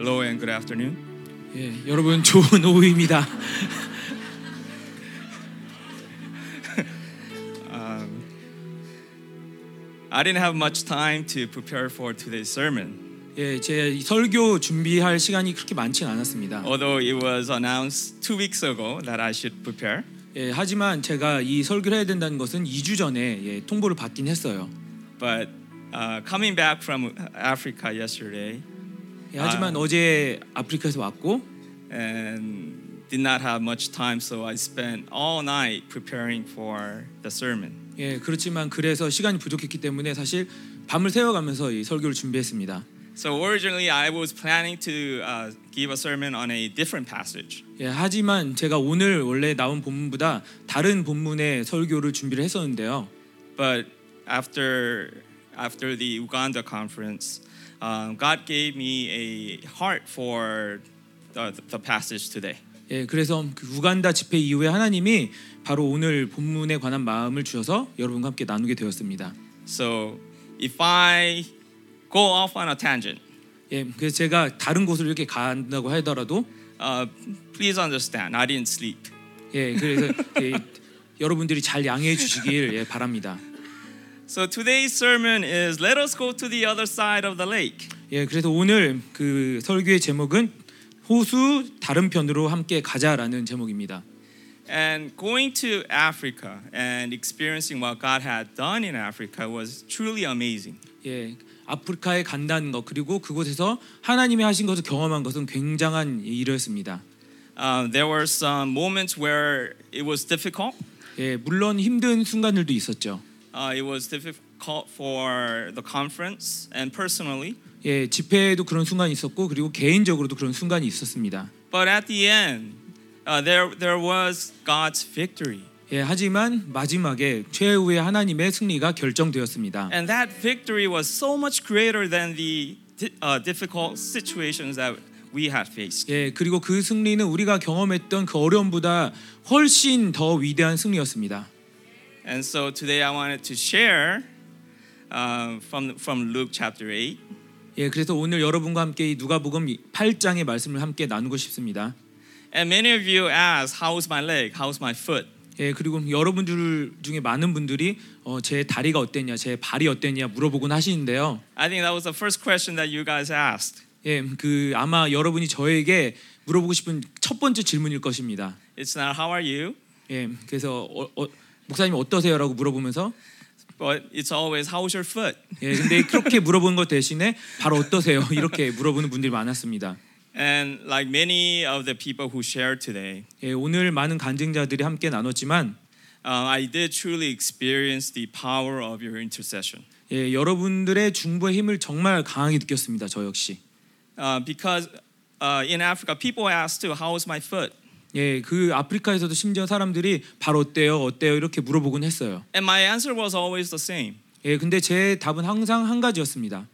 Hello and good afternoon. 예, 여러분 좋은 오후입니다. I didn't have much time to prepare for today's sermon, 예, 제 설교 준비할 시간이 그렇게 많지는 않았습니다. although it was announced two weeks ago that I should prepare. 예, 하지만 제가 이 설교를 해야 된다는 것은 2주 전에 예, 통보를 받긴 했어요. But uh, coming back from Africa yesterday 예, 하지만 어제 아프리카에서 왔고 and did not have much time, so I spent all night preparing for the sermon. 예, 그렇지만 그래서 시간이 부족했기 때문에 사실 밤을 새워가면서 이 설교를 준비했습니다. So originally, I was planning to uh, give a sermon on a different passage. 예, 하지만 제가 오늘 원래 나온 본문보다 다른 본문의 설교를 준비를 했었는데요. But after after the Uganda conference, um, God gave me a heart for the, the passage today. 예, 그래서 그 우간다 집회 이후에 하나님이 바로 오늘 본문에 관한 마음을 주셔서 여러분과 함께 나누게 되었습니다. So if I go off on a tangent, 예, 그래서 제가 다른 곳으로 이렇게 간다고 하더라도 uh, please understand, I didn't sleep. 예, 그래서 예, 여러분들이 잘 양해해 주시길 예, 바랍니다. So today's sermon is "Let us go to the other side of the lake." 예, 그래서 오늘 그 설교의 제목은 호수 다른 편으로 함께 가자라는 제목입니다. And going to Africa and experiencing what God had done in Africa was truly amazing. 예, 아프리카에 간다는 것 그리고 그곳에서 하나님이 하신 것을 경험한 것은 굉장한 일이었습니다. Uh, there were some moments where it was difficult. 예, 물론 힘든 순간들도 있었죠. Uh, it was difficult for the conference and personally. 예, 집회에도 그런 순간이 있었고 그리고 개인적으로도 그런 순간이 있었습니다. But at the end, uh, there there was God's victory, 예, 하지만 마지막에 최후의 하나님의 승리가 결정되었습니다. and that victory was so much greater than the uh, difficult situations that we had faced. 예, 그리고 그 승리는 우리가 경험했던 그 어려움보다 훨씬 더 위대한 승리였습니다. And so today I wanted to share uh, from from Luke chapter eight. 예, 그래서 오늘 여러분과 함께 이 누가복음 8장의 말씀을 함께 나누고 싶습니다. And many of you ask, "How's my leg? How's my foot?" 예, 그리고 여러분들 중에 많은 분들이 어, 제 다리가 어땠냐, 제 발이 어땠냐 물어보곤 하시는데요. I think that was the first question that you guys asked. 예, 그 아마 여러분이 저에게 물어보고 싶은 첫 번째 질문일 것입니다. It's not "How are you?" 예, 그래서 어, 어, 목사님 어떠세요라고 물어보면서 but it's always "How's your foot?" 예, 근데 그렇게 물어보는 것 대신에 바로 어떠세요? 이렇게 물어보는 분들이 많았습니다. And like many of the people who shared today, 예, 오늘 많은 간증자들이 함께 나눴지만 uh, I did truly experience the power of your intercession. 예, 여러분들의 중보의 힘을 정말 강하게 느꼈습니다. 저 역시. Uh, because uh, in Africa, people ask too, "How's my foot?" 예, 그 아프리카에서도 심지어 사람들이 발 어때요, 어때요 이렇게 물어보곤 했어요. And my answer was always the same: 예, 근데 제 답은 항상 한 가지였습니다.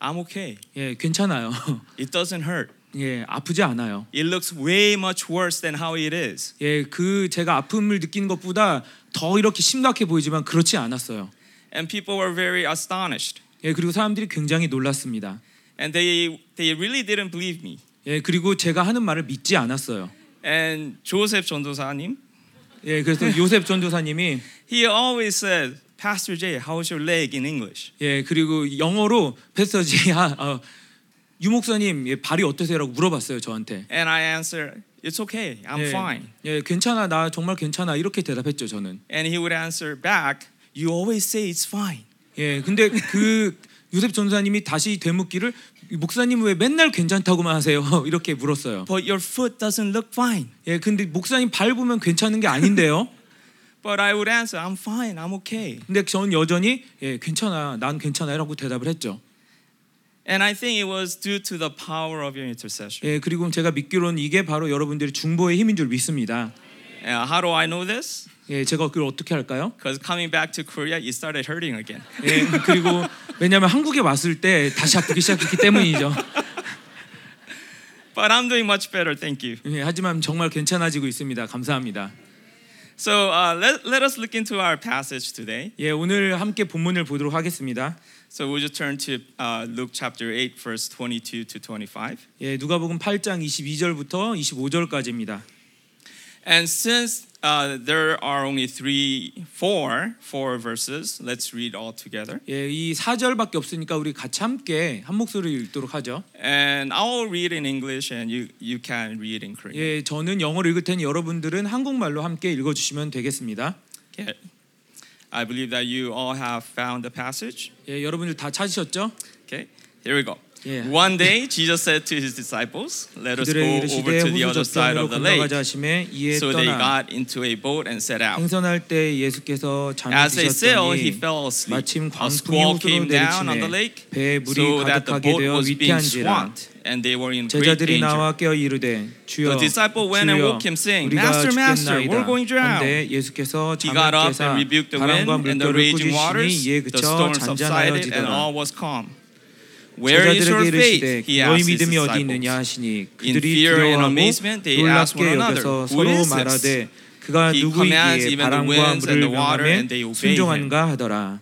"I'm okay. 예, 괜찮아요. It doesn't hurt. 예, 아프지 않아요. It looks way much worse than how it is." 예, 그 제가 아픔을 느끼는 것보다 더 이렇게 심각해 보이지만 그렇지 않았어요. And people were very astonished, 예, 그리고 사람들이 굉장히 놀랐습니다. and they they really didn't believe me. 예, 그리고 제가 하는 말을 믿지 않았어요. And 조셉 전도사님, 예, 그래서 요셉 전도사님이 he always said, "Pastor Jay, how's your leg in English?" 예, 그리고 영어로 패서지 아, 어, 유 목사님 예, 발이 어떠세요라고 물어봤어요 저한테. And I answered, "It's okay. I'm 예, fine." 예, 괜찮아, 나 정말 괜찮아 이렇게 대답했죠 저는. And he would answer back, "You always say it's fine." 예, 근데 그 요셉 전도사님이 다시 되묻기를 목사님 왜 맨날 괜찮다고만 하세요? 이렇게 물었어요. But your foot doesn't look fine. 예, 근데 목사님 발 보면 괜찮은 게 아닌데요. But I would answer, "I'm fine. I'm okay." 근데 전 여전히 예, 괜찮아, 난 괜찮아라고 대답을 했죠. And I think it was due to the power of your intercession. 예, 그리고 제가 믿기로는 이게 바로 여러분들이 중보의 힘인 줄 믿습니다. Uh, how do I know this? 예, 제가 그걸 어떻게 할까요? Because coming back to Korea, it started hurting again. 예, 그리고 왜냐하면 한국에 왔을 때 다시 아프기 시작했기 때문이죠. But I'm doing much better, thank you. 예, 하지만 정말 괜찮아지고 있습니다. 감사합니다. So uh, let, let us look into our passage today. 예, 오늘 함께 본문을 보도록 하겠습니다. So we'll just turn to uh, Luke chapter 8, verse 22 to 25. 예, 누가복음 8장 22절부터 25절까지입니다. And since uh, there are only three, four, four verses, let's read all together. 예, 이 4절밖에 없으니까 우리 같이 함께 한 목소리로 읽도록 하죠. And I'll read in English, and you, you can read in Korean. 예, 저는 영어로 읽을 테니 여러분들은 한국말로 함께 읽어 주시면 되겠습니다. Okay. I believe that you all have found the passage. 예, 여러분들 다 찾으셨죠? Okay, here we go. Yeah. One day, Jesus said to his disciples, "Let us go 그들에게 over 이르시되 to the 호수 other side 저편으로 of the lake." 건너가자 하심에 이에 So they 떠나 got into a boat and set out. 행선할 때 예수께서 잠이 As they sailed, he 드셨더니 fell asleep. 마침 A 광풍이 squall 호수로 came down on the 내리치매 lake, 배에 물이 so that the 가득하게 boat 되어 was being 위태한지라 swamped, and they were in great 제자들이 danger. 나와 깨어 이르되 주여 The disciple went and 주여 woke him, saying, 우리가 Master, Master, 죽겠나이다 we're going drown. 근데 예수께서 He 잠을 got up 깨사 and rebuked the 바람과 wind and the 물결을 raging waters. 꾸짖으시니 이에 The 그쳐 storm subsided, and 잔잔하여지더라 all was calm. Where is your 제자들에게 faith? 이르시되 He 너희 asked his 믿음이 어디 있느냐 disciples. 하시니 In 그들이 fear and 두려워하고 amazement, they asked one 놀랍게 another, 여겨서 "Who 서로 is this?" 말하되 그가 He commands 누구이기에 even the 바람과 winds and 물을 the water, 명함에 and they obey 순종한가 하더라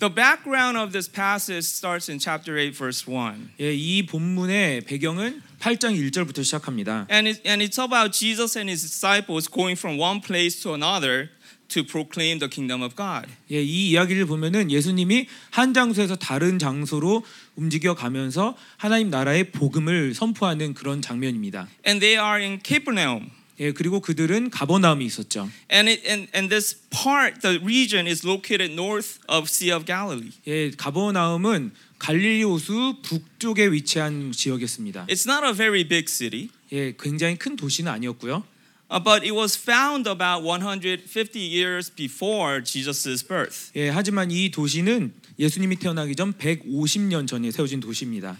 The background of this passage starts in chapter 8, verse 1. 예, 이 본문의 배경은 8장 1절부터 시작합니다. And, it, and it's about Jesus and his disciples going from one place to another to proclaim the kingdom of God. 예, 이 이야기를 보면은 예수님이 한 장소에서 다른 장소로 움직여 가면서 하나님 나라의 복음을 선포하는 그런 장면입니다. And they are in Capernaum. 예, 그리고 그들은 가버나움이 있었죠. And, it, and, and this part, the region, is located north of Sea of Galilee. 예, 가버나움은 갈릴리 호수 북쪽에 위치한 지역이었습니다. It's not a very big city, 예, 굉장히 큰 도시는 아니었고요. Uh, but it was found about 150 years before Jesus' birth. 예, 하지만 이 도시는 예수님이 태어나기 전 150년 전에 세워진 도시입니다.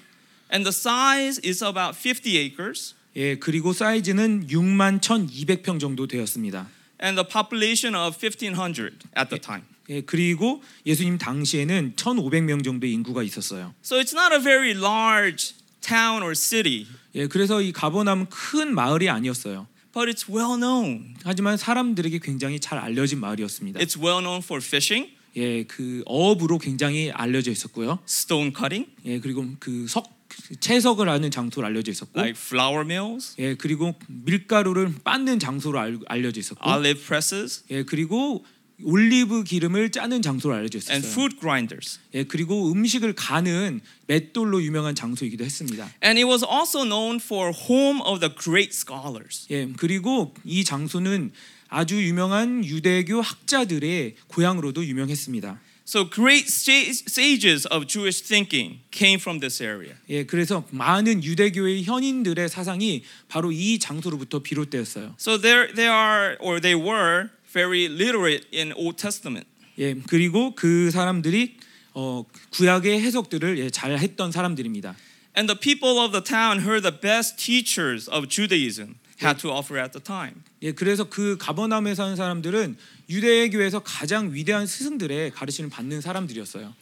And the size is about 50 acres, 예, 그리고 사이즈는 6만 1,200평 정도 되었습니다. and the population of 1,500 at the time. 예, 그리고 예수님 당시에는 1,500명 정도의 인구가 있었어요. So it's not a very large town or city, 예, 그래서 이 가버나움은 큰 마을이 아니었어요. But it's well known. 하지만 사람들에게 굉장히 잘 알려진 마을이었습니다. It's well known for fishing, 예, 그 어업으로 굉장히 알려져 있었고요. stone cutting, 예, 그리고 그 석 채석을 하는 장소로 알려져 있었고, like flour mills, 예, 그리고 밀가루를 빻는 장소로 알, 알려져 있었고, olive presses, 예, 그리고 올리브 기름을 짜는 장소로 알려져 and 있었어요. food grinders. 예, 그리고 음식을 가는 맷돌로 유명한 장소이기도 했습니다. And it was also known for home of the great scholars. 예, 그리고 이 장소는 아주 유명한 유대교 학자들의 고향으로도 유명했습니다. So great sa- sages of Jewish thinking came from this area. 예, 그래서 많은 유대교의 현인들의 사상이 바로 이 장소로부터 비롯되었어요. So there they are or they were very literate in Old Testament. 예, 그리고 그 사람들이 어, 구약의 해석들을 예, 잘 했던 사람들입니다. And the people of the town heard the best teachers of Judaism had to offer at the time. 예, 그래서 그 가버나움에 사는 사람들은 유대교에서 가장 위대한 스승들의 가르침을 받는 사람들이었어요.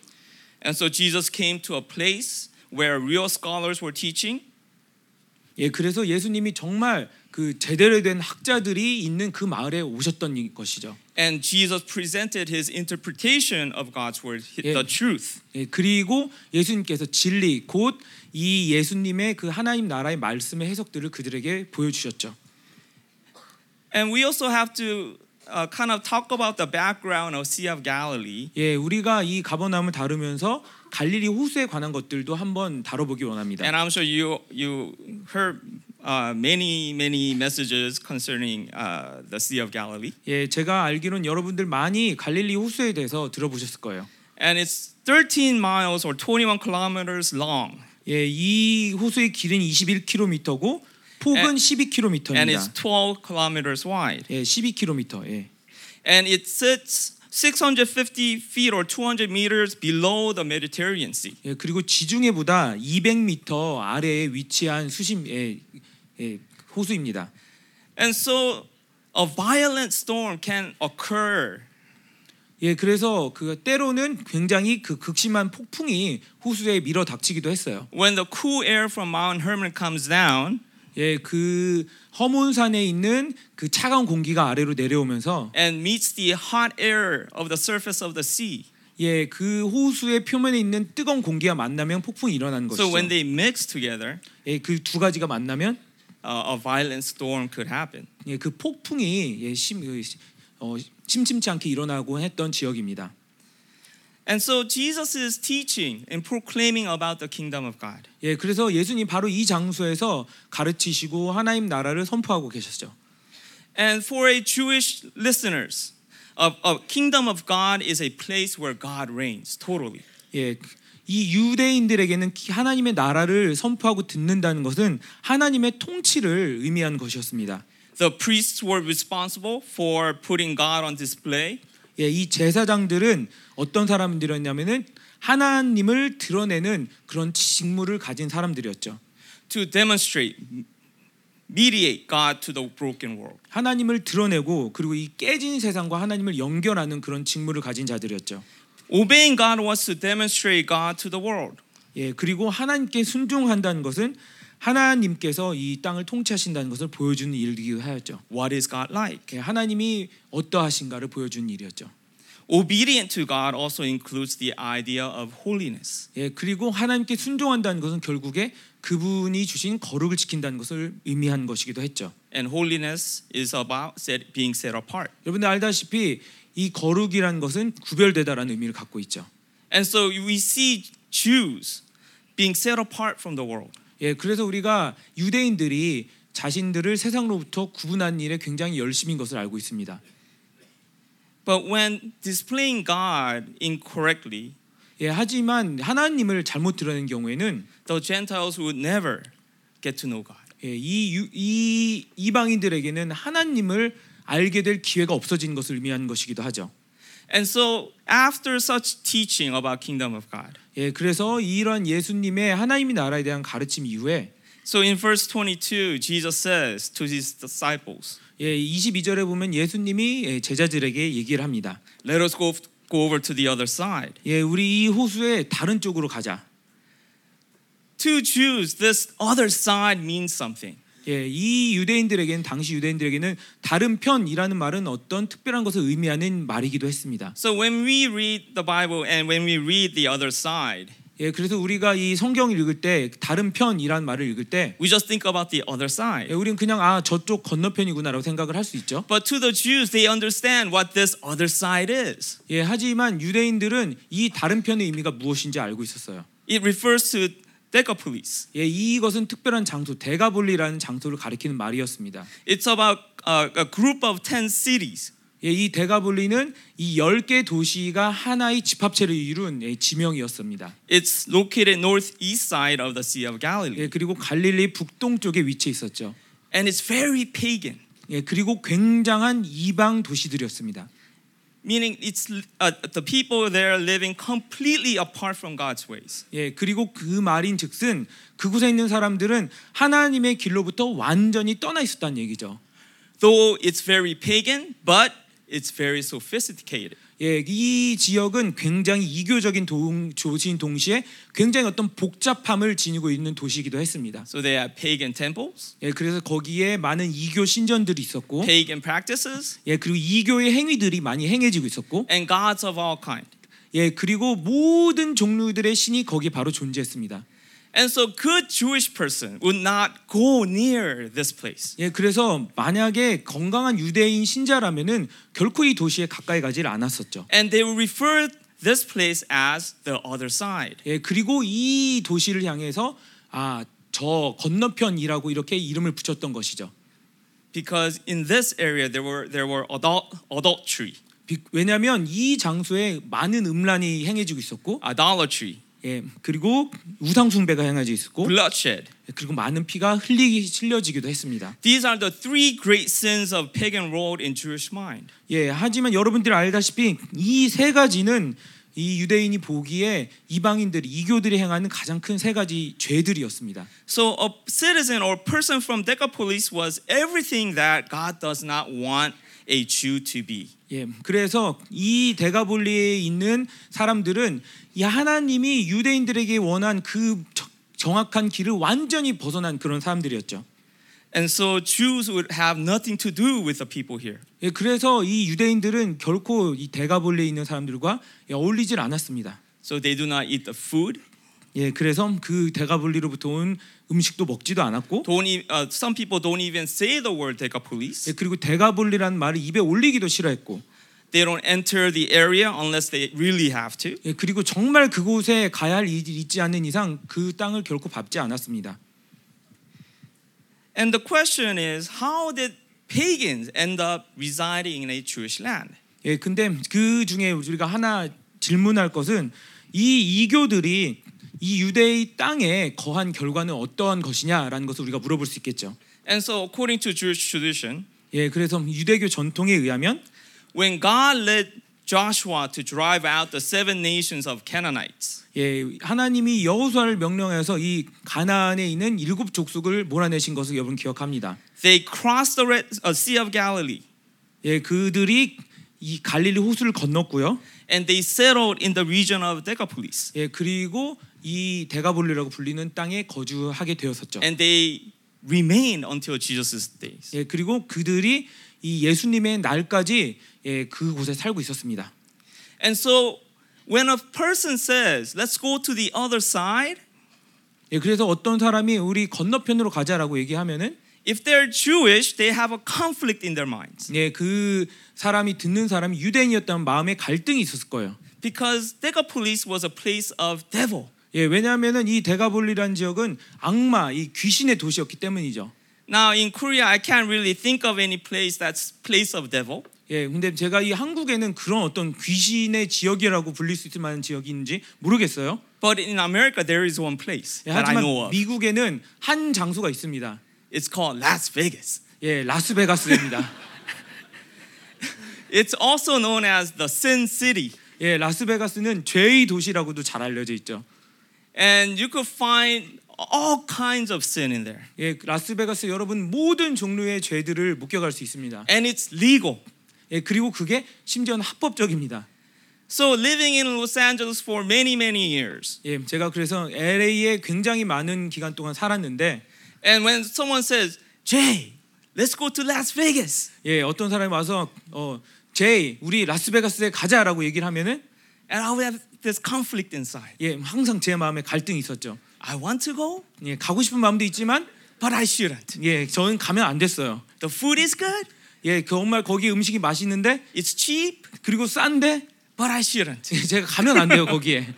And so Jesus came to a place where real scholars were teaching 예, 그래서 예수님이 정말 그 제대로 된 학자들이 있는 그 마을에 오셨던 이- 것이죠. and Jesus presented his interpretation of God's word, Yeah. the truth. 예, 그리고 예수님께서 진리 곧 이 예수님의 그 하나님 나라의 말씀의 해석들을 그들에게 보여주셨죠. And we also have to uh, kind of talk about the background of Sea of Galilee. 예, 우리가 이 가버나움을 다루면서 갈릴리 호수에 관한 것들도 한번 다뤄보기 원합니다. And I'm sure you you heard uh, many many messages concerning uh, the Sea of Galilee. 예, 제가 알기로는 여러분들 많이 갈릴리 호수에 대해서 들어보셨을 거예요. And it's 13 miles or 21 kilometers long. 예, 이 호수의 길은 21km고 폭은 And- And 12km입니다. it's 12 kilometers wide. 예, 12km. 예. And it sits 650 feet or 200 meters below the Mediterranean Sea. 예, 그리고 지중해보다 200m 아래에 위치한 수심 예, 예, 호수입니다. And so a violent storm can occur. 예, 그래서 그 때로는 굉장히 그 극심한 폭풍이 호수에 밀어 닥치기도 했어요. When the cool air from Mount Hermon comes down, 예, 그 허몬산에 있는 그 차가운 공기가 아래로 내려오면서 and meets the hot air of the surface of the sea. 예, 그 호수의 표면에 있는 뜨거운 공기가 만나면 폭풍이 일어나는 것이죠. So when they mix together, 예, 그 두 가지가 만나면 uh, a violent storm could happen. 예, 그 폭풍이 예, 심, 그, 어, 심심치 않게 일어나고 했던 지역입니다. And so Jesus is teaching and proclaiming about the kingdom of God. 예, 그래서 예수님 바로 이 장소에서 가르치시고 하나님 나라를 선포하고 계셨죠. And for a Jewish listeners, a, a kingdom of God is a place where God reigns totally. 예, 이 유대인들에게는 하나님의 나라를 선포하고 듣는다는 것은 하나님의 통치를 의미하는 것이었습니다. The priests were responsible for putting God on display. 예, 이 제사장들은 어떤 사람들이었냐면은 하나님을 드러내는 그런 직무를 가진 사람들이었죠. to demonstrate, mediate God to the broken world. 하나님을 드러내고 그리고 이 깨진 세상과 하나님을 연결하는 그런 직무를 가진 자들이었죠. Obeying God was to demonstrate God to the world. 예, 그리고 하나님께 순종한다는 것은 하나님께서 이 땅을 통치하신다는 것을 보여주는 일이기도 하였죠. What is God like? 예, 하나님이 어떠하신가를 보여주는 일이었죠. Obedient to God also includes the idea of holiness. 예, 그리고 하나님께 순종한다는 것은 결국에 그분이 주신 거룩을 지킨다는 것을 의미한 것이기도 했죠. And holiness is about set, being set apart. 여러분들 알다시피 이 거룩이라는 것은 구별되다라는 의미를 갖고 있죠. And so we see Jews being set apart from the world. 예, 그래서 우리가 유대인들이 자신들을 세상으로부터 구분하는 일에 굉장히 열심인 것을 알고 있습니다. But when displaying God incorrectly, 예, 하지만 하나님을 잘못 드러낸 경우에는 the Gentiles would never get to know God. 예, 이, 유- 이 이방인들에게는 하나님을 알게 될 기회가 없어진 것을 의미하는 것이기도 하죠. And so after such teaching about kingdom of God, 예, 그래서 이런 예수님의 하나님의 나라에 대한 가르침 이후에 so in verse 22, Jesus says to his disciples, 예, 22절에 보면 예수님이 예, 제자들에게 얘기를 합니다. Let us go, go over to the other side. 예, 우리 이 호수의 다른 쪽으로 가자. To Jews, this other side means something. 예, 이 유대인들에게는 당시 유대인들에게는 다른 편이라는 말은 어떤 특별한 것을 의미하는 말이기도 했습니다. So when we read the Bible and when we read the other side, 예, 그래서 우리가 이 성경을 읽을 때 다른 편이라는 말을 읽을 때 we just think about the other 예, side. 우리는 그냥 아 저쪽 건너편이구나라고 생각을 할 수 있죠. But to the Jews, they understand what this other side is. 예, 하지만 유대인들은 이 다른 편의 의미가 무엇인지 알고 있었어요. It refers to Decapolis. 예, 이것은 특별한 장소 데가볼리라는 장소를 가리키는 말이었습니다. It's about uh, a group of 10 cities. 예, 이 데가볼리는 이 10개 도시가 하나의 집합체를 이룬 예, 지명이었습니다. It's located northeast side of the Sea of Galilee. 예, 그리고 갈릴리 북동쪽에 위치해 있었죠. And it's very pagan, 예, 그리고 굉장한 이방 도시들이었습니다. Meaning it's uh, the people there living completely apart from God's ways. 예, 그리고 그 말인즉슨 그곳에 있는 사람들은 하나님의 길로부터 완전히 떠나 있었다는 얘기죠. Though it's very pagan, but it's very sophisticated. 예, 이 지역은 굉장히 이교적인 동, 도시인 동시에 굉장히 어떤 복잡함을 지니고 있는 도시이기도 했습니다. So they have pagan temples, 예, 그래서 거기에 많은 이교 신전들이 있었고, pagan practices, 예, 그리고 이교의 행위들이 많이 행해지고 있었고, and gods of all kind. 예, 그리고 모든 종류들의 신이 거기 바로 존재했습니다. And so good Jewish person would not go near this place. 예, 그래서 만약에 건강한 유대인 신자라면은 결코 이 도시에 가까이 가지를 않았었죠. And they would refer this place as the other side. 예, 그리고 이 도시를 향해서 아, 저 건너편이라고 이렇게 이름을 붙였던 것이죠. Because in this area there were there were adult, adultery, 비- 왜냐하면 이 장소에 많은 음란이 행해지고 있었고, idolatry, 예, 그리고 우상 숭배가 행해지고 있었고, bloodshed. 그리고 많은 피가 흘리기 흘려지기도 했습니다. These are the three great sins of pagan world in Jewish mind. 예, 하지만 여러분들 알다시피 이 세 가지는 이 유대인이 보기에 이방인들이 이교들이 행하는 가장 큰 세 가지 죄들이었습니다. So a citizen or person from Decapolis was everything that God does not want a Jew to be. 예, 그래서 이 대가볼리에 있는 사람들은 이 하나님이 유대인들에게 원한 그 저- 정확한 길을 완전히 벗어난 그런 사람들이었죠. And so Jews would have nothing to do with the people here. 예, 그래서 이 유대인들은 결코 이 대가볼리에 있는 사람들과 예, 어울리질 않았습니다. So they do not eat the food. 예, 그래서 그 대가볼리로부터 온 음식도 먹지도 않았고, Don't e- uh, some people don't even say the word Decapolis. 예, 그리고 대가볼리라는 말을 입에 올리기도 싫어했고, They don't enter the area unless they really have to. 예, 그리고 정말 그곳에 가야 할 일이 있지 않는 이상 그 땅을 결코 밟지 않았습니다. And the question is, how did pagans end up residing in a Jewish land? 예, 근데 그 중에 우리가 하나 질문할 것은 이 이교들이 이 유대의 땅에 거한 결과는 어떠한 것이냐라는 것을 우리가 물어볼 수 있겠죠. And so, according to Jewish tradition, 예, 그래서 유대교 전통에 의하면 when God led Joshua to drive out the seven nations of Canaanites, 예, 하나님이 여호수아를 명령해서 이 가나안에 있는 일곱 족속을 몰아내신 것을 여러분 기억합니다. they crossed the Red, uh, Sea of Galilee 예, 그들이 이 갈릴리 호수를 건넜고요. and they settled in the region of Decapolis. 예, 그리고 이 대가볼리라고 불리는 땅에 거주하게 되었었죠. And they remained until Jesus' days. 예, 그리고 그들이 이 예수님의 날까지 예, 그곳에 살고 있었습니다. And so, when a person says, let's go to the other side, 예, 그래서 어떤 사람이 우리 건너편으로 가자라고 얘기하면은 if they're Jewish, they have a conflict in their minds. 예, 그 사람이 듣는 사람이 유대인이었다면 마음에 갈등이 있었을 거예요. Because Decapolis was a place of devil. 예, 왜냐하면은 이 대가볼리라는 지역은 악마, 이 귀신의 도시였기 때문이죠. Now in Korea, I can't really think of any place that's place of devil. 예, 근데 제가 이 한국에는 그런 어떤 귀신의 지역이라고 불릴 수 있을 만한 지역인지 모르겠어요. But in America, there is one place 예, that I 하지만 know of. 미국에는 한 장소가 있습니다. It's called Las Vegas. 예, 라스베가스입니다. It's also known as the Sin City. 예, 라스베가스는 죄의 도시라고도 잘 알려져 있죠. And you could find all kinds of sin in there. 예, 라스베가스 여러분 모든 종류의 죄들을 목격할 수 있습니다. And it's legal. 예, 그리고 그게 심지어는 합법적입니다. So living in Los Angeles for many, many years. 예, 제가 그래서 LA에 굉장히 많은 기간 동안 살았는데 And when someone says, Jay, let's go to Las Vegas. 예, 어떤 사람이 와서 어, 제이, 우리 라스베가스에 가자라고 얘기를 하면은 And I would have this conflict inside. 예, 항상 제 마음에 갈등이 있었죠. I want to go, 예, 가고 싶은 마음도 있지만 but I shouldn't. 예, 저는 가면 안 됐어요. The food is good, 예, 정말 거기 음식이 맛있는데 it's cheap, 그리고 싼데 but I shouldn't. 예, 제가 가면 안 돼요 거기에.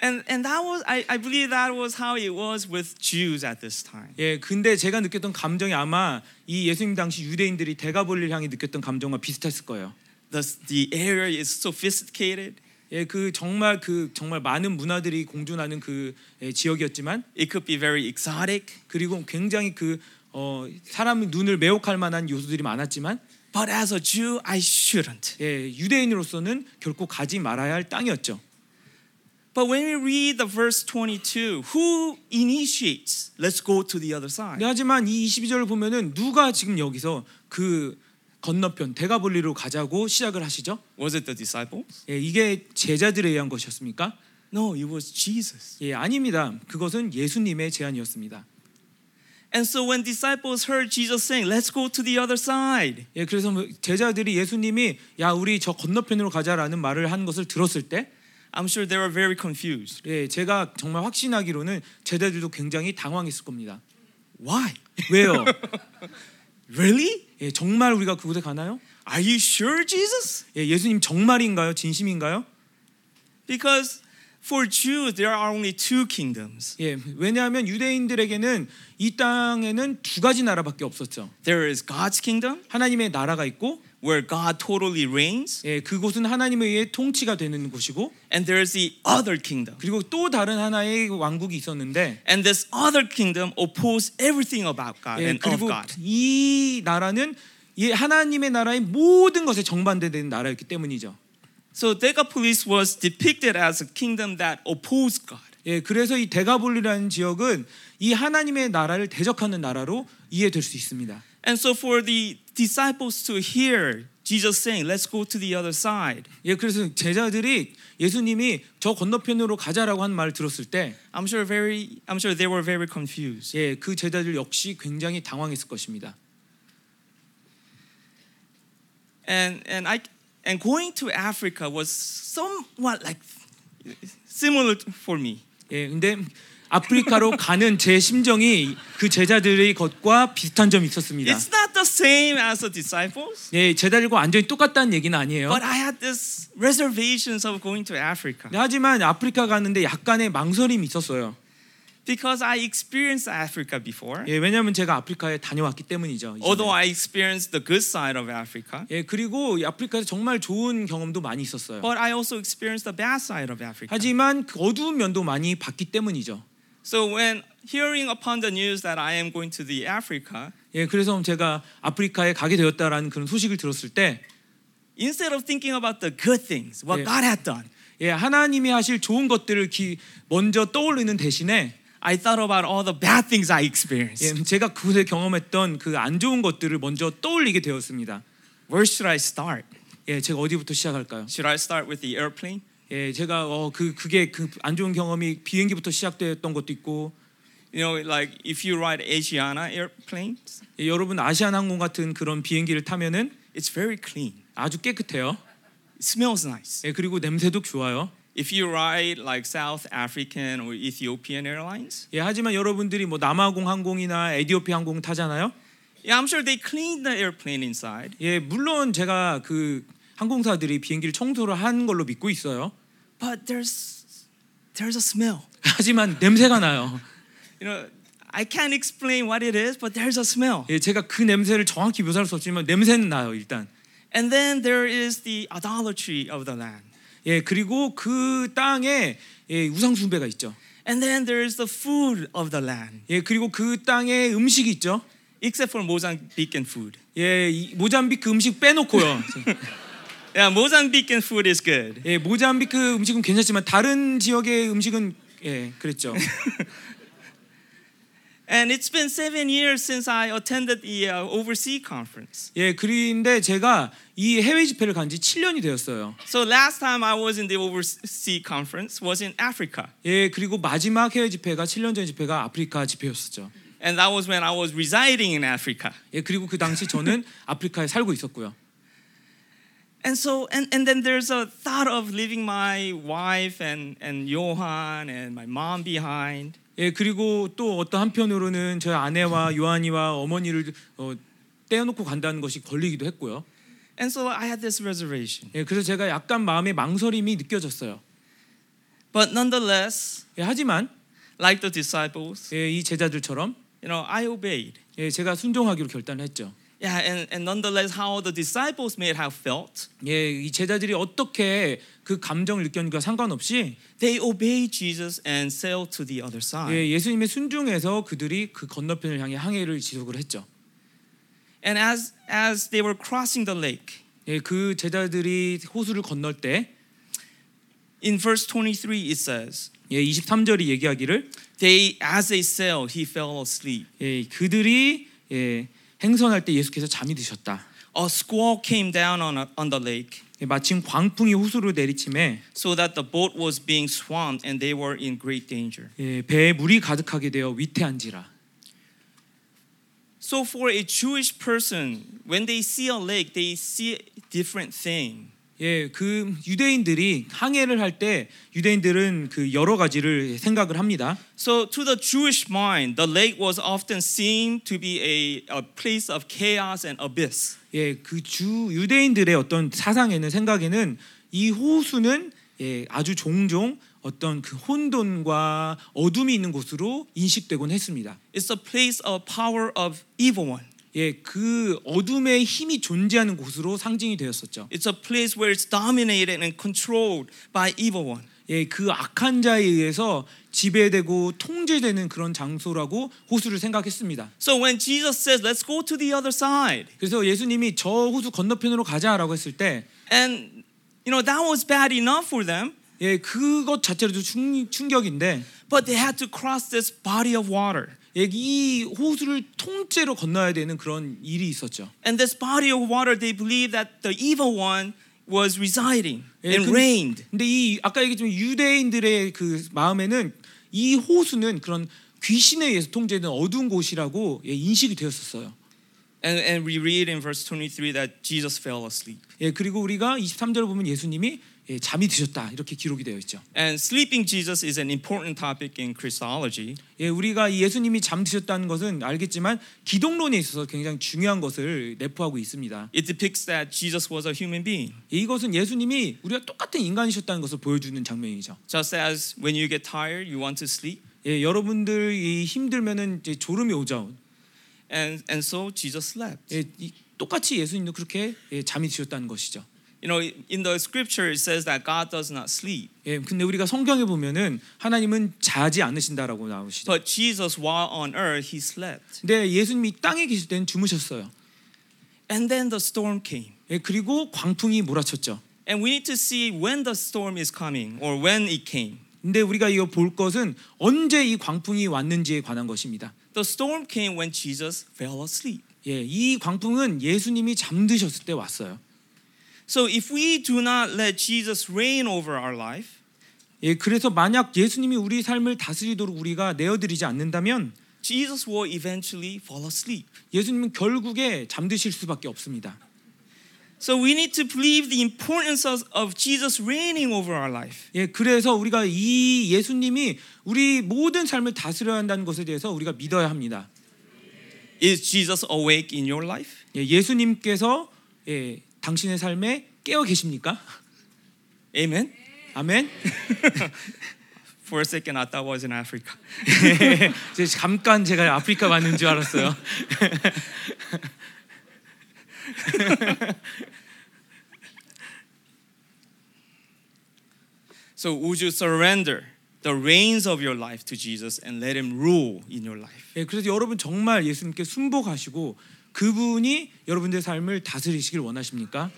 And and that was I, I believe that was how it was with Jews at this time. 예, 근데 제가 느꼈던 감정이 아마 이 예수님 당시 유대인들이 대가볼리를 향해 느꼈던 감정과 비슷했을 거예요. The the area is sophisticated. 예, 그 정말 그 정말 많은 문화들이 공존하는 그 예, 지역이었지만 It could be very exotic, 그리고 굉장히 그 어, 사람 눈을 매혹할 만한 요소들이 많았지만 but as a Jew, I shouldn't. 예, 유대인으로서는 결코 가지 말아야 할 땅이었죠. But when we read the verse 22, who initiates? Let's go to the other side. 네, 하지만 이 22절을 보면은 누가 지금 여기서 그 건너편 대가볼리로 가자고 시작을 하시죠? Was it the disciples? 예, 이게 제자들에 의한 것이었습니까? No, it was Jesus. 예, 아닙니다. 그것은 예수님의 제안이었습니다. And so when disciples heard Jesus saying, "Let's go to the other side," 예, 그래서 뭐 제자들이 예수님이 야 우리 저 건너편으로 가자라는 말을 한 것을 들었을 때, I'm sure they were very confused. 예, 제가 정말 확신하기로는 제자들도 굉장히 당황했을 겁니다. Why? 왜요? Really? 예, 정말 우리가 그곳에 가나요? Are you sure, Jesus? 예, 예수님 정말인가요? 진심인가요? Because for Jews there are only two kingdoms. 예, 왜냐하면 유대인들에게는 이 땅에는 두 가지 나라밖에 없었죠. There is God's kingdom 하나님의 나라가 있고, where God totally reigns, 예, 그곳은 하나님에 의해 통치가 되는 곳이고, and there is the other kingdom. 그리고 또 다른 하나의 왕국이 있었는데, And this other kingdom oppose everything about God 예, and of God. 이 나라는 이 하나님의 나라의 모든 것에 정반대되는 나라였기 때문이죠. So Decapolis was depicted as a kingdom that opposed God. 예, 그래서 이 데가볼리라는 지역은 이 하나님의 나라를 대적하는 나라로 이해될 수 있습니다. And so for the disciples to hear Jesus saying, "Let's go to the other side." 예, 그래서 제자들이 예수님이 저 건너편으로 가자라고 한 말을 들었을 때, I'm sure very I'm sure they were very confused. 예, 그 제자들 역시 굉장히 당황했을 것입니다. And and I and going to Africa was somewhat like similar for me. 예, 근데 아프리카로 가는 제 심정이 그 제자들의 것과 비슷한 점이 있었습니다. It's not the same as the disciples, 예, 제자들과 완전히 똑같다는 얘기는 아니에요. but I had this reservations of going to Africa 하지만 아프리카 가는데 약간의 망설임이 있었어요. Because I experienced Africa before. 예, 왜냐하면 제가 아프리카에 다녀왔기 때문이죠. 이전에. Although I experienced the good side of Africa, 예, 그리고 이 아프리카에서 정말 좋은 경험도 많이 있었어요. but I also experienced the bad side of Africa. 하지만 그 어두운 면도 많이 봤기 때문이죠. So when hearing upon the news that I am going to the Africa, 예, 그래서 제가 아프리카에 가게 되었다라는 그런 소식을 들었을 때, instead of thinking about the good things, what Yeah. God had done, 예, 하나님이 하실 좋은 것들을 기, 먼저 떠올리는 대신에, I thought about all the bad things I experienced. 예, 제가 그곳에 경험했던 그 안 좋은 것들을 먼저 떠올리게 되었습니다. Where should I start? 예, 제가 어디부터 시작할까요? Should I start with the airplane? 예, 제가 어, 그 그게 그 안 좋은 경험이 비행기부터 시작되었던 것도 있고, You know, like if you ride Asiana airplanes, 예, 여러분 아시아나항공 같은 그런 비행기를 타면은 it's very clean. 아주 깨끗해요. It smells nice. 예, 그리고 냄새도 좋아요. If you ride like South African or Ethiopian airlines, 예, 하지만 여러분들이 뭐 남아공 항공이나 에디오피 항공 타잖아요. yeah, I'm sure they clean the airplane inside, 예, 물론 제가 그 항공사들이 비행기를 청소를 한 걸로 믿고 있어요. but there's there's a smell. 하지만 냄새가 나요. You know, I can't explain what it is, but there's a smell. 예, 제가 그 냄새를 정확히 묘사할 수 없지만 냄새는 나요, 일단. And then there is the idolatry of the land. 예, 그리고 그 땅에 예, 우상 숭배가 있죠. And then there is the food of the land, 예, 그리고 그 땅에 음식이 있죠. except for Mozambican food. 예, 이 모잠비크 음식 빼놓고요. Yeah, Mozambican food is good. 예, 모잠비크 음식은 괜찮지만 다른 지역의 음식은 예, 그랬죠. And it's been seven years since I attended the uh, overseas conference. 예, 그런데 제가 이 해외 집회를 간 지 7년이 되었어요. So last time I was in the overseas conference was in Africa. 예, 그리고 마지막 해외 집회가 7년 전 집회가 아프리카 집회였었죠. And that was when I was residing in Africa. 예, 그리고 그 당시 저는 아프리카에 살고 있었고요. And so, and, and then there's a thought of leaving my wife and, and Johan and my mom behind. 예, 그리고 또 어떤 한편으로는 저희 아내와 요한이와 어머니를 어, 떼어놓고 간다는 것이 걸리기도 했고요. And so I had this reservation. 예, 그래서 제가 약간 마음에 망설임이 느껴졌어요. But nonetheless, 예, 하지만 like the disciples, 예, 이 제자들처럼 you know, I obeyed. 예, 제가 순종하기로 결단을 했죠. Yeah, and, and nonetheless, how the disciples may have felt, 예, 이 제자들이 어떻게 그 감정을 느꼈는가 상관없이 they obeyed Jesus and sailed to the other side. 예, 예수님의 순종에서 그들이 그 건너편을 향해 항해를 지속을 했죠. And as as they were crossing the lake, 예, 그 제자들이 호수를 건널 때 in verse 23 it says, 예, 23절이 얘기하기를 they as they sailed, he fell asleep. 예, 그들이 예, 행선할 때 예수께서 잠이 드셨다. A squall came down on, a, on the lake, 예, 마침 광풍이 호수로 내리침에 so that the boat was being swamped and they were in great danger. 예, 배에 물이 가득하게 되어 위태한지라. So for a Jewish person, when they see a lake, they see a different thing. 예, 그 유대인들이 항해를 할 때 유대인들은 그 여러 가지를 생각을 합니다. So to the Jewish mind, the lake was often seen to be a, a place of chaos and abyss. 예, 그 주 유대인들의 어떤 사상에는 생각에는 이 호수는 예, 아주 종종 어떤 그 혼돈과 어둠이 있는 곳으로 인식되곤 했습니다. It's a place of power of evil one. 예, 그 어둠의 힘이 존재하는 곳으로 상징이 되었었죠. It's a place where it's dominated and controlled by evil one. 예, 그 악한 자에 의해서 지배되고 통제되는 그런 장소라고 호수를 생각했습니다. So when Jesus says, "Let's go to the other side," 그래서 예수님이 저 호수 건너편으로 가자라고 했을 때 and you know that was bad enough for them, 예, 그것 자체로도 충, 충격인데 but they had to cross this body of water. 예, 이 호수를 통째로 건너야 되는 그런 일이 있었죠. And this body of water, they believed that the evil one was residing 예, and 근- reigned. 근데 이 아까 얘기했지만 유대인들의 그 마음에는 이 호수는 그런 귀신에 의해서 통제된 어두운 곳이라고 예, 인식이 되었었어요. And, and we read in verse 23 that Jesus fell asleep. 예, 그리고 우리가 23절을 보면 예수님이 예, 잠이 드셨다 이렇게 기록이 되어 있죠. And sleeping Jesus is an important topic in Christology. 예, 우리가 이 예수님이 잠드셨다는 것은 알겠지만 기독론에 있어서 굉장히 중요한 것을 내포하고 있습니다. It depicts that Jesus was a human being. 예, 이것은 예수님이 우리가 똑같은 인간이셨다는 것을 보여주는 장면이죠. Just as when you get tired, you want to sleep. 예, 여러분들 이 힘들면은 이제 졸음이 오죠. And, and so Jesus slept. 예, 이, 똑같이 예수님도 그렇게 예, 잠이 드셨다는 것이죠. You know, in the scripture, it says that God does not sleep. 예, 근데 우리가 성경에 보면은 하나님은 자지 않으신다라고 나오시죠. But Jesus, while on earth, he slept. 근데 예수님이 땅에 계실 때는 주무셨어요. And then the storm came. 예, 그리고 광풍이 몰아쳤죠. And we need to see when the storm is coming or when it came. 근데 우리가 이거 볼 것은 언제 이 광풍이 왔는지에 관한 것입니다. The storm came when Jesus fell asleep. 예, 이 광풍은 예수님이 잠드셨을 때 왔어요. So if we do not let Jesus reign over our life, 예, 그래서 만약 예수님이 우리 삶을 다스리도록 우리가 내어드리지 않는다면 Jesus will eventually fall asleep. 예수님은 결국에 잠드실 수밖에 없습니다. So we need to believe the importance of, of Jesus reigning over our life. 예, 그래서 우리가 이 예수님이 우리 모든 삶을 다스려야 한다는 것에 대해서 우리가 믿어야 합니다. Is Jesus awake in your life? 예, 예수님께서 예, 당신의 삶에 깨어 계십니까? Amen. 아멘. For a second, I thought I was in Africa. 잠깐 제가 아프리카 왔는 줄 알았어요. So would you surrender the reins of your life to Jesus and let Him rule in your life? 예, 그래서 여러분 정말 예수님께 순복하시고 그분이 여러분들의 삶을 다스리시길 원하십니까?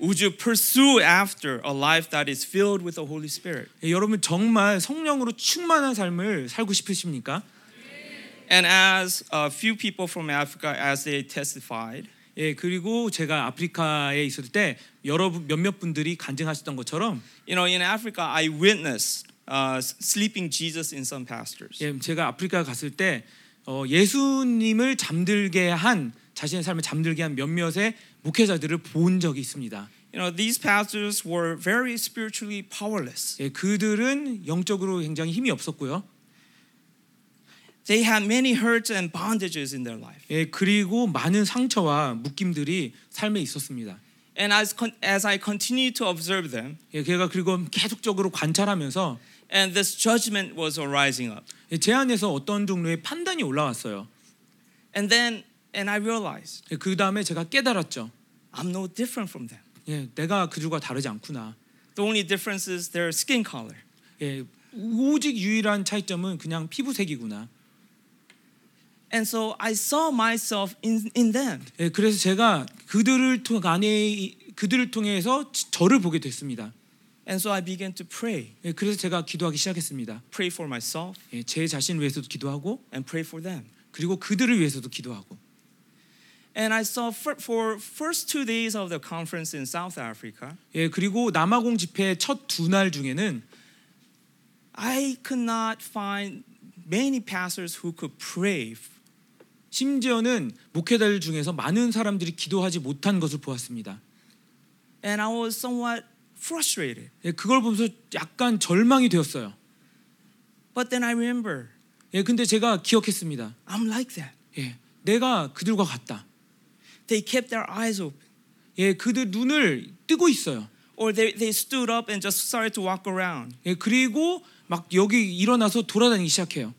Would you pursue after a life that is filled with the Holy Spirit? 예, 여러분 정말 성령으로 충만한 삶을 살고 싶으십니까? And as a few people from Africa, as they testified, 예, 그리고 제가 아프리카에 있을 때 여러분 몇몇 분들이 간증하셨던 것처럼 you know, in Africa, I witnessed uh, sleeping Jesus in some pastors. 예, 제가 아프리카 갔을 때 어, 예수님을 잠들게 한 자신의 삶을 잠들게 한 몇몇의 목회자들을 본 적이 있습니다. You know, these pastors were very spiritually powerless. 예, 그들은 영적으로 굉장히 힘이 없었고요. They had many hurts and bondages in their life. 예, 그리고 많은 상처와 묶임들이 삶에 있었습니다. And as, as I continued to observe them, 예, 제가 그리고 계속적으로 관찰하면서 and this judgment was arising up. 예, 제 안에서 어떤 종류의 판단이 올라왔어요. And then, and I realized, 예, 그 다음에 제가 깨달았죠. I'm no different from them. 예, 내가 그들과 다르지 않구나. The only difference is their skin color. 예, 오직 유일한 차이점은 그냥 피부색이구나. And so I saw myself in, in them. 예, 그래서 제가 그들을 통 안에 그들을 통해서 지- 저를 보게 됐습니다. And so I began to pray. 예, 그래서 제가 기도하기 시작했습니다. Pray for myself 예, 제 자신을 위해서도 기도하고 and pray for them. 그리고 그들을 위해서도 기도하고. And I saw for, for first two days of the conference in South Africa, 예, 그리고 남아공 집회 첫 두 날 중에는 I could not find many pastors who could pray. 심지어는 목회자들 중에서 많은 사람들이 기도하지 못한 것을 보았습니다. And I was somewhat frustrated. 예, 그걸 보면서 약간 절망이 되었어요. But then I remember, 예, 근데 제가 기억했습니다. I'm like that. 예, 내가 그들과 같다. They kept their eyes open. 예, 그들 눈을 뜨고 있어요. Or they, they stood up and just started to walk around. 예, 그리고 막 여기 일어나서 돌아다니기 시작해요.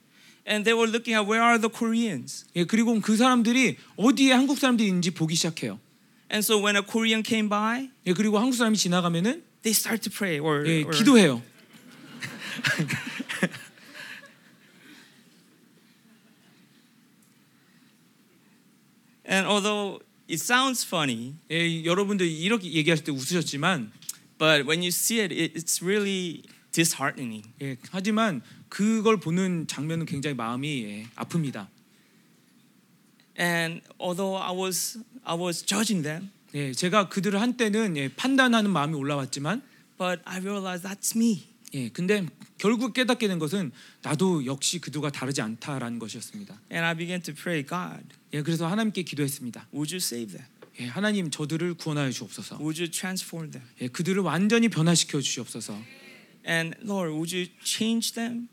And they were looking at where are the Koreans. 예, 그리고 그 사람들이 어디에 한국 사람들이 있는지 보기 시작해요. And so when a Korean came by, 예, 그리고 한국 사람이 지나가면은 they start to pray or, 예, or- 기도해요. and although it sounds funny, 예, 여러분들 이렇게 얘기하실 때 웃으셨지만 but when you see it, it it's really disheartening. 예, 하지만 그걸 보는 장면은 굉장히 마음이 예, 아픕니다. And although I was I was judging them, 예, 제가 그들을 한때는 예, 판단하는 마음이 올라왔지만 but I realized that's me. 예, 근데 결국 깨닫게 된 것은 나도 역시 그들과 다르지 않다라는 것이었습니다. And I began to pray, God, 예, 그래서 하나님께 기도했습니다. would you save them? 예, 하나님 저들을 구원하여 주옵소서. Would you transform them? 예, 그들을 완전히 변화시켜 주시옵소서. And Lord, would you change them?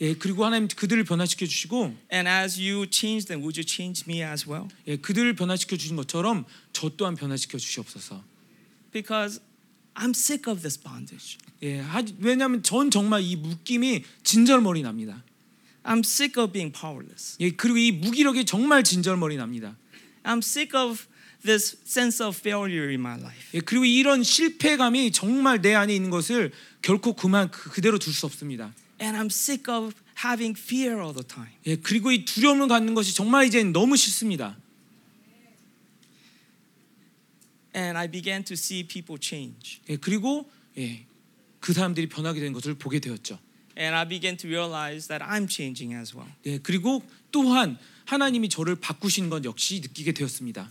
예, 그리고 하나님 그들을 변화시켜 주시고 And as you change them, would you change me as well? 예, 그들을 변화시켜 주신 것처럼 저 또한 변화시켜 주시옵소서. Because I'm sick of this bondage. 예, 하, 왜냐하면 전 정말 이 묶임이 진절머리 납니다. I'm sick of being powerless. 예, 그리고 이 무기력이 정말 진절머리 납니다. I'm sick of this sense of failure in my life. 예, 그리고 이런 실패감이 정말 내 안에 있는 것을 결코 그만 그- 그대로 둘 수 없습니다. And I'm sick of having fear all the time. 예, 그리고 이 두려움을 갖는 것이 정말 이제 너무 싫습니다. And I began to see people change. 예, 그리고 예, 그 사람들이 변하게 된 것을 보게 되었죠. And I began to realize that I'm changing as well. 예, 그리고 또한 하나님이 저를 바꾸신 것 역시 느끼게 되었습니다.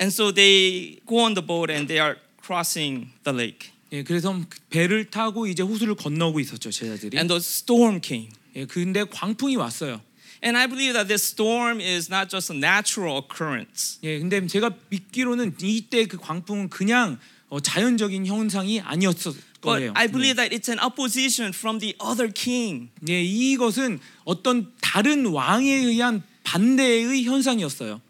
And so they go on the boat and they are crossing the lake. 예, 그래서 배를 타고 이제 호수를 건너고 있었죠 제자들이. And the storm came. 예, 근데 광풍이 왔어요. And I believe that this storm is not just a natural occurrence. 예, 근데 제가 믿기로는 이때 그 광풍은 그냥 어, 자연적인 현상이 아니었을 But 거예요. I believe that it's an opposition from the other king. 예, 이것은 어떤 다른 왕에 의한 반대의 현상이었어요.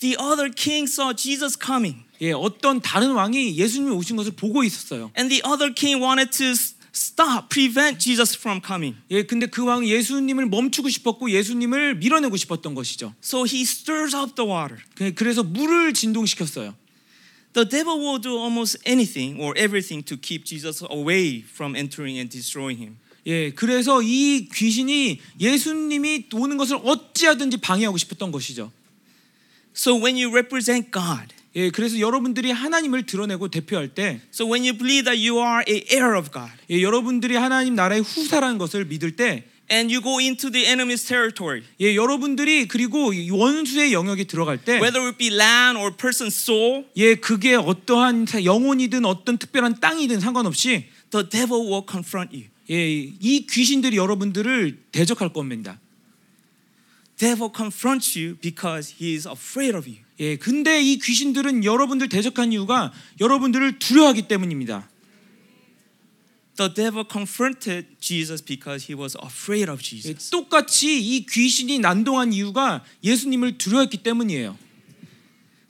The other king saw Jesus coming. 예, 어떤 다른 왕이 예수님이 오신 것을 보고 있었어요. And the other king wanted to stop, prevent Jesus from coming. 예, 근데 그 왕은 예수님을 멈추고 싶었고 예수님을 밀어내고 싶었던 것이죠. So he stirs up the water. 그- 그래서 물을 진동시켰어요. The devil will do almost anything or everything to keep Jesus away from entering and destroying him. 예, 그래서 이 귀신이 예수님이 오는 것을 어찌하든지 방해하고 싶었던 것이죠. So when you represent God, 예, 그래서 여러분들이 하나님을 드러내고 대표할 때, so when you believe that you are a heir of God, 예, 여러분들이 하나님 나라의 후사라는 것을 믿을 때, and you go into the enemy's territory, 예, 여러분들이 그리고 이 원수의 영역에 들어갈 때, whether it be land or person's soul, 예, 그게 어떠한 사- 영혼이든 어떤 특별한 땅이든 상관없이, the devil will confront you. 예, 이 귀신들이 여러분들을 대적할 겁니다. Devil confronts you because he is afraid of you. 예, 근데 이 귀신들은 여러분들 대적한 이유가 여러분들을 두려워하기 때문입니다. The devil confronted Jesus because he was afraid of 예, Jesus. 똑같이 이 귀신이 난동한 이유가 예수님을 두려워했기 때문이에요.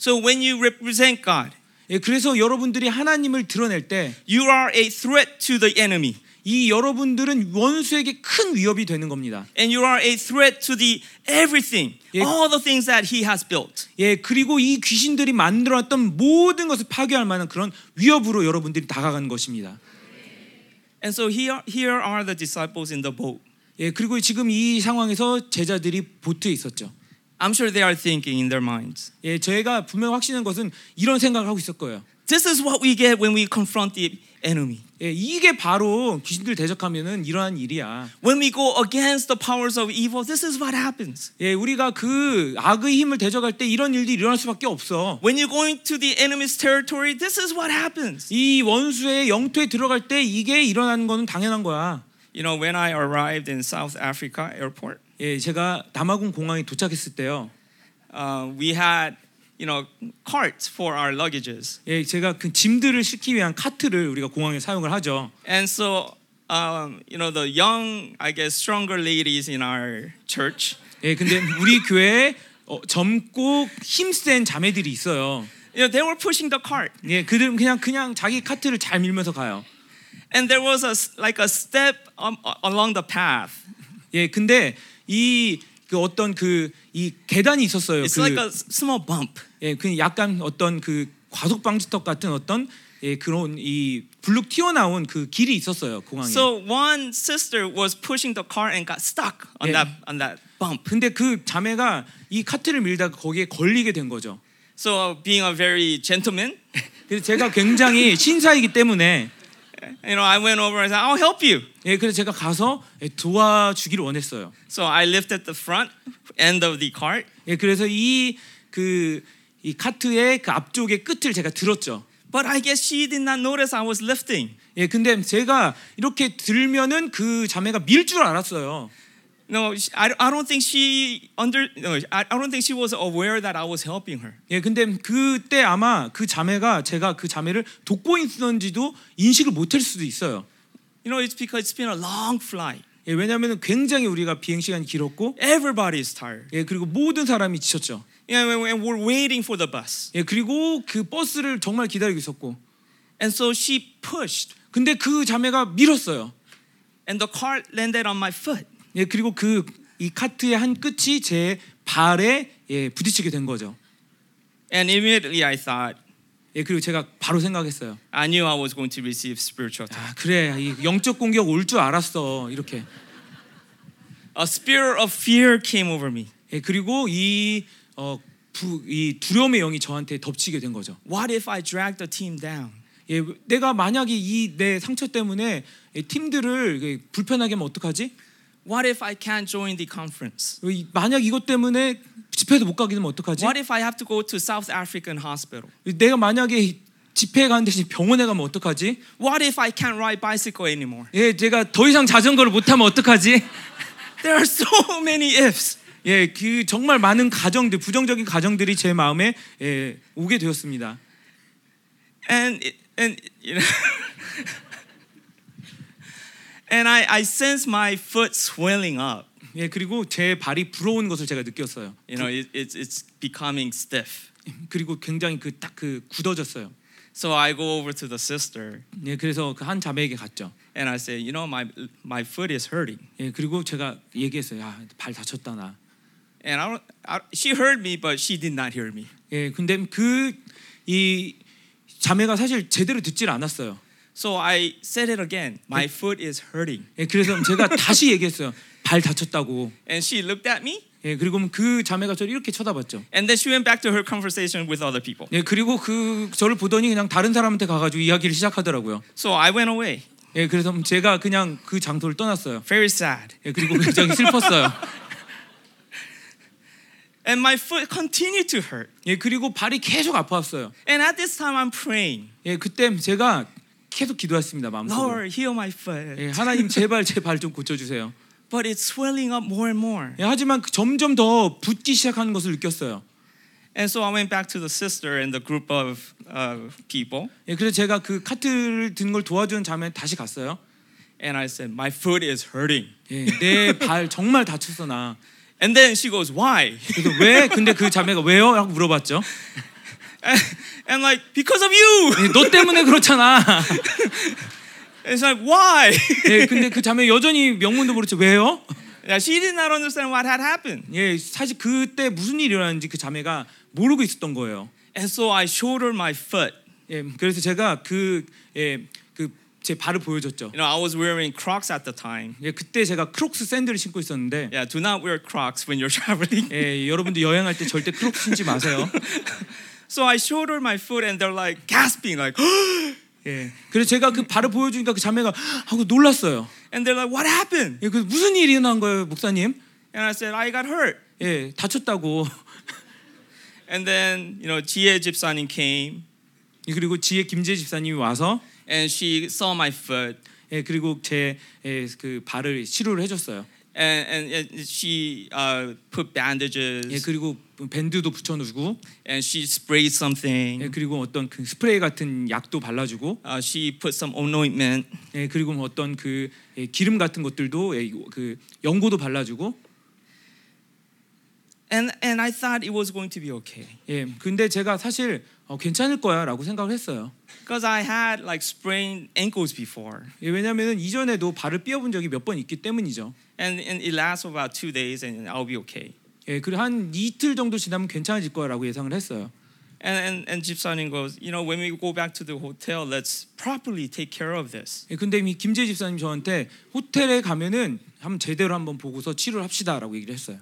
So when you represent God, 예, 그래서 여러분들이 하나님을 드러낼 때이 you are a threat to the enemy. 여러분들은 원수에게 큰 위협이 되는 겁니다. And you are a threat to the everything, 예. all the things that he has built. 예, 그리고 이 귀신들이 만들어왔던 모든 것을 파괴할 만한 그런 위협으로 여러분들이 다가가는 것입니다. And so here, here are the disciples in the boat. 예, 그리고 지금 이 상황에서 제자들이 보트에 있었죠. I'm sure they are thinking in their minds. 예, 제가 분명 확신한 것은 이런 생각을 하고 있을 거예요. This is what we get when we confront the enemy. 예, 이게 바로 귀신들 대적하면은 이러한 일이야. When we go against the powers of evil, this is what happens. 예, 우리가 그 악의 힘을 대적할 때 이런 일들이 일어날 수밖에 없어. When you go into the enemy's territory, this is what happens. 이 원수의 영토에 들어갈 때 이게 일어나는 거는 당연한 거야. You know, when I arrived in South Africa airport, 예, 제가 남아공 공항에 도착했을 때요. uh, we had, you know, carts for our luggages. 예, 제가 그 짐들을 싣기 위한 카트를 우리가 공항에 사용을 하죠. And so, um, you know, the young, I guess, stronger ladies in our church, 예, 근데 우리 교회에 어, 젊고 힘센 자매들이 있어요. you know, they were pushing the cart. 예, 그들은 그냥 그냥 자기 카트를 잘 밀면서 가요. And there was a like a step um, along the path. 예, 근데 이 그 어떤 그 이 계단이 있었어요. It's 그, like a small bump. 예, 그 약간 어떤 그 과속 방지턱 같은 어떤 예, 그런 이 불룩 튀어나온 그 길이 있었어요 공항에. So one sister was pushing the cart and got stuck on Yeah. that on that bump. 근데 그 자매가 이 카트를 밀다가 거기에 걸리게 된 거죠. So being a very gentleman, 그래서 제가 굉장히 신사이기 때문에 you know, I went over and said, I'll help you. 예, 그래서 제가 가서 예, 도와주기를 원했어요. So I lifted the front end of the cart, 예, 그래서 이 그 이 카트의 그 앞쪽의 끝을 제가 들었죠. but I guess she did not notice I was lifting. 예, 근데 제가 이렇게 들면은 그 자매가 밀 줄 알았어요. No, I, I don't think she under. No, I, I don't think she was aware that I was helping her. 예, 근데 그때 아마 그 자매가 제가 그 자매를 돕고 있었는지도 인식을 못할 수도 있어요. You know, it's because it's been a long flight. 예, 왜냐하면 굉장히 우리가 비행 시간이 길었고, Everybody is tired. 예, 그리고 모든 사람이 지쳤죠. Yeah, and and we're waiting for the bus, 예, 그리고 그 버스를 정말 기다리고 있었고, and so she pushed, 근데 그 자매가 밀었어요. and the cart landed on my foot. 예, 그리고 그 이 카트의 한 끝이 제 발에 예, 부딪히게 된 거죠. And immediately I thought, 예, 그리고 제가 바로 생각했어요. I knew I was going to receive spiritual attack. 아, 그래, 이 영적 공격 올 줄 알았어. 이렇게. A spirit of fear came over me. 예, 그리고 이, 어, 부, 이 두려움의 영이 저한테 덮치게 된 거죠. What if I drag the team down? 예, 내가 만약에 이 내 상처 때문에 이 팀들을 불편하게 하면 어떡하지? What if I can't join the conference? 이- 만약 이것 때문에 집회도 못 가게 되면 어떡하지? What if I have to go to South African hospital? 내가 만약에 이 집회에 가는 대신 병원에 가면 어떡하지? What if I can't ride bicycle anymore? 예, 제가 더 이상 자전거를 못 타면 어떡하지? There are so many ifs. 예, 그 정말 많은 가정들, 부정적인 가정들이 제 마음에 예, 오게 되었습니다. And and you know And I, I sense my foot swelling up. 예, 그리고 제 발이 부러운 것을 제가 느꼈어요. You know, it, it's it's becoming stiff. 그리고 굉장히 그 딱 그 굳어졌어요. So I go over to the sister 예, 그래서 그 한 자매에게 갔죠. and I say, you know, my my foot is hurting. 예, 그리고 제가 얘기했어요. 야, 발 다쳤다 나. And I, I she heard me, but she did not hear me. 예, 근데 그 이 자매가 사실 제대로 듣질 않았어요. So I said it again. My foot is hurting. 예, 그래서 제가 다시 얘기했어요. 발 다쳤다고. And she looked at me, 예, 그리고 그 자매가 저를 이렇게 쳐다봤죠. and then she went back to her conversation with other people. 예, 그리고 그 저를 보더니 그냥 다른 사람한테 가가지고 이야기를 시작하더라고요. So I went away, 예, 그래서 제가 그냥 그 장소를 떠났어요. very sad. 예, 그리고 굉장히 슬펐어요. And my foot continued to hurt. 예, 그리고 발이 계속 아파왔어요. And at this time, I'm praying, 예, 그때 제가 계속 기도했습니다 마음속으로. Lord, heal my foot. 예, 하나님 제발 제 발 좀 고쳐주세요. But it's swelling up more and more. 예, 하지만 그 점점 더 붓기 시작하는 것을 느꼈어요. And so I went back to the sister and the group of uh, people, 예, 그래서 제가 그 카트를 든 걸 도와주는 자매 다시 갔어요. and I said, My foot is hurting. 예, 내 발 정말 다쳤어 나. And then she goes, Why? 그래서 왜? 근데 그 자매가 왜요? 라고 물어봤죠. And, like, Because of you. 예, 너 때문에 그렇잖아. It's like, Why? 예, 근데 그 자매 여전히 영문도 모르죠. 왜요? yeah, she did not understand what had happened. 예, 사실 그때 무슨 일이 일어났는지 그 자매가 모르고 있었던 거예요. And so I showed her my foot. 예, 그래서 제가 그 예, 그 제 발을 보여줬죠. You know, I was wearing Crocs at the time. 예, 그때 제가 크록스 샌들을 신고 있었는데 Yeah, do not wear Crocs when you're traveling. 예, 여러분들 여행할 때 절대 크록스 신지 마세요. So I showed her my foot, and they're like gasping, like, 예. 그래서 제가 그 발을 보여주니까 그 자매가 하고 놀랐어요. and they're like, What happened? 예, 그 무슨 일이 일어난 거예요, 목사님? And I said, I got hurt. 예, 다쳤다고. And then, you know, 지혜 집사님 came, 예, 그리고 지혜 김재 집사님이 와서 and she saw my foot, 예, 그리고 제그 발을 치료를 해줬어요. And, and, and she uh, put bandages, 예, 그리고 밴드도 붙여주고, and she sprayed something. 예, 그리고 어떤 그 스프레이 같은 약도 발라주고, Uh, she put some anointment, 예, 그리고 뭐 어떤 그 예, 기름 같은 것들도 예, 그 연고도 발라주고, and and I thought it was going to be okay, 예, 근데 제가 사실 어, 괜찮을 거야라고 생각을 했어요. Because I had like sprained ankles before, 예, 왜냐하면 이전에도 발을 삐어본 적이 몇 번 있기 때문이죠. and and it lasts about two days, and I'll be okay. 예, 그리고 한 이틀 정도 지나면 괜찮아질 거라고 예상을 했어요. And and and 집사님 goes, you know, when we go back to the hotel, let's properly take care of this. 예, 근데 이 김재 집사님 저한테 호텔에 가면은 한번 제대로 한번 보고서 치료를 합시다라고 얘기를 했어요.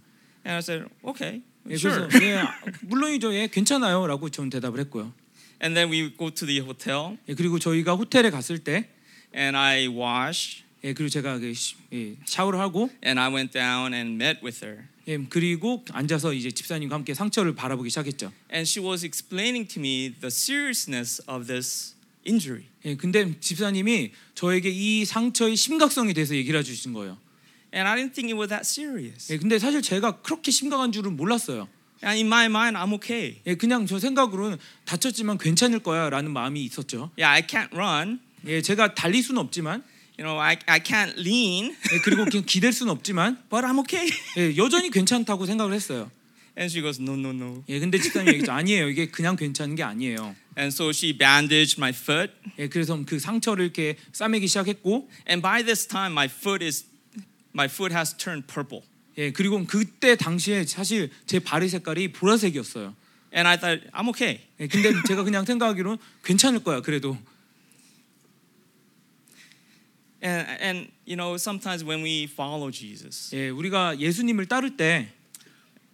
And I said, okay, 예, sure. 그래서 예, 물론이죠, 예, 괜찮아요라고 저는 대답을 했고요. And then we go to the hotel, 예, 그리고 저희가 호텔에 갔을 때, and I washed 예, 그리고 제가 그 시- 예, 샤워를 하고 and I went down and met with her. 예, 그리고 앉아서 이제 집사님과 함께 상처를 바라보기 시작했죠. And she was explaining to me the seriousness of this injury. 예, 근데 집사님이 저에게 이 상처의 심각성에 대해서 얘기를 해주신 거예요. And I didn't think it was that serious. 예, 근데 사실 제가 그렇게 심각한 줄은 몰랐어요. In my mind, I'm okay. 예, 그냥 저 생각으로는 다쳤지만 괜찮을 거야라는 마음이 있었죠. Yeah, I can't run. 예, 제가 달릴 수는 없지만, You know, I, I can't lean, 예, 그리고 그냥 기댈 수는 없지만, but I'm okay. 예, 여전히 괜찮다고 생각을 했어요. And she goes, no, no, no. 예, 근데 집사님이 얘기했죠. 아니에요. 이게 그냥 괜찮은 게 아니에요. And so she bandaged my foot. 예, 그래서 그 상처를 이렇게 싸매기 시작했고, And by this time, my foot is, my foot has turned purple. 예, 그리고 그때 당시에 사실 제 발의 색깔이 보라색이었어요. And I thought, I'm okay. 예, 근데 제가 그냥 생각하기로는 괜찮을 거야. 그래도 And, and you know, sometimes when we follow Jesus, 예, 우리가 예수님을 따를 때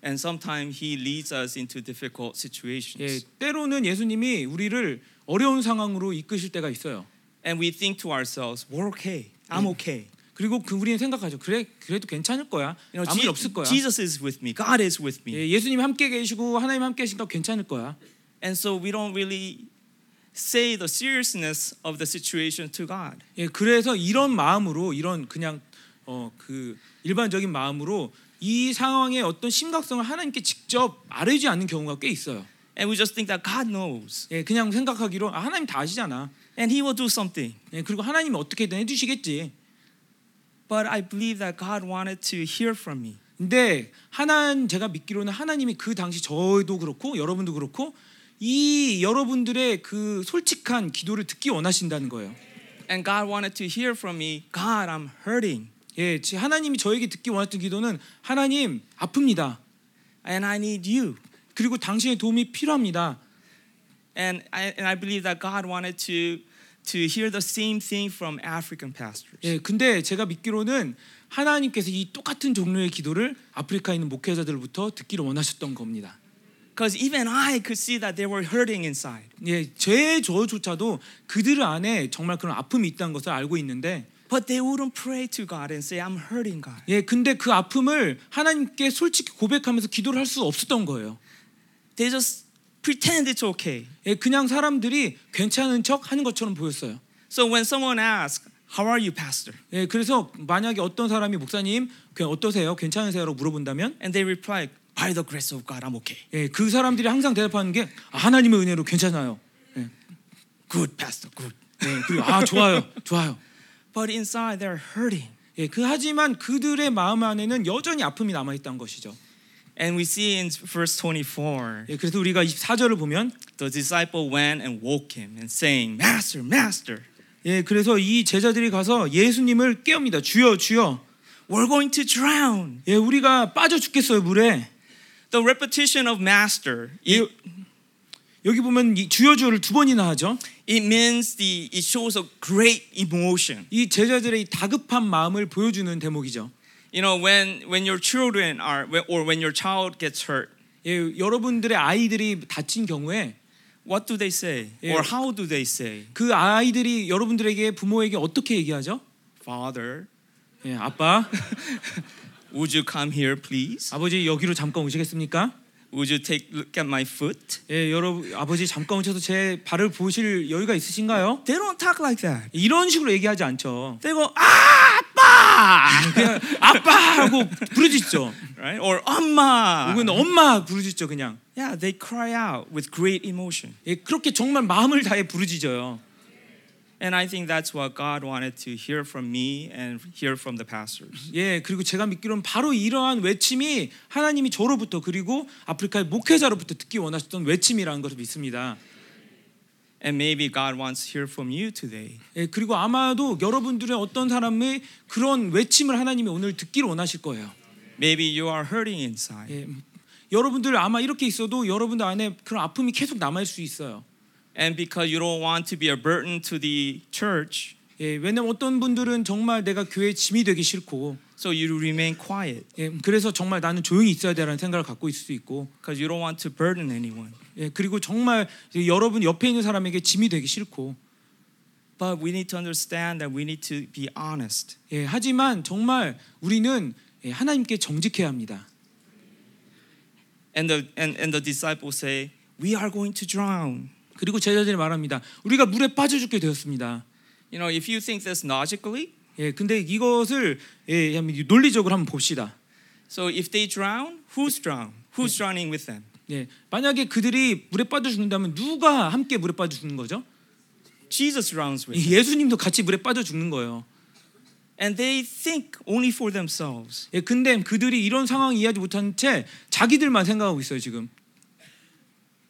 and sometimes He leads us into difficult 예, situations, 때로는 예수님이 우리를 어려운 상황으로 이끄실 때가 있어요. and we think to ourselves, we're okay. I'm okay. 그리고 그 우리는 생각하죠. 그래, 그래도 괜찮을 거야. You know, 아무 일 없을 거야. Jesus is with me. God is with me. 예, 예수님 함께 계시고 하나님 함께 계시니까 괜찮을 거야. And so we don't really say the seriousness of the situation to God. 예, 그래서 이런 마음으로 이런 그냥 어, 그 일반적인 마음으로 이 상황의 어떤 심각성을 하나님께 직접 말하지 않는 경우가 꽤 있어요. And we just think that God knows. 예, 그냥 생각하기로 아, 하나님 다 아시잖아. And He will do something. 예, 그리고 하나님이 어떻게든 해주시겠지. But I believe that God wanted to hear from me. 근데 하나님 제가 믿기로는 하나님이 그 당시 저도 그렇고 여러분도 그렇고 이 여러분들의 그 솔직한 기도를 듣기 원하신다는 거예요. And God wanted to hear from me, God, I'm hurting. 예, 지- 하나님이 저에게 듣기 원했던 기도는 하나님 아픕니다. And I need you. 그리고 당신의 도움이 필요합니다. And I, and I believe that God wanted to, to hear the same thing from African pastors. 예, 근데 제가 믿기로는 하나님께서 이 똑같은 종류의 기도를 아프리카에 있는 목회자들부터 듣기를 원하셨던 겁니다. Because even I could see that they were hurting inside. 예, 제 저조차도 그들 안에 정말 그런 아픔이 있다는 것을 알고 있는데 But they wouldn't pray to God and say, I'm hurting God. 예, 근데 그 아픔을 하나님께 솔직히 고백하면서 기도를 할 수 없었던 거예요. They just pretend it's okay. 예, 그냥 사람들이 괜찮은 척 하는 것처럼 보였어요. So when someone asks, How are you, Pastor? 예, 그래서 만약에 어떤 사람이 목사님 그냥 어떠세요? 괜찮으세요?라고 물어본다면 And they reply, By the grace of God, I'm okay. 예, 그 사람들이 항상 대답하는 게 아, 하나님의 은혜로 괜찮아요. 예, Good, Pastor, good. 예, 그리고 아 좋아요, 좋아요. But inside, they're hurting. 예, 그 하지만 그들의 마음 안에는 여전히 아픔이 남아 있다는 것이죠. And we see in verse 24, 예, 그래서 우리가 24절을 보면 the disciple went and woke him and saying, Master, Master, 예, 그래서 이 제자들이 가서 예수님을 깨웁니다. 주여, 주여. we're going to drown. 예, 우리가 빠져 죽겠어요 물에. The repetition of Master, it, 여기 보면 이 주여 주여를 두 번이나 하죠. it means the, it shows a great emotion. 이 제자들의 이 다급한 마음을 보여주는 대목이죠. You know, when, when your children are, or when your child gets hurt, 예, 여러분들의 아이들이 다친 경우에 what do they say? Yeah. Or how do they say? 그 아이들이 여러분들에게 부모에게 어떻게 얘기하죠? Father, 예, 아빠, would you come here, please? 아버지 여기로 잠깐 오시겠습니까? Would you take look at my foot? 예, 여러분 아버지 잠깐 오셔서 제 발을 보실 여유가 있으신가요? They don't talk like that. 이런 식으로 얘기하지 않죠. They go, ah, 아빠, 그냥 아빠 하고 부르짖죠. right? Or 엄마. 혹은 엄마 부르짖죠 그냥. Yeah, they cry out with great emotion. 예, 그렇게 정말 마음을 다해 부르짖어요. And I think that's what God wanted to hear from me and hear from the pastors. 예, 그리고 제가 믿기로는 바로 이러한 외침이 하나님이 저로부터 그리고 아프리카의 목회자로부터 듣기 원하셨던 외침이라는 것을 믿습니다. And maybe God wants to hear from you today. 예, 그리고 아마도 여러분들의 어떤 사람의 그런 외침을 하나님이 오늘 듣기를 원하실 거예요. Maybe you are hurting inside. 예, 여러분들 아마 이렇게 있어도 여러분들 안에 그런 아픔이 계속 남아 있을 수 있어요. And because you don't want to be a burden to the church, 예, 왜냐면 어떤 분들은 정말 내가 교회 짐이 되기 싫고, so you remain quiet 예, 그래서 정말 나는 조용히 있어야 되라는 생각을 갖고 있을 수 있고, because you don't want to burden anyone. 예, 그리고 정말 여러분 옆에 있는 사람에게 짐이 되기 싫고, But we need to understand that we need to be honest. 예, 하지만 정말 우리는 예, 하나님께 정직해야 합니다. And the and, and the disciples say, "We are going to drown." 그리고 제자들이 말합니다. 우리가 물에 빠져 죽게 되었습니다. You know, if you think this logically, 예, 근데 이것을 예, 논리적으로 한번 봅시다. so if they drown, who's drown? Who's drowning with them? 예, 만약에 그들이 물에 빠져 죽는다면 누가 함께 물에 빠져 죽는 거죠? Jesus drowns with 예, them. 예수님도 같이 물에 빠져 죽는 거예요. And they think only for themselves. 예, 근데 그들이 이런 상황 이해하지 못한 채 자기들만 생각하고 있어요 지금.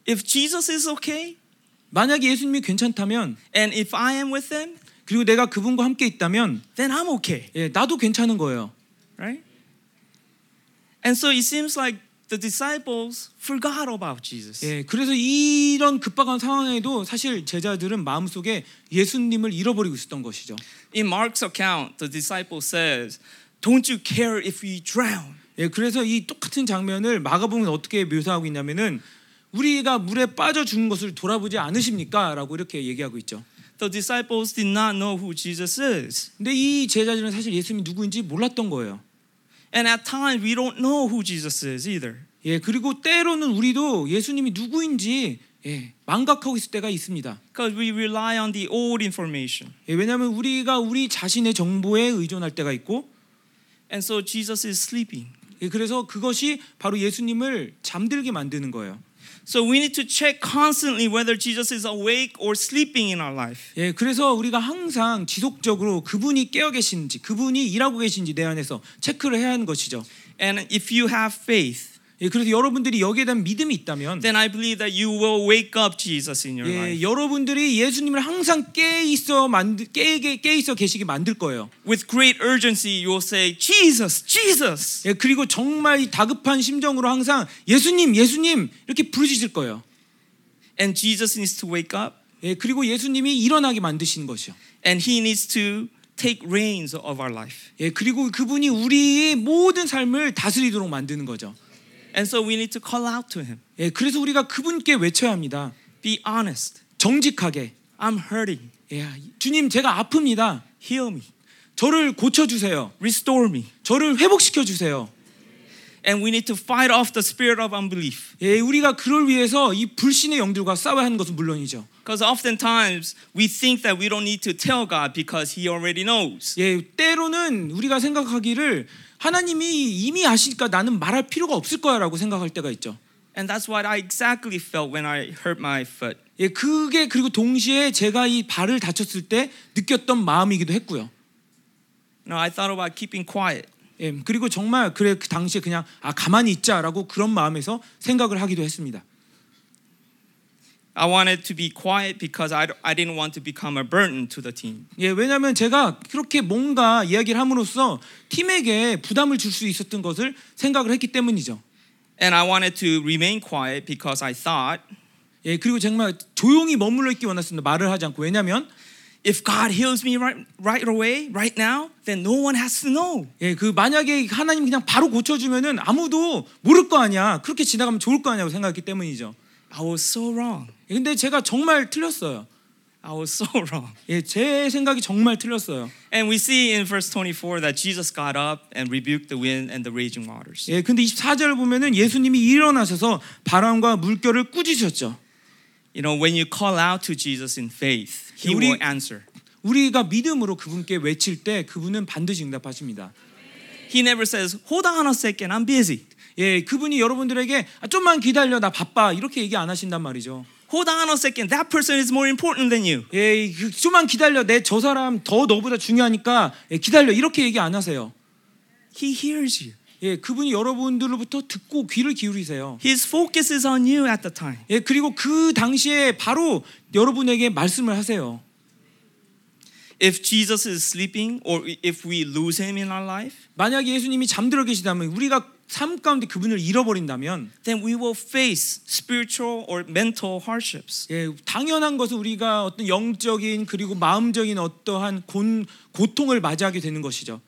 If Jesus is okay, 만약에 예수님이 괜찮다면 and if I am with them, 그리고 내가 그분과 함께 있다면 then I'm okay, 예, 나도 괜찮은 거예요. right? And so it seems like the disciples forgot about Jesus. 예, 그래서 이런 급박한 상황에도 사실 제자들은 마음속에 예수님을 잃어버리고 있었던 것이죠. In Mark's account, the disciple says, "Don't you care if we drown?" 예, 그래서 이 똑같은 장면을 마가복음은 어떻게 묘사하고 있냐면은 우리가 물에 빠져 죽는 것을 돌아보지 않으십니까?라고 이렇게 얘기하고 있죠. The disciples did not know who Jesus is. 근데 이 제자들은 사실 예수님이 누구인지 몰랐던 거예요. And at times we don't know who Jesus is either. 예, 그리고 때로는 우리도 예수님이 누구인지 예, 망각하고 있을 때가 있습니다. Because we rely on the old information. 예, 왜냐하면 우리가 우리 자신의 정보에 의존할 때가 있고, And so Jesus is sleeping. 예, 그래서 그것이 바로 예수님을 잠들게 만드는 거예요. So we need to check constantly whether Jesus is awake or sleeping in our life. 예, 그래서 우리가 항상 지속적으로 그분이 깨어 계신지, 그분이 일하고 계신지 내 안에서 체크를 해야 하는 것이죠. And if you have faith, 예, 그래서 여러분들이 여기에 대한 믿음이 있다면, then I believe that you will wake up Jesus in your 예, life 여러분들이 예수님을 항상 깨 있어 만들 깨, 깨 있어 계시게 만들 거예요. with great urgency. You will say, Jesus, Jesus. 예, 그리고 정말 이 다급한 심정으로 항상 예수님, 예수님 이렇게 부르실 거예요. And Jesus needs to wake up 예, 그리고 예수님이 일어나게 만드시는 것이요. and he needs to take reins of our life. 예, 그리고 그분이 우리의 모든 삶을 다스리도록 만드는 거죠. And so we need to call out to him. 예, 그래서 우리가 그분께 외쳐야 합니다. Be honest. 정직하게. I'm hurting. 예, 주님, 제가 아픕니다. Heal me. 저를 고쳐 주세요. Restore me. 저를 회복시켜 주세요. And we need to fight off the spirit of unbelief. 예, 우리가 그를 위해서 이 불신의 영들과 싸워야 하는 것은 물론이죠. Because oftentimes we think that we don't need to tell God because He already knows. 예, 때로는 우리가 생각하기를 하나님이 이미 아시니까 나는 말할 필요가 없을 거야라고 생각할 때가 있죠. And that's what I exactly felt when I hurt my foot. 예, 그게 그리고 동시에 제가 이 발을 다쳤을 때 느꼈던 마음이기도 했고요. No, I thought about keeping quiet. 예, 그리고 정말 그래 그 당시에 그냥 아 가만히 있자라고 그런 마음에서 생각을 하기도 했습니다. I wanted to be quiet because I, I didn't want to become a burden to the team. 예, 왜냐하면 제가 그렇게 뭔가 이야기를 함으로써 팀에게 부담을 줄 수 있었던 것을 생각을 했기 때문이죠. And I wanted to remain quiet because I thought 예, 그리고 정말 조용히 머물러 있기 원했습니다. 말을 하지 않고 왜냐하면 if God heals me right, right away, right now, then no one has to know. 예, 그 만약에 하나님 그냥 바로 고쳐주면은 아무도 모를 거 아니야. 그렇게 지나가면 좋을 거 아니냐고 생각했기 때문이죠. I was so wrong. 예, 근데 제가 정말 틀렸어요. I was so wrong. 예, 제 생각이 정말 틀렸어요. And we see in verse 24 that Jesus got up and rebuked the wind and the raging waters. 예, 근데 24절 보면은 예수님이 일어나셔서 바람과 물결을 꾸짖으셨죠. You know, when you call out to Jesus in faith, He 우리- will answer. 우리가 믿음으로 그분께 외칠 때 그분은 반드시 응답하십니다. He never says, "Hold on a second, I'm busy." 예, 그분이 여러분들에게 아, 좀만 기다려 나 바빠 이렇게 얘기 안 하신단 말이죠. Hold on a second, that person is more important than you. 예, 그, 좀만 기다려 내 저 사람 더 너보다 중요하니까 예, 기다려 이렇게 얘기 안 하세요. He hears you. 예, 그분이 여러분들로부터 듣고 귀를 기울이세요. His focus is on you at the time. 예, 그리고 그 당시에 바로 여러분에게 말씀을 하세요. If Jesus is sleeping or if we lose him in our life, 만약 예수님이 잠들어 계시다면 우리가 삶 가운데 그분을 잃어버린다면 then we will face spiritual or mental hardships. 예, 당연한 것은 우리가 어떤 영적인 그리고 마음적인 어떠한 곤, 고통을 맞이하게 되는 것이죠.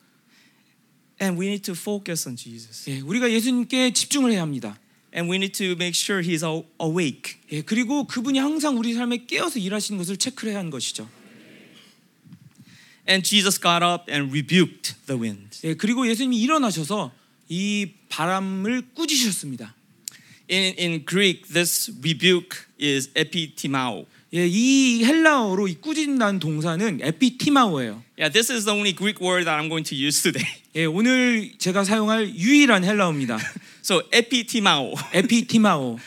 And we need to focus on Jesus. 예, 우리가 예수님께 집중을 해야 합니다. And we need to make sure he's aw- awake. 예, 그리고 그분이 항상 우리 삶에 깨어서 일하시는 것을 체크를 해야 하는 것이죠. And Jesus got up and rebuked the wind. 예, 그리고 예수님이 일어나셔서 이 바람을 꾸짖으셨습니다. In, in Greek, this rebuke is epitimao. 예, 이 헬라어로 이 꾸짖는다는 동사는 에피티마오예요. Yeah, this is the only Greek word that I'm going to use today. 예, 오늘 제가 사용할 유일한 헬라어입니다. So epitimao. 에피티마오.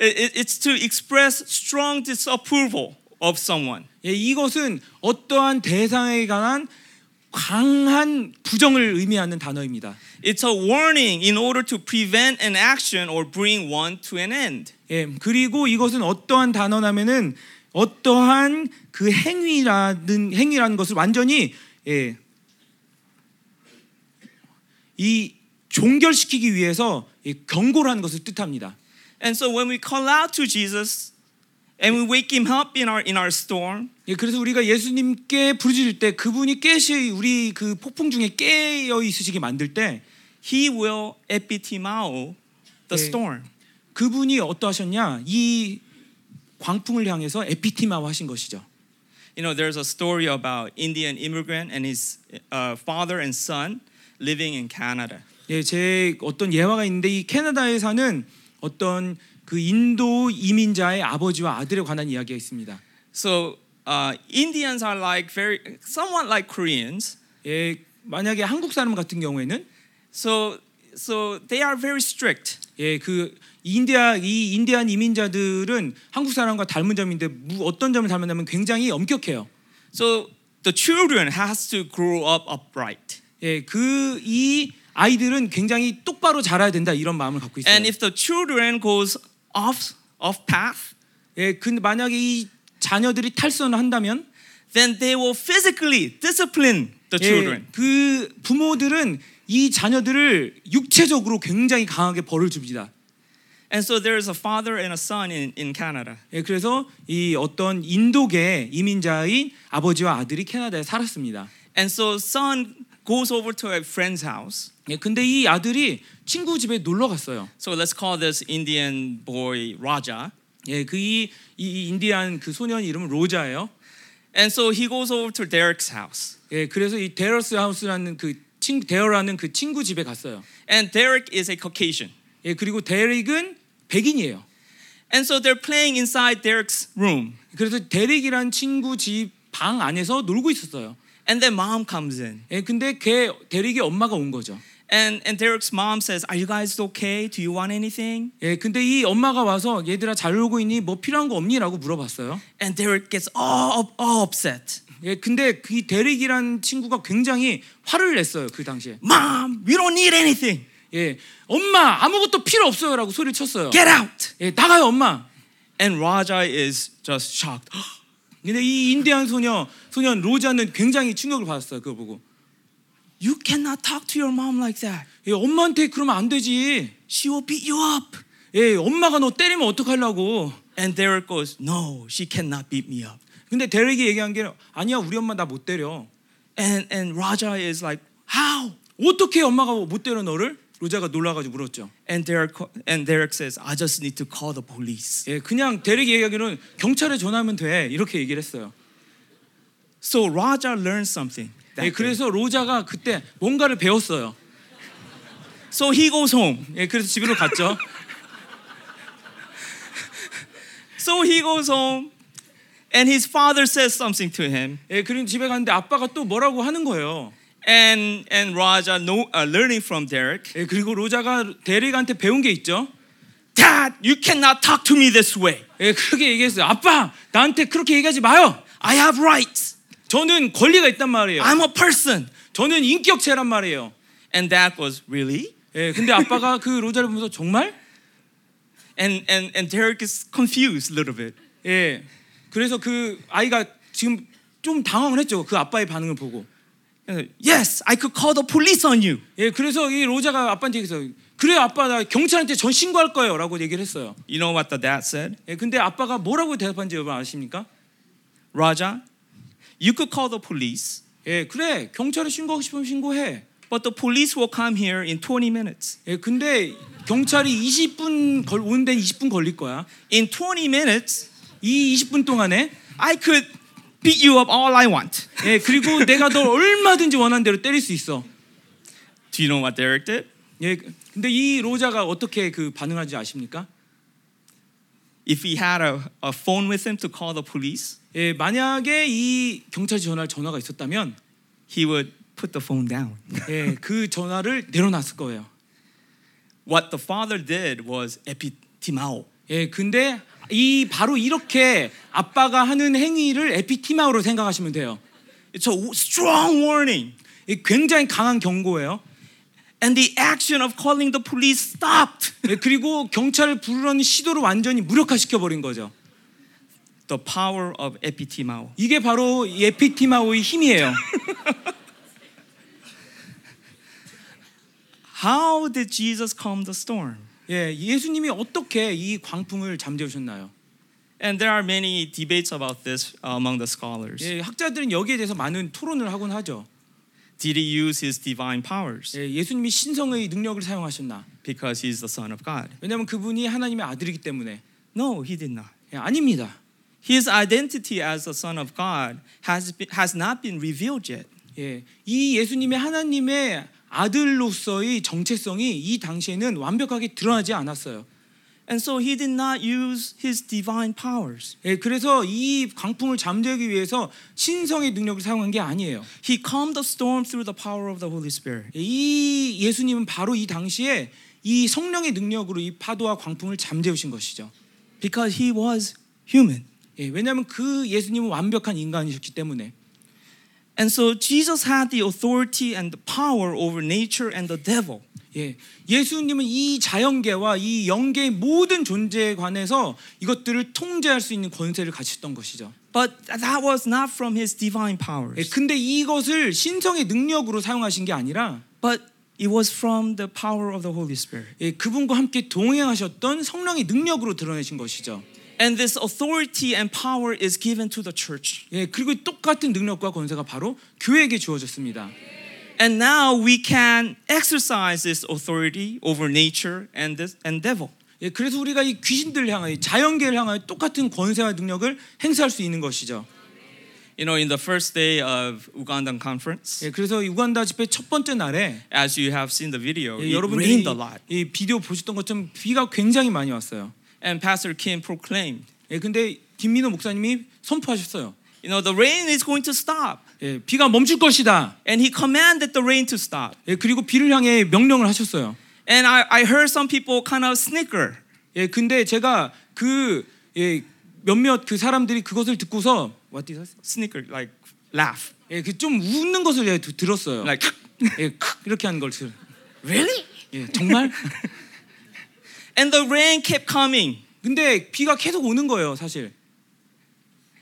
It- it- It's to express strong disapproval of someone. 예, 이것은 어떠한 대상에 관한 강한 부정을 의미하는 단어입니다. It's a warning in order to prevent an action or bring one to an end. 예, 그리고 이것은 어떠한 단어냐면은 어떠한 그 행위라든 행위라는 것을 완전히 예, 이 종결시키기 위해서 이 경고를 하는 것을 뜻합니다. And so when we call out to Jesus and we wake him up in our in our storm, 예, 그래서 우리가 예수님께 부르짖을 때 그분이 깨시 우리 그 폭풍 중에 깨어 있으시게 만들 때 he will epitimao the 네. storm. 그분이 어떠하셨냐? 이 광풍을 향해서 에피티마와 하신 것이죠. You know, there's a story about Indian immigrant and his uh, father and son living in Canada. 예, 제 어떤 예화가 있는데 이 캐나다에 사는 어떤 그 인도 이민자의 아버지와 아들에 관한 이야기가 있습니다. So uh, Indians are like very somewhat like Koreans. 예, 만약에 한국 사람 같은 경우에는 So so they are very strict. 예, 그 인디아 이 인디안 이민자들은 한국 사람과 닮은 점인데 무- 어떤 점을 닮았냐면 굉장히 엄격해요. So the children has to grow up upright. 예, 그 이 아이들은 굉장히 똑바로 자라야 된다 이런 마음을 갖고 있어요. And if the children goes off off path, 예, 근데 만약에 이 자녀들이 탈선을 한다면 then they will physically discipline the 예, children. 그 부모들은 이 자녀들을 육체적으로 굉장히 강하게 벌을 줍니다. And so there is a father and a son in, in Canada. 예, 그래서 이 어떤 인도계 이민자인 아버지와 아들이 캐나다에 살았습니다. And so son goes over to a friend's house. 예, 근데 이 아들이 친구 집에 놀러 갔어요. So let's call this Indian boy Raja. 예, 그이 이 인디안 그 소년 이름은 로자예요. And so he goes over to Derek's house. 예, 그래서 이 데러스 하우스라는 그 친, 데어라는 그 친구 집에 갔어요. And Derek is a Caucasian. 예, 그리고 데릭은 백인이에요. And so they're playing inside Derek's room. 그래서 데릭이란 친구 집 방 안에서 놀고 있었어요. And then mom comes in. 예, 근데 걔 데릭의 엄마가 온 거죠. And, and Derek's mom says, Are you guys okay? Do you want anything? 예, 근데 이 엄마가 와서 얘들아 잘 놀고 있니? 뭐 필요한 거 없니?라고 물어봤어요. And Derek gets all, all upset. 예, 근데 그 데릭이란 친구가 굉장히 화를 냈어요 그 당시에. Mom, we don't need anything. 예, 엄마 아무것도 필요 없어요라고 소리를 쳤어요. Get out. 예, 나가요 엄마. And Raja is just shocked. 근데 이 인디안 소녀 소년 로자는 굉장히 충격을 받았어요. 그거 보고. You cannot talk to your mom like that. 예, 엄마한테 그러면 안 되지. She will beat you up. 예, 엄마가 너 때리면 어떡하려고. And Derek goes, No, she cannot beat me up. 근데 데릭이 얘기한 게 아니야 우리 엄마 나 못 때려. And, and Raja is like, How? 어떻게 엄마가 못 때려 너를? 로자가 놀라가지고 물었죠. And Derek, and Derek says, I just need to call the police. 예, 그냥 데릭이 얘기하기로는 경찰에 전화하면 돼 이렇게 얘기를 했어요. So Raja learned something. 예. 그래서 로자가 그때 뭔가를 배웠어요. So he goes home. 예, 그래서 집으로 갔죠. So he goes home, and his father says something to him. 예, 그리고 집에 갔는데 아빠가 또 뭐라고 하는 거예요. And, and Raja, know, uh, learning from Derek, 예, 그리고 로자가 데릭한테 배운 게 있죠. Dad, you cannot talk to me this way. 예, 그렇게 얘기했어요. 아빠, 나한테 그렇게 얘기하지 마요. I have rights. 저는 권리가 있단 말이에요. I'm a person. 저는 인격체란 말이에요. And Dad goes, Really? 예, 근데 아빠가 그 로자를 보면서 정말? And, and, and Derek is confused a little bit. 예. 그래서 그 아이가 지금 좀 당황을 했죠. 그 아빠의 반응을 보고. Uh, Yes, I could call the police on you. 예, 그래서 이 로자가 아빠한테 얘기했어요. 그래 아빠 나 경찰한테 전 신고할 거예요라고 얘기를 했어요. You know what the dad said? 예, 근데 아빠가 뭐라고 대답한지 여러분 아십니까? Raja, you could call the police, 예, 그래 경찰에 신고하고 싶으면 신고해. but the police will come here in 20 minutes. 예, 근데 경찰이 20분 걸 오는데 20분 걸릴 거야. In 20 minutes, 이 20분 동안에 I could beat you up all I want. 예, 그리고 내가 널 얼마든지 원하는 대로 때릴 수 있어. Do you know what Derek did? 예, 근데 이 로자가 어떻게 그 반응하지 아십니까? If he had a, a phone with him to call the police, 예, 만약에 이 경찰 전화를 전화가 있었다면 he would put the phone down. 예, 그 전화를 내려놨을 거예요. What the father did was epitimao. 예, 근데 이 바로 이렇게 아빠가 하는 행위를 에피티마우로 생각하시면 돼요. It's a strong warning. 이 굉장히 강한 경고예요. And the action of calling the police stopped. 예, 그리고 경찰을 부르려는 시도를 완전히 무력화시켜 버린 거죠. The power of epitimao. 이게 바로 이 에피티마우의 힘이에요. How did Jesus calm the storm? 예, 예수님이 어떻게 이 광풍을 잠재우셨나요? And there are many debates about this among the scholars. 예, 학자들은 여기에 대해서 많은 토론을 하곤 하죠. Did he use his divine powers 예, 예수님이 신성의 능력을 사용하셨나? because he's the son of God? 왜냐하면 그분이 하나님의 아들이기 때문에 No, he did not. 예, 아닙니다. His identity as the son of God has been, has not been revealed yet. 예, 이 예수님의 하나님의 아들로서의 정체성이 이 당시에는 완벽하게 드러나지 않았어요. And so he did not use his divine powers. 예, 그래서 이 광풍을 잠재우기 위해서 신성의 능력을 사용한 게 아니에요. He calmed the storm through the power of the Holy Spirit. 예, 이 예수님은 바로 이 당시에 이 성령의 능력으로 이 파도와 광풍을 잠재우신 것이죠. Because he was human. 예, 왜냐하면 그 예수님은 완벽한 인간이셨기 때문에. And so Jesus had the authority and the power over nature and the devil. 예, 예수님은 이 자연계와 이 영계의 모든 존재에 관해서 이것들을 통제할 수 있는 권세를 가지셨던 것이죠. But that was not from his divine 예, powers. 근데 이것을 신성의 능력으로 사용하신 게 아니라 But it was from the power of the Holy Spirit. 예, 그분과 함께 동행하셨던 성령의 능력으로 드러내신 것이죠. And this authority and power is given to the church. 예, 그리고 똑같은 능력과 권세가 바로 교회에게 주어졌습니다. And now we can exercise this authority over nature and this and devil. 예, 그래서 우리가 이 귀신들을 향하여 이 자연계를 향하여 똑같은 권세와 능력을 행사할 수 있는 것이죠. You know, in the first day of Ugandan conference, 예, 그래서 우간다 집회 첫 번째 날에 as you have seen the video, 예, it rained a lot. 이 비디오 보셨던 것처럼 비가 굉장히 많이 왔어요. And Pastor Kim proclaimed, 예, 근데 김민호 목사님이 선포하셨어요. you know, the rain is going to stop. 예, 비가 멈출 것이다. And he commanded the rain to stop. 예, 그리고 비를 향해 명령을 하셨어요. And I, I heard some people kind of snicker. 예, 근데 제가 그 예, 몇몇 그 사람들이 그것을 듣고서 what did I say? Snicker, like laugh. 예, 그 좀 웃는 것을 예, 드- 들었어요. Like, 예, 크 이렇게 하는 걸 들. really? 예, 정말? And the rain kept coming. 근데 비가 계속 오는 거예요, 사실.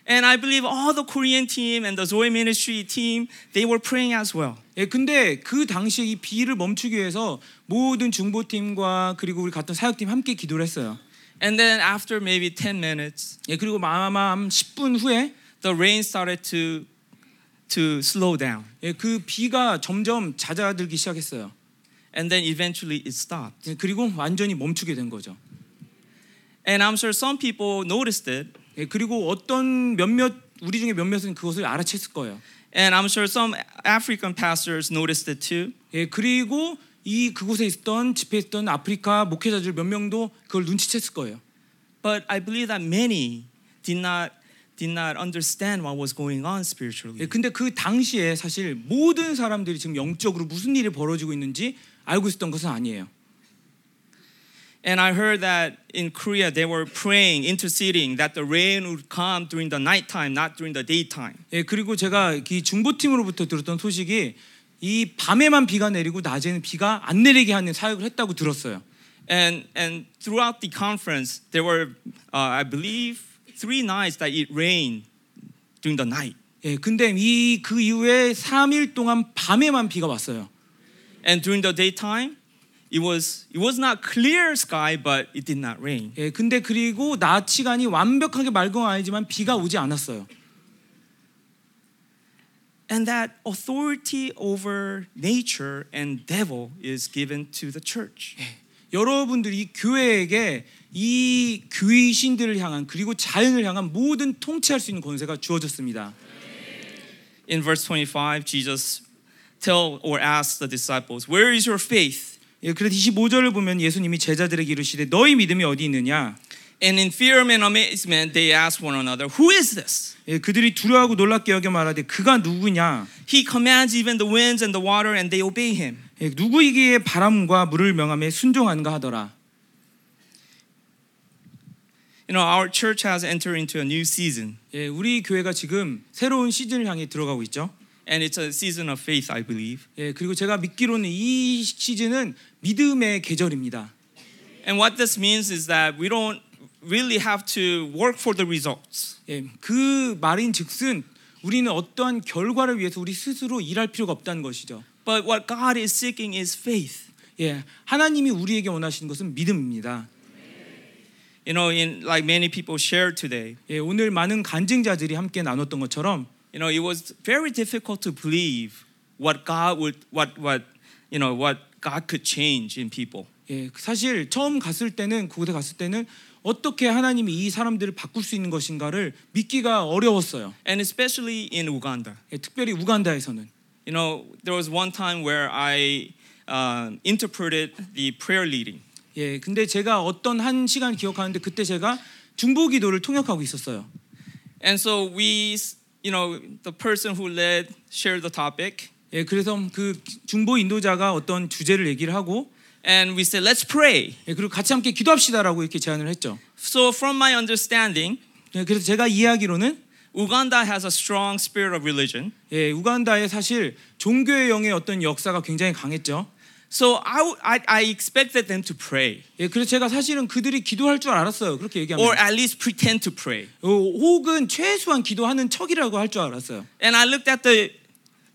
And I believe all the Korean team and the Zoe ministry team, they were praying as well. 예, 근데 그 당시에 이 비를 멈추기 위해서 모든 중보팀과 그리고 우리 갔던 사역팀 함께 기도를 했어요. And then after maybe 10 minutes, 예, 그리고 아마 한 10분 후에 the rain started to to slow down. 예, 그 비가 점점 잦아들기 시작했어요. And then eventually it stopped. 예, 그리고 완전히 멈추게 된 거죠. And I'm sure some people noticed it. 예, 그리고 어떤 몇몇 우리 중에 몇몇은 그것을 알아챘을 거예요. And I'm sure some African pastors noticed it too. 예, 그리고 이 그곳에 있었던 집회에 있었던 아프리카 목회자들 몇 명도 그걸 눈치챘을 거예요. But I believe that many did not did not understand what was going on 예, spiritually. 근데 그 당시에 사실 모든 사람들이 지금 영적으로 무슨 일이 벌어지고 있는지 알고 있었던 것은 아니에요. And I heard that in Korea they were praying, interceding that the rain would come during the nighttime, not during the daytime. 예, 그리고 제가 이 중보팀으로부터 들었던 소식이 이 밤에만 비가 내리고 낮에는 비가 안 내리게 하는 사역을 했다고 들었어요. And and throughout the conference, there were, uh, I believe, three nights that it rained during the night. 예, 근데 이 그 이후에 3일 동안 밤에만 비가 왔어요. And during the daytime, it was it was not clear sky, but it did not rain. 예, 근데 그리고 낮 시간이 완벽하게 맑은 건 아니지만 비가 오지 않았어요. And that authority over nature and devil is given to the church. 여러분들이 교회에게 이 귀신들을 향한 그리고 자연을 향한 모든 통치할 수 있는 권세가 주어졌습니다. in verse 25, Jesus tell or ask the disciples, "Where is your faith?" 예, 그래서 25절을 보면 예수님이 제자들에게 이르시되 너희 믿음이 어디 있느냐? And in fear and amazement, they ask one another, "Who is this?" 예, 그들이 두려워하고 놀랍게 여겨 말하되 그가 누구냐? He commands even the winds and the water, and they obey him. 예, 누구이기에 바람과 물을 명함에 순종한가 하더라. You know, our church has entered into a new season, 예, 우리 교회가 지금 새로운 시즌을 향해 들어가고 있죠. And it's a season of faith, I believe. 예, 그리고 제가 믿기로는 이 시즌은 믿음의 계절입니다. And what this means is that we don't really have to work for the results. 예, 그 말인즉슨 우리는 어떠한 결과를 위해서 우리 스스로 일할 필요가 없다는 것이죠. But what God is seeking is faith. 예, 하나님이 우리에게 원하시는 것은 믿음입니다. You know, in like many people shared today, 예, 오늘 많은 간증자들이 함께 나눴던 것처럼 you know, it was very difficult to believe what God would, what, what, you know, what God could change in people. 예, 사실 처음 갔을 때는 그곳에 갔을 때는 어떻게 하나님이 이 사람들을 바꿀 수 있는 것인가를 믿기가 어려웠어요. And especially in Uganda. 예, 특별히 우간다에서는 You know, there was one time where I uh, interpreted the prayer leading. 예, 근데 제가 어떤 한 시간 기억하는데 그때 제가 중보 기도를 통역하고 있었어요. And so we, you know, the person who led shared the topic, 예, 그래서 그 중보 인도자가 어떤 주제를 얘기를 하고 and we said, let's pray. 예, 그리고 같이 함께 기도합시다라고 이렇게 제안을 했죠. So, from my understanding, 예, 그래서 제가 이해하기로는 Uganda has a strong spirit of religion. 예, 우간다에 사실 종교의 영의 어떤 역사가 굉장히 강했죠. So, I, I, I expected them to pray, 예, 그래서 제가 사실은 그들이 기도할 줄 알았어요. 그렇게 얘기하면. or at least pretend to pray. 어, 혹은 최소한 기도하는 척이라고 할 줄 알았어요. And I looked at the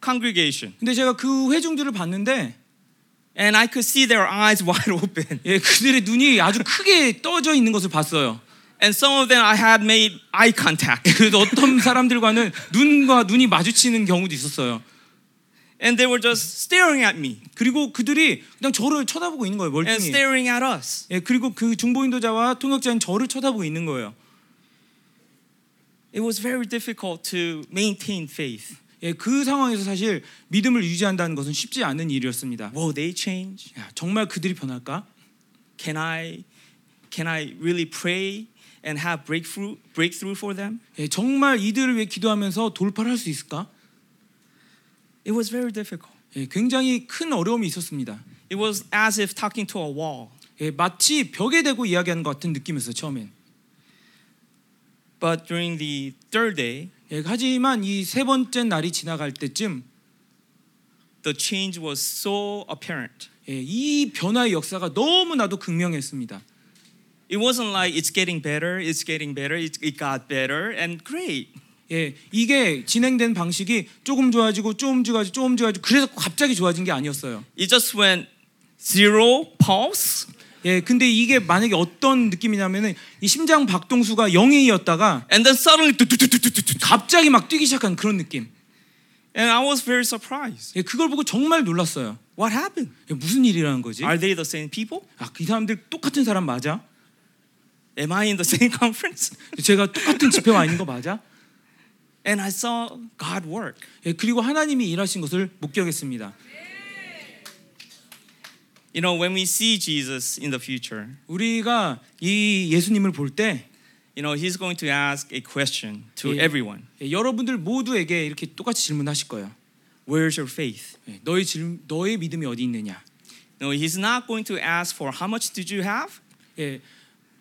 congregation, 근데 제가 그 회중들을 봤는데 and I could see their eyes wide open. 예, 그들의 눈이 아주 크게 떠져 있는 것을 봤어요. And some of them I had made eye contact. 그래서 어떤 사람들과는 눈과 눈이 마주치는 경우도 있었어요. And they were just staring at me 그리고 그들이 그냥 저를 쳐다보고 있는 거예요. and 멀뚱히. staring at us. 예, 그리고 그 중보 인도자와 통역자는 저를 쳐다보고 있는 거예요. It was very difficult to maintain faith. 예, 그 상황에서 사실 믿음을 유지한다는 것은 쉽지 않은 일이었습니다. Will they change? 야, 정말 그들이 변할까? Can I can I really pray and have breakthrough breakthrough for them? 예, 정말 이들을 위해 기도하면서 돌파를 할수 있을까? It was very difficult. 예, 굉장히 큰 어려움이 있었습니다. It was as if talking to a wall. 예, 마치 벽에 대고 이야기하는 것 같은 느낌이었어요 처음엔. But during the third day, 예, 하지만 이 세 번째 날이 지나갈 때쯤 the change was so apparent. 예, 이 변화의 역사가 너무나도 극명했습니다. It wasn't like it's getting better, it's getting better, it, it got better and great. 예, 이게 진행된 방식이 조금 좋아지고 조금 좋아지고 조금 좋아지고 그래서 갑자기 좋아진 게 아니었어요. It just went zero pulse 예, 근데 이게 만약에 어떤 느낌이냐면은 이 심장 박동수가 0이었다가 and then suddenly 뚜뚜뚜뚜뚜뚜. 갑자기 막 뛰기 시작한 그런 느낌. and I was very surprised. 예, 그걸 보고 정말 놀랐어요. What happened? 예, 무슨 일이라는 거지? Are they the same people? 아, 이 사람들 똑같은 사람 맞아? Am I in the same conference? 제가 똑같은 집회 와 있는 거 맞아? And I saw God work. 예, 그리고 하나님이 일하신 것을 목격했습니다. You know, when we see Jesus in the future, 우리가 이 예수님을 볼때 you know, he's going to ask a question to Yeah. everyone. 예, 여러분들 모두에게 이렇게 똑같이 질문하실 거예요. Where's your faith? 예, 너의 질, 너의 믿음이 어디 있느냐? No, he's not going to ask for how much did you have? 예,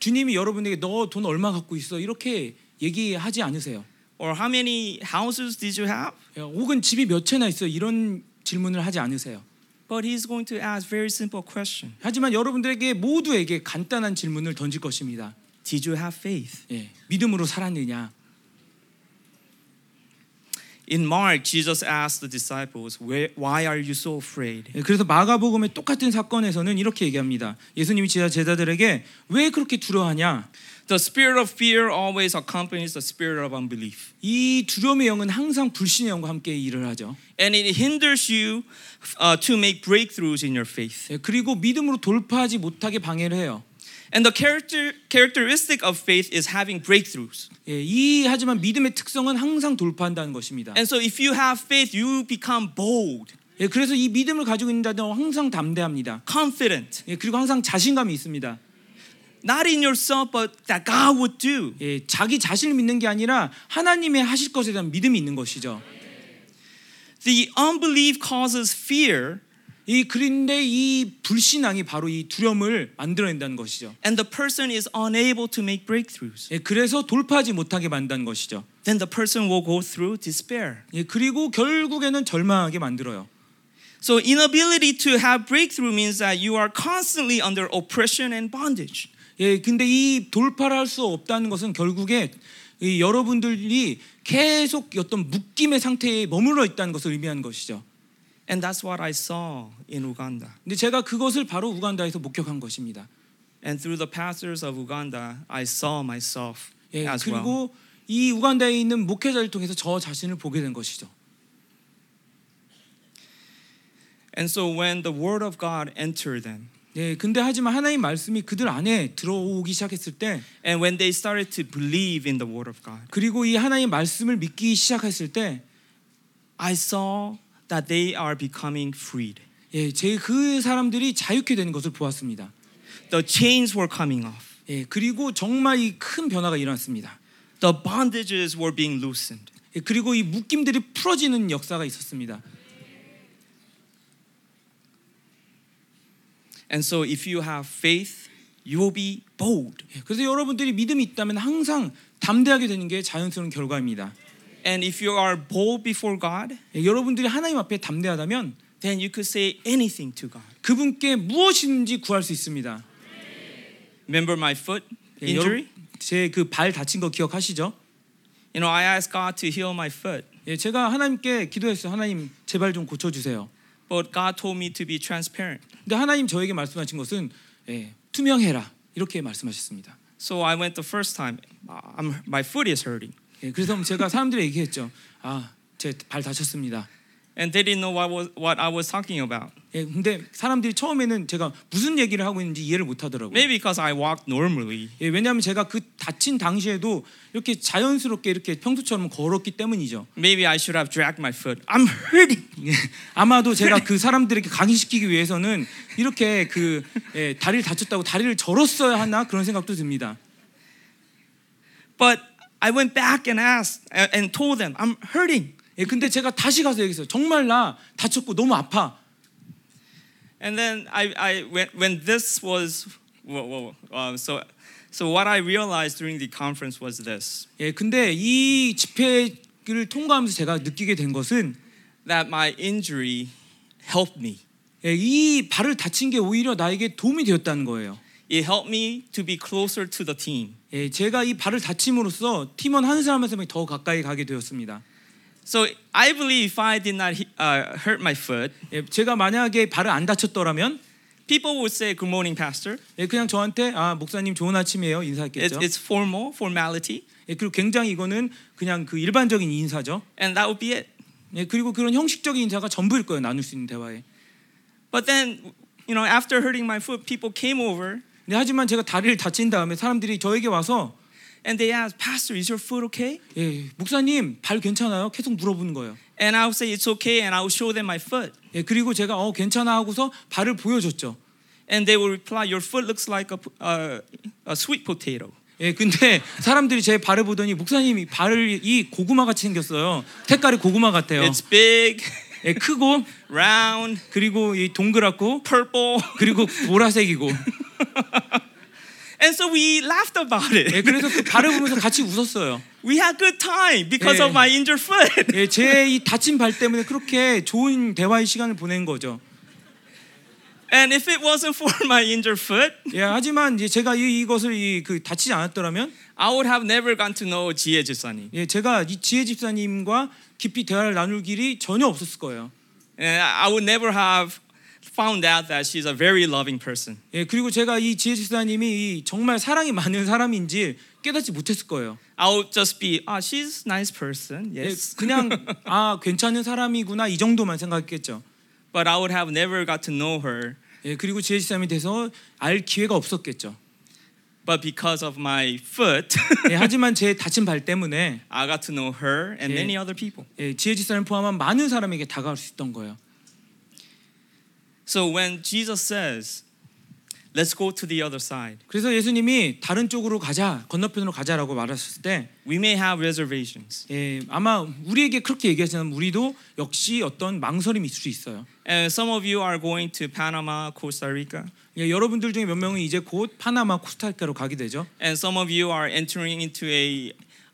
주님이 여러분에게 너 돈 얼마 갖고 있어 이렇게 얘기하지 않으세요. Or how many houses did you have? 예, 혹은 집이 몇 채나 있어 이런 질문을 하지 않으세요. But he's going to ask very simple question. 하지만 여러분들에게 모두에게 간단한 질문을 던질 것입니다. Did you have faith? 예, 믿음으로 살았느냐? In Mark, Jesus asked the disciples, Why are you so afraid? 예, 그래서 마가복음의 똑같은 사건에서는 이렇게 얘기합니다. 예수님이 제자 제자들에게 왜 그렇게 두려워하냐? The spirit of fear always accompanies the spirit of unbelief. 이 두려움의 영은 항상 불신의 영과 함께 일을 하죠. And it hinders you uh, to make breakthroughs in your faith. 예, 그리고 믿음으로 돌파하지 못하게 방해를 해요. And the character characteristic of faith is having breakthroughs. 예, 이 하지만 믿음의 특성은 항상 돌파한다는 것입니다. And so if you have faith, you become bold, 예, 그래서 이 믿음을 가지고 있는 자들은 항상 담대합니다. confident, 예, 그리고 항상 자신감이 있습니다. Not in yourself, but that God would do. 예, 자기 자신을 믿는 게 아니라 하나님의 하실 것에 대한 믿음이 있는 것이죠. The unbelief causes fear, 이 그런데 이 불신앙이 바로 이 두려움을 만들어낸다는 것이죠. and the person is unable to make breakthroughs. 예, 그래서 돌파하지 못하게 만든다는 것이죠. Then the person will go through despair. 예, 그리고 결국에는 절망하게 만들어요. So inability to have breakthrough means that you are constantly under oppression and bondage. 예, 근데 이 돌파를 할 수 없다는 것은 결국에 이 여러분들이 계속 어떤 묶임의 상태에 머물러 있다는 것을 의미하는 것이죠. And that's what I saw in Uganda. 근데 제가 그것을 바로 우간다에서 목격한 것입니다. And through the pastors of Uganda, I saw myself 예, as well. 그리고 이 우간다에 있는 목회자를 통해서 저 자신을 보게 된 것이죠. And so when the word of God entered them, 예, 근데 하지만 하나님 말씀이 그들 안에 들어오기 시작했을 때 and when they started to believe in the word of God, 그리고 이 하나님 말씀을 믿기 시작했을 때 I saw that they are becoming freed. 예, 제 그 사람들이 자유케 되는 것을 보았습니다. The chains were coming off. 예, 그리고 정말 이 큰 변화가 일어났습니다. The bondages were being loosened. 예, 그리고 이 묶임들이 풀어지는 역사가 있었습니다. And so if you have faith, you will be bold. 예, 그래서 여러분들이 믿음이 있다면 항상 담대하게 되는 게 자연스러운 결과입니다. And if you are bold before God, 예, 여러분들이 하나님 앞에 담대하다면 then you could say anything to God. 그분께 무엇이든지 구할 수 있습니다. Remember my foot 예, injury? 제 그 발 다친 거 기억하시죠? You know, I asked God to heal my foot, 예, 제가 하나님께 기도했어요. 하나님 제발 좀 고쳐 주세요. But God told me to be transparent. 근데 하나님 저에게 말씀하신 것은 예, 투명해라 이렇게 말씀하셨습니다. So I went the first time. "Uh, I'm, my foot is hurting. 예, 그래서 제가 사람들에게 얘기했죠. 아, 제 발 다쳤습니다. And they didn't know what, was, what I was talking about. 예, 근데 사람들이 처음에는 제가 무슨 얘기를 하고 있는지 이해를 못 하더라고요. Maybe because I walked normally. 예, 왜냐하면 제가 그 다친 당시에도 이렇게 자연스럽게 이렇게 평소처럼 걸었기 때문이죠. Maybe I should have dragged my foot. I'm hurting. 예, 아마도 제가 그 사람들에게 강의시키기 위해서는 이렇게 그 예, 다리를 다쳤다고 다리를 절었어야 하나 그런 생각도 듭니다. But I went back and asked and told them, I'm hurting. 예, 근데 제가 다시 가서 얘기했어요. 정말 나 다쳤고 너무 아파. And then I, I when, when this was, whoa, whoa, uh, so, so what I realized during the conference was this 예, 근데 이 집회를 통과하면서 제가 느끼게 된 것은 that my injury helped me. 예, 이 발을 다친 게 오히려 나에게 도움이 되었다는 거예요. It helped me to be closer to the team. 예, 제가 이 발을 다침으로써 팀원 한 사람 한 사람이 더 가까이 가게 되었습니다. So I believe if I did not uh, hurt my foot, 예, 제가 만약에 발을 안 다쳤더라면 people would say, "Good morning, pastor." 예, 그냥 저한테 아 목사님 좋은 아침이에요 It's, 인사했겠죠. it's formal, formality, 예, 그리고 굉장히 이거는 그냥 그 일반적인 인사죠. and that would be it. 예, 그리고 그런 형식적인 인사가 전부일 거예요 나눌 수 있는 대화에. But then, you know, after hurting my foot, people came over 네, 하지만 제가 다리를 다친 다음에 사람들이 저에게 와서 and they asked, "Pastor, is your foot okay?" 예, 목사님 발 괜찮아요? 계속 물어보는 거예요. And I would say, "It's okay," and I would show them my foot, 예, 그리고 제가 어 괜찮아 하고서 발을 보여줬죠. and they would reply, "Your foot looks like a, uh, a sweet potato." 예, 근데 사람들이 제 발을 보더니 목사님이 발을 이 고구마 같이 생겼어요. 색깔이 고구마 같아요. It's big, 예, 크고 round, 그리고 이 동그랗고 purple, 그리고 보라색이고. And so we laughed about it. 예, 그래서 그 발을 보면서 같이 웃었어요. We had good time because Yeah. of my injured foot. 예, 제 이 다친 발 때문에 그렇게 좋은 대화의 시간을 보낸 거죠. And if it wasn't for my injured foot, 예, 하지만 이제 제가 이, 이것을 이, 그 다치지 않았더라면 I would have never gotten to know 지혜 집사님. 예, 제가 이 지혜 집사님과 깊이 대화를 나눌 길이 전혀 없었을 거예요. And I would never have found out that she's a very loving person. 예, 그리고 제가 이 지혜 집사님이 이 정말 사랑이 많은 사람인지 깨닫지 못했을 거예요. I would just be, ah, she's a nice person. 예, Yes. 그냥 아 괜찮은 사람이구나 이 정도만 생각했겠죠. But I would have never got to know her. 예, 그리고 지혜 집사님이 돼서 알 기회가 없었겠죠. But because of my foot, 예, 하지만 제 다친 발 때문에 I got to know her and Yeah. many other people. 예, 지혜 집사를 포함한 많은 사람에게 다가갈 수 있던 거예요. So when Jesus says, let's go to the other side, 그래서 예수님이 다른 쪽으로 가자, 건너편으로 가자라고 말하셨을 때 we may have reservations. 예, 아마 우리에게 그렇게 얘기하시면 우리도 역시 어떤 망설임이 있을 수 있어요. And some of you are going to Panama, Costa Rica, 예, 여러분들 중에 몇 명은 이제 곧 파나마, 코스타리카로 가게 되죠. and some of you are entering into a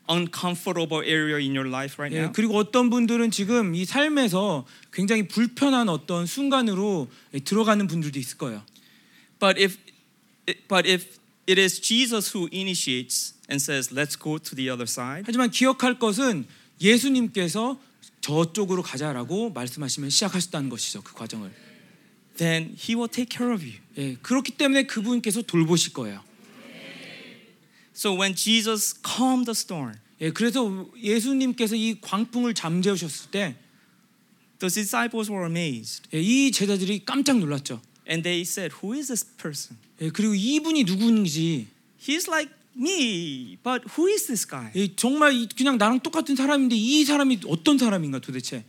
uncomfortable area in your life right 예, now. 그리고 어떤 분들은 지금 이 삶에서 굉장히 불편한 어떤 순간으로 예, 들어가는 분들도 있을 거예요. But if but if it is Jesus who initiates and says, "Let's go to the other side," 하지만 기억할 것은 예수님께서 저쪽으로 가자라고 말씀하시면 시작하셨다는 것이죠. 그 과정을. then he will take care of you. 예, 그렇기 때문에 그분께서 돌보실 거예요. So when Jesus calmed the storm, 예, 그래서 예수님께서 이 광풍을 잠재우셨을 때, the disciples were amazed 예, 이 제자들이 깜짝 놀랐죠. and they said, "Who is this person? 예, 그리고 이분이 누구인지 He's like me, but who is this guy?" 예, 정말 이- 그냥 나랑 똑같은 사람인데 이 사람이 어떤 사람인가 도대체?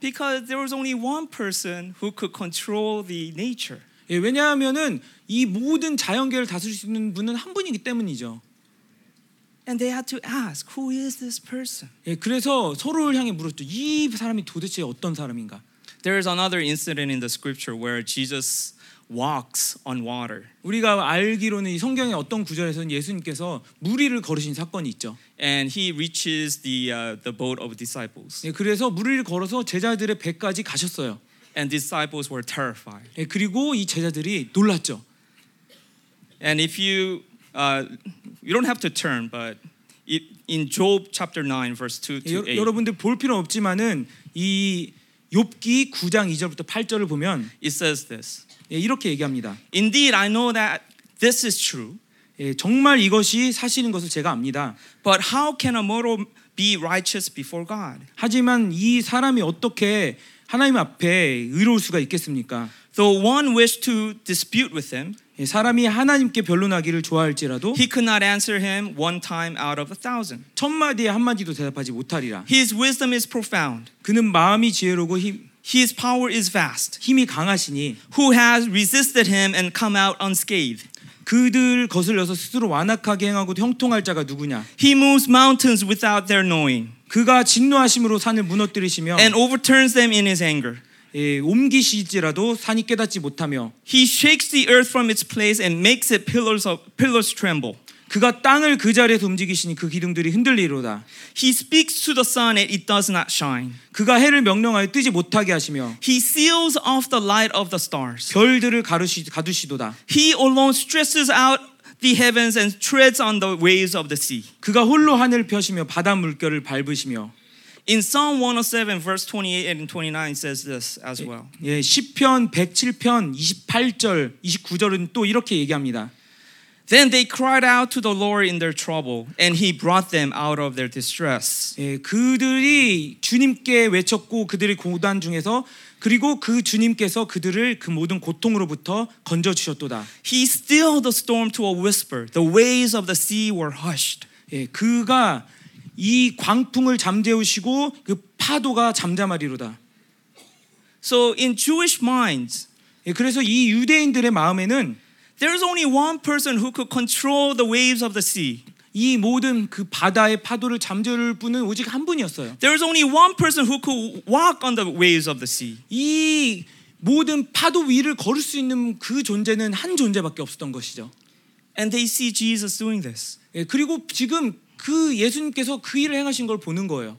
Because there was only one person who could control the nature. 예, 왜냐하면은 이 모든 자연계를 다스릴 수 있는 분은 한 분이기 때문이죠. And they had to ask, "Who is this person?" 예, 그래서 서로를 향해 물었죠. 이 사람이 도대체 어떤 사람인가? There is another incident in the scripture where Jesus walks on water. 우리가 알기로는 이 성경의 어떤 구절에서는 예수님께서 물 위를 걸으신 사건이 있죠. and he reaches the uh, the boat of disciples 예, 그래서 물 위를 걸어서 제자들의 배까지 가셨어요. And disciples were terrified 예, 그리고 이 제자들이 놀랐죠. and if you uh, you don't have to turn but it, in job chapter 9 verse 2 예, to 여, 8 여러분들 볼 필요 없지만은 이 욥기 9장 2절부터 8절을 보면 it says this 예, 이렇게 얘기합니다. indeed i know that this is true 예, 정말 이것이 사실인 것을 제가 압니다. but how can a mortal be righteous before god 하지만 이 사람이 어떻게 하나님 앞에 의로울 수가 있겠습니까? though one wished to dispute with him 예, 사람이 하나님께 변론하기를 좋아할지라도 he could not answer him one time out of a thousand 천 마디에 한 마디도 대답하지 못하리라. his wisdom is profound 그는 마음이 지혜로고 힘, his power is vast 힘이 강하시니 who has resisted him and come out unscathed 그들 거슬려서 스스로 완악하게 행하고 형통할 자가 누구냐? He moves mountains without their knowing 그가 진노하심으로 산을 무너뜨리시며 and overturns them in his anger. 예, 옮기시지라도 산이 깨닫지 못하며 He shakes the earth from its place and makes its pillars of pillars tremble. 그가 땅을 그 자리에서 움직이시니 그 기둥들이 흔들리로다. He speaks to the sun and it does not shine. 그가 해를 명령하여 뜨지 못하게 하시며 He seals off the light of the stars. 별들을 가르시, 가두시도다. He alone stretches out the heavens and treads on the waves of the sea. 그가 홀로 하늘을 펴시며 바다 물결을 밟으시며 In Psalm 107 verse 28 and 29 says this as well. 예, 시편 107편 28절 29절은 또 이렇게 얘기합니다. Then they cried out to the Lord in their trouble and he brought them out of their distress. 예, 그들이 주님께 외쳤고 그들의 고단 중에서 그리고 그 주님께서 그들을 그 모든 고통으로부터 건져 주셨도다. He stilled the storm to a whisper. The waves of the sea were hushed. 예, 그가 이 광풍을 잠재우시고 그 파도가 잠잠하리로다. So in Jewish minds, 예, 그래서 이 유대인들의 마음에는 there's only one person who could control the waves of the sea. 이 모든 그 바다의 파도를 잠재울 분은 오직 한 분이었어요. There's only one person who could walk on the waves of the sea. 이 모든 파도 위를 걸을 수 있는 그 존재는 한 존재밖에 없었던 것이죠. And they see Jesus doing this. 예, 그리고 지금 그 예수님께서 그 일을 행하신 걸 보는 거예요.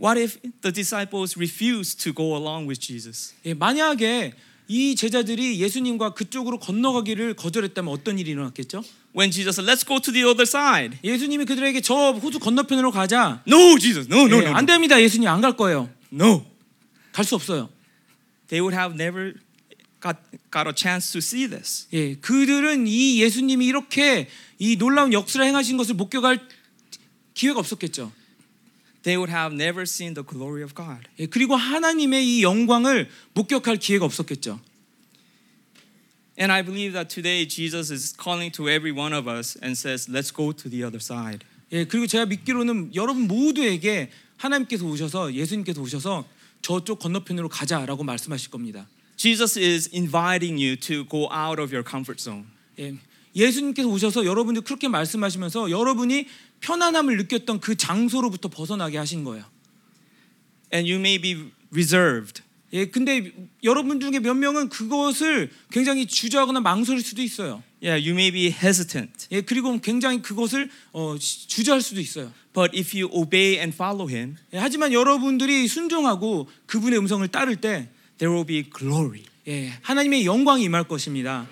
What if the disciples refused to go along with Jesus? 예, 만약에 이 제자들이 예수님과 그쪽으로 건너가기를 거절했다면 어떤 일이 일어났겠죠? When Jesus said, "Let's go to the other side." 예수님이 그들에게 저 호수 건너편으로 가자. No, Jesus. No, no, 예, no. 안 no. 됩니다. 예수님 안 갈 거예요. No. 갈 수 없어요. They would have never got got a chance to see this. 예, 그들은 이 예수님이 이렇게 이 놀라운 역사를 행하신 것을 목격할 기회가 없었겠죠. They would have never seen the glory of God. 예, 그리고 하나님의 이 영광을 목격할 기회가 없었겠죠. And I believe that today Jesus is calling to every one of us and says, let's go to the other side. 예, 그리고 제가 믿기로는 여러분 모두에게 하나님께서 오셔서 예수님께서 오셔서 저쪽 건너편으로 가자라고 말씀하실 겁니다. Jesus is inviting you to go out of your comfort zone. 예, 예수님께서 오셔서 여러분들 그렇게 말씀하시면서 여러분이 편안함을 느꼈던 그 장소로부터 벗어나게 하신 거예요. And you may be reserved. 예, 근데 여러분 중에 몇 명은 그것을 굉장히 주저하거나 망설일 수도 있어요. Yeah, you may be hesitant. 예, 그리고 굉장히 그것을 어, 시- 주저할 수도 있어요. But if you obey and follow him, 예, 하지만 여러분들이 순종하고 그분의 음성을 따를 때 there will be glory. 예, 하나님의 영광이 임할 것입니다.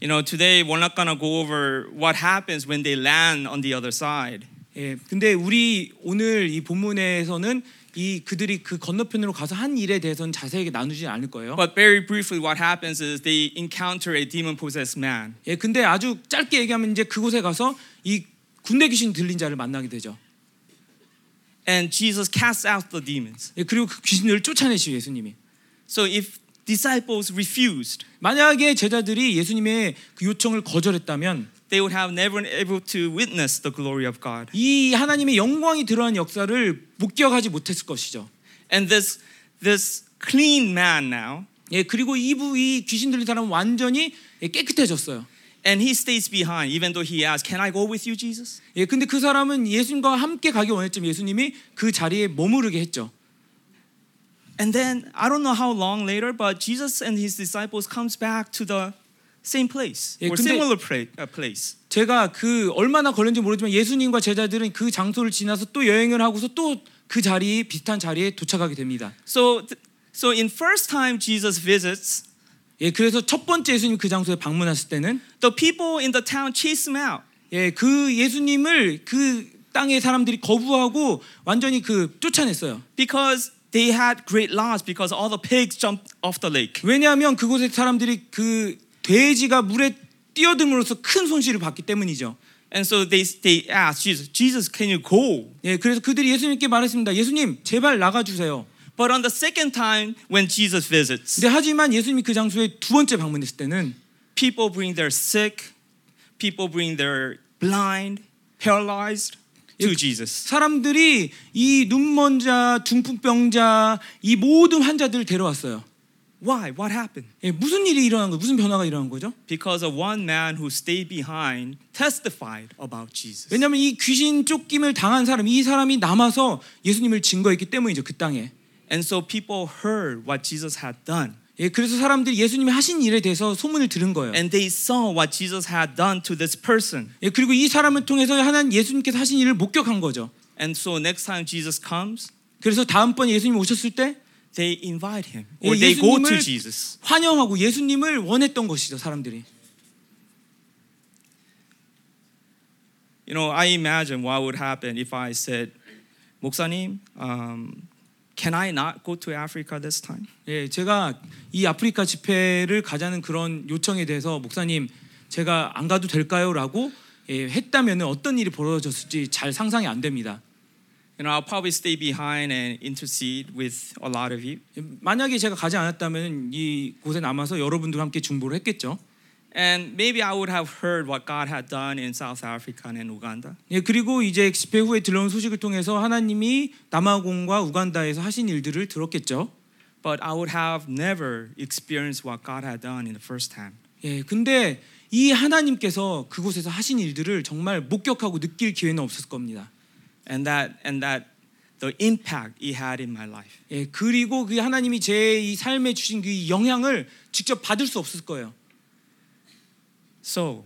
You know, today we're not going to go over what happens when they land on the other side. 예, 근데 우리 오늘 이 본문에서는 이 그들이 그 건너편으로 가서 한 일에 대해서는 자세하게 나누지 않을 거예요. But very briefly, what happens is they encounter a demon possessed man. 예, 근데 아주 짧게 얘기하면 이제 그곳에 가서 이 군대 귀신 들린 자를 만나게 되죠. And Jesus casts out the demons. 예, 그리고 그 귀신들을 쫓아내시고 예수님이. So if disciples refused, 만약에 제자들이 예수님의 그 요청을 거절했다면 they would have never been able to witness the glory of God. 이 하나님의 영광이 드러난 역사를 목격하지 못했을 것이죠. And this this clean man now, 예, 그리고 이부 이 귀신 들린 사람은 완전히 예, 깨끗해졌어요. and he stays behind, even though he asks, "Can I go with you, Jesus?" 예, 근데 그 사람은 예수님과 함께 가기 원했지만 예수님이 그 자리에 머무르게 했죠. And then I don't know how long later, but Jesus and his disciples comes back to the same place 예, or similar uh, place. 제가 그 얼마나 걸렸는지 모르지만 예수님과 제자들은 그 장소를 지나서 또 여행을 하고서 또 그 자리 비슷한 자리에 도착하게 됩니다. So, so in first time Jesus visits, 예, 그래서 첫 번째 예수님 그 장소에 방문했을 때는 the people in the town chase him out. 예, 그 예수님을 그 땅의 사람들이 거부하고 완전히 그 쫓아냈어요. because they had great loss because all the pigs jumped off the lake. 왜냐하면 그곳의 사람들이 그 돼지가 물에 뛰어들므로써 큰 손실을 받기 때문이죠. And so they, they asked Jesus, Jesus, can you go? 예, 그래서 그들이 예수님께 말했습니다. 예수님, 제발 나가 주세요. But on the second time, when Jesus visits, 근데 하지만 예수님이 그 장소에 두 번째 방문했을 때는 people bring their sick, people bring their blind, paralyzed to Jesus. 사람들이 이 눈먼 자, 중풍병 자, 이 모든 환자들을 데려왔어요. Why? What happened? 예, 무슨 일이 일어난 거예요? 무슨 변화가 일어난 거죠? Because of one man who stayed behind testified about Jesus. 왜냐하면 이 귀신 쫓김을 당한 사람, 이 사람이 남아서 예수님을 증거했기 때문이죠. 그 땅에. And so people heard what Jesus had done. 예, 그래서 사람들이 예수님이 하신 일에 대해서 소문을 들은 거예요. And they saw what Jesus had done to this person. 예, 그리고 이 사람을 통해서 하나님 예수님께서 하신 일을 목격한 거죠. And so next time Jesus comes, 그래서 다음번 예수님 오셨을 때 they invite him or 예, they go to Jesus. 환영하고 예수님을 원했던 것이죠, 사람들이. You know, I imagine what would happen if I said, 목사님, um, can I not go to Africa this time? 예, 제가 이 아프리카 집회를 가자는 그런 요청에 대해서 목사님 제가 안 가도 될까요?라고 예, 했다면 어떤 일이 벌어졌을지 잘 상상이 안 됩니다. You know, I'll probably stay behind and intercede with a lot of you. 예, 만약에 제가 가지 않았다면 이 곳에 남아서 여러분들과 함께 중보를 했겠죠. And maybe I would have heard what God had done in South Africa and Uganda. 예, 그리고 이제 집회 후에 들려온 소식을 통해서 하나님이 남아공과 우간다에서 하신 일들을 들었겠죠. But I would have never experienced what God had done in the first time. 예, 근데 이 하나님께서 그곳에서 하신 일들을 정말 목격하고 느낄 기회는 없었을 겁니다. And that and that the impact it had in my life. 예, 그리고 그 하나님이 제 이 삶에 주신 그 영향을 직접 받을 수 없을 거예요. So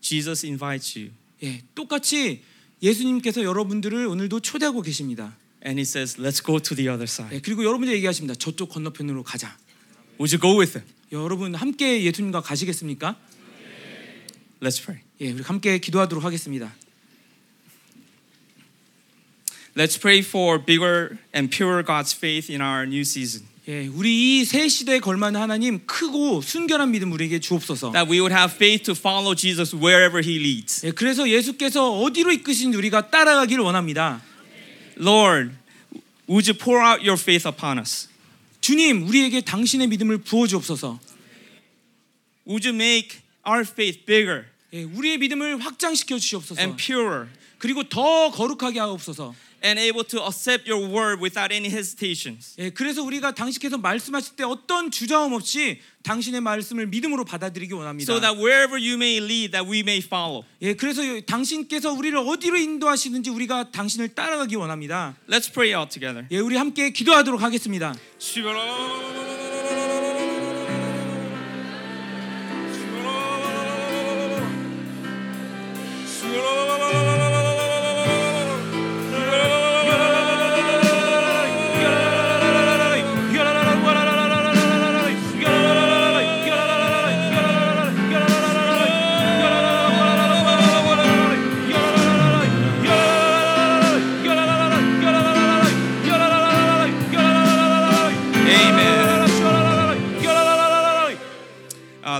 Jesus invites you 예, 똑같이 예수님께서 여러분들을 오늘도 초대하고 계십니다. and he says, Let's go to the other side. 예, 그리고 여러분들 얘기하십니다. 저쪽 건너편으로 가자. Would you go with him? 여러분 함께 예수님과 가시겠습니까? Let's pray. 예, 우리 함께 기도하도록 하겠습니다. Let's pray for bigger and purer God's faith in our new season. 예, 우리 이 새 시대에 걸맞는 하나님 크고 순결한 믿음 우리에게 주옵소서. That we would have faith to follow Jesus wherever he leads. 예, 그래서 예수께서 어디로 이끄신 우리가 따라가기를 원합니다. Lord, would you pour out your faith upon us? 주님, 우리에게 당신의 믿음을 부어 주옵소서. would you make our faith bigger 예, 우리의 믿음을 확장시켜 주시옵소서. and purer 그리고 더 거룩하게 하옵소서. And able to accept your word without any hesitations. 예, 그래서 우리가 당신께서 말씀하실 때 어떤 주저함 없이 당신의 말씀을 믿음으로 받아들이기 원합니다. So that wherever you may lead, that we may follow. 예, 그래서 당신께서 우리를 어디로 인도하시는지 우리가 당신을 따라가기 원합니다. Let's pray out together. 예, 우리 함께 기도하도록 하겠습니다. Uh,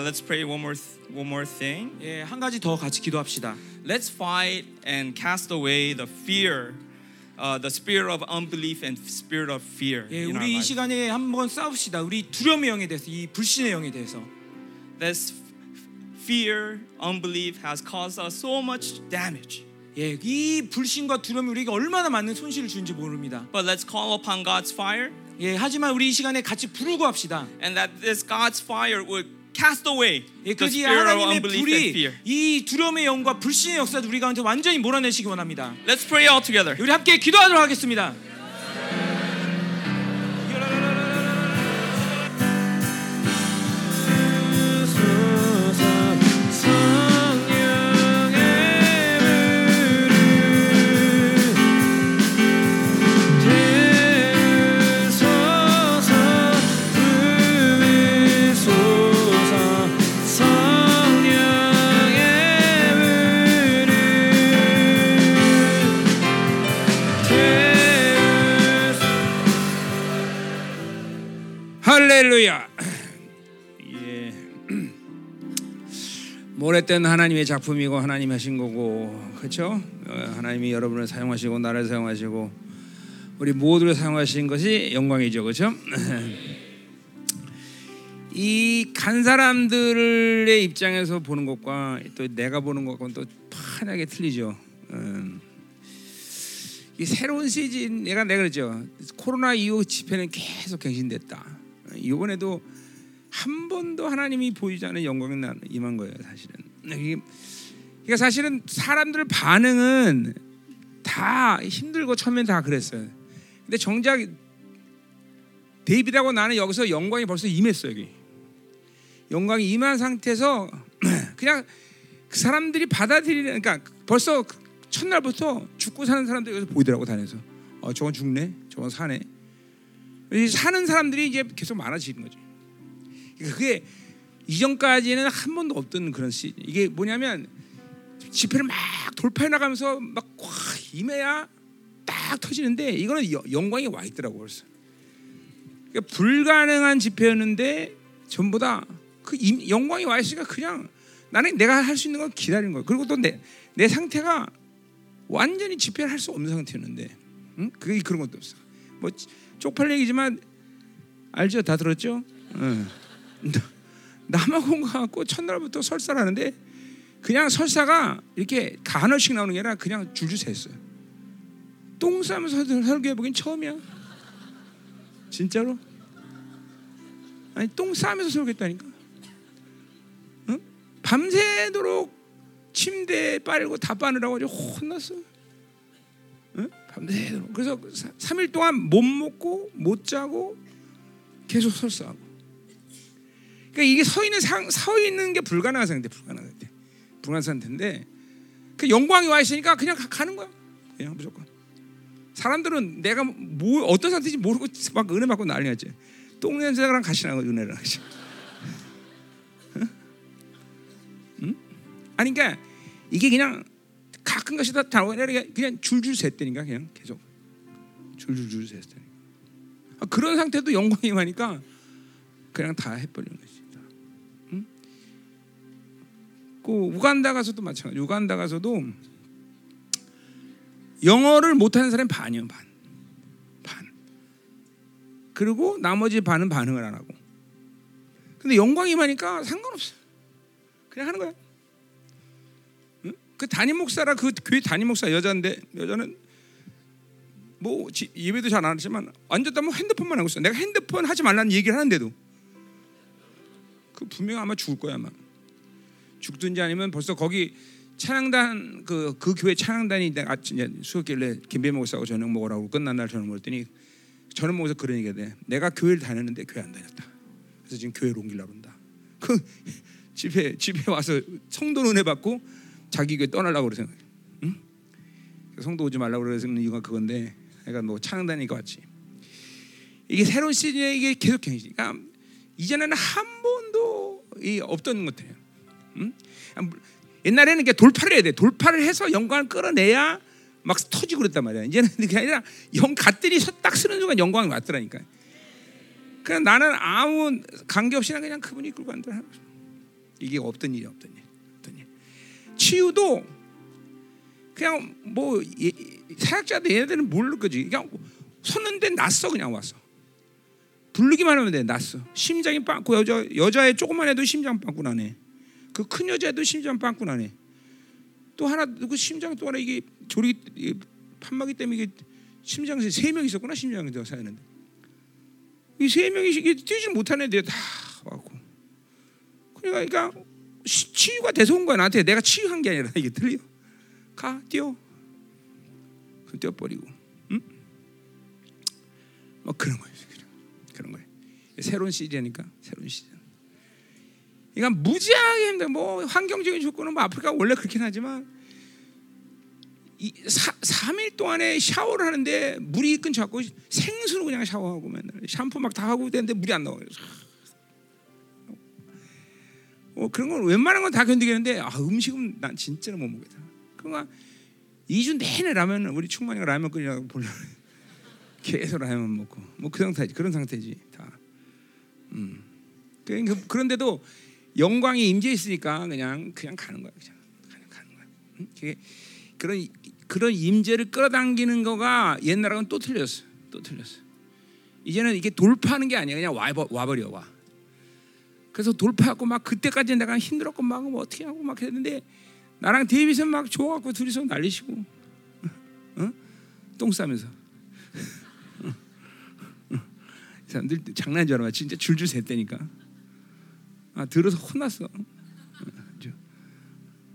let's pray one more one more thing. 예, 한 가지 더 같이 기도합시다. Let's fight and cast away the fear, uh, the spirit of unbelief and spirit of fear. 예, in our 우리 이 lives. 시간에 한번 싸웁시다. 우리 두려움의 영에 대해서, 이 불신의 영에 대해서. This fear, unbelief has caused us so much damage. 예, 이 불신과 두려움이 우리에게 얼마나 많은 손실을 주는지 모릅니다. But let's call upon God's fire, 예, 하지만 우리 이 시간에 같이 부르고 합시다. and that this God's fire would cast away 예, the spirit of 하나님의 unbelief and 불이 fear. 이 두려움의 영과 불신의 역사를 우리 가운데 완전히 몰아내시기 원합니다. Let's pray all together. 우리 함께 기도하도록 하겠습니다. 할렐루야. 예. 모래된 하나님의 작품이고 하나님 하신 거고 그렇죠? 어, 하나님이 여러분을 사용하시고 나를 사용하시고 우리 모두를 사용하신 것이 영광이죠, 그렇죠? 이 간 사람들의 입장에서 보는 것과 또 내가 보는 것과는 또 판하게 틀리죠. 음. 이 새로운 시즌 내가 내가 그랬죠. 코로나 이후 집회는 계속 갱신됐다. 이번에도 한 번도 하나님이 보이지 않는 영광이 나- 임한 거예요, 사실은. 그러니까 사실은 사람들 반응은 다 힘들고 처음엔 다 그랬어요. 근데 정작 데이비드하고 나는 여기서 영광이 벌써 임했어요, 여기. 영광이 임한 상태에서 그냥 그 사람들이 받아들이는 그러니까 벌써 그 첫날부터 죽고 사는 사람들이 여기서 보이더라고 다녀서 어 저건 죽네 저건 사네 이 사는 사람들이 이제 계속 많아지는 거죠 그게 이전까지는 한 번도 없던 그런 시 이게 뭐냐면 집회를 막 돌파해 나가면서 막꽉 임해야 딱 터지는데 이거는 여- 영광이 와 있더라고 벌써 그러니까 불가능한 집회였는데 전부 다그 영광이 와 있으니까 그냥 나는 내가 할 수 있는 건 기다리는 거야. 그리고 또 내 내 상태가 완전히 집회를 할 수 없는 상태였는데, 응? 그게 그런 것도 없어. 뭐 찌- 쪽팔린 얘기지만 알죠? 다 들었죠? 남아공 가고 첫날부터 설사를 하는데 그냥 설사가 이렇게 간헐씩 나오는 게 아니라 그냥 줄줄 샜어요. 똥 싸면서 설- 설교해 보긴 처음이야. 진짜로? 아니 똥 싸면서 설교했다니까. 응? 밤새도록 침대에 빨고 다 빠느라고 아주 혼났어. 응? 그래서 3일 동안 못 먹고 못 자고 계속 설사하고. 그러니까 이게 서 있는 상, 서 있는 게 불가능한 상태, 불가능한 상태, 불가능한 상태인데 그 영광이 와 있으니까 그냥 가, 가는 거야. 그냥 무조건. 사람들은 내가 뭐 어떤 상태인지 모르고 막 은혜 받고 난리 났지. 똥 냄새랑 같이 나고 은혜를 하지. 응? 아니 그러니까 이게 그냥 가끔 가시다 다 그냥 줄줄 샜다니까 그냥 계속 줄줄줄 샜다니까. 아, 그런 상태도 영광이 많으니까 그냥 다 해버리는 거지. 다. 응? 그 우간다 가서도 마찬가지. 우간다 가서도 영어를 못하는 사람이 반이요 반. 반. 그리고 나머지 반은 반응을 안 하고. 근데 영광이 많으니까 상관없어. 그냥 하는 거야. 응? 그 담임 목사라 그 교회 담임 목사 여자인데 여자는 뭐 지- 예배도 잘 안 하지만 앉았다면 핸드폰만 하고 있어. 내가 핸드폰 하지 말라는 얘기를 하는데도 그 분명 아마 죽을 거야 아마. 죽든지 아니면 벌써 거기 찬양단 그, 그 교회 찬양단이 내가 아침 수요일에 김배 목사하고 저녁 먹으라고 끝난 날 저녁 먹었더니 저녁 먹어서 그런 얘기가 돼. 내가 교회를 다녔는데 교회 안 다녔다. 그래서 지금 교회로 옮기려고 한다. 그 집에 집에 와서 성도 은혜 받고 자기 교회 떠나려고 그러서 응? 성도 오지 말라고 그러는 이유가 그건데 내가 뭐 찬양단이니까 왔지. 이게 새로운 시즌에 이게 계속 경이지. 그러니까 이전에는 한 번도 이 없던 것들이에요. 응? 옛날에는 이게 돌파를 해야 돼. 돌파를 해서 영광을 끌어내야 막 터지고 그랬단 말이야. 이제는 그게 아니라 영 갓들이 딱 쓰는 순간 영광이 왔더라니까. 그냥 나는 아무 관계 없이 그냥 그분이 이끌고 간다. 이게 없던 일이 없던 일. 치유도 그냥 뭐 예- 사역자들 얘네들은 모를 거지. 그냥 섰는데 났어 그냥 왔어. 부르기만 하면 돼 났어. 심장이 빵꾸 여자 여자애 조금만 해도 심장 빵꾸 나네. 그 큰 여자애도 심장 빵꾸 나네. 또 하나 그 심장 또 하나 이게 조리 이 판막이 때문에 이게 심장세 세명 있었구나 심장이 더 사였는데 이 세 명이 이게 뛰지 못하는 애들 다 왔고 그러니까 그러니까 시- 치유가 돼서 온 거야 나한테. 내가 치유한 게 아니라 이게 들려? 가 뛰어. 그 뛰어버리고 응? 뭐 그런 거예요 그런- 거예요. 새로운 시즌이니까 새로운 시즌. 그러니까 무지하게 힘들어. 뭐 환경적인 조건은 뭐 아프리카 원래 그렇긴 하지만 이 사, 3일 동안에 샤워를 하는데 물이 끊쳐갖고 생수로 그냥 샤워하고 맨날. 샴푸 막 다 하고 되는데 물이 안 나와요. 어, 그런 건 웬만한 건 다 견디겠는데 아, 음식은 난 진짜로 못 먹겠다. 그러니까 2주 내내 라면 우리 충만이가 라면 끓이라고 보려 계속 라면 먹고 뭐 그 상태지 그런 상태지 다. 음. 그- 그런데도 영광이 임재 있으니까 그냥 그냥 가는 거야 그냥 그냥 가는 거야. 응? 그게 그런 그런 임재를 끌어당기는 거가 옛날하고는 또 틀렸어. 또 틀렸어. 이제는 이게 돌파하는 게 아니야. 그냥 와 와버려 와. 그래서 돌파하고 막 그때까지 내가 힘들었고 막뭐 어떻게 하고 막 했는데 나랑 데이빗은 막 좋아갖고 둘이서 난리시고, 어? 똥 싸면서. 이 사람들 장난인 줄 알아. 진짜 줄줄 샜다니까. 아 들어서 혼났어.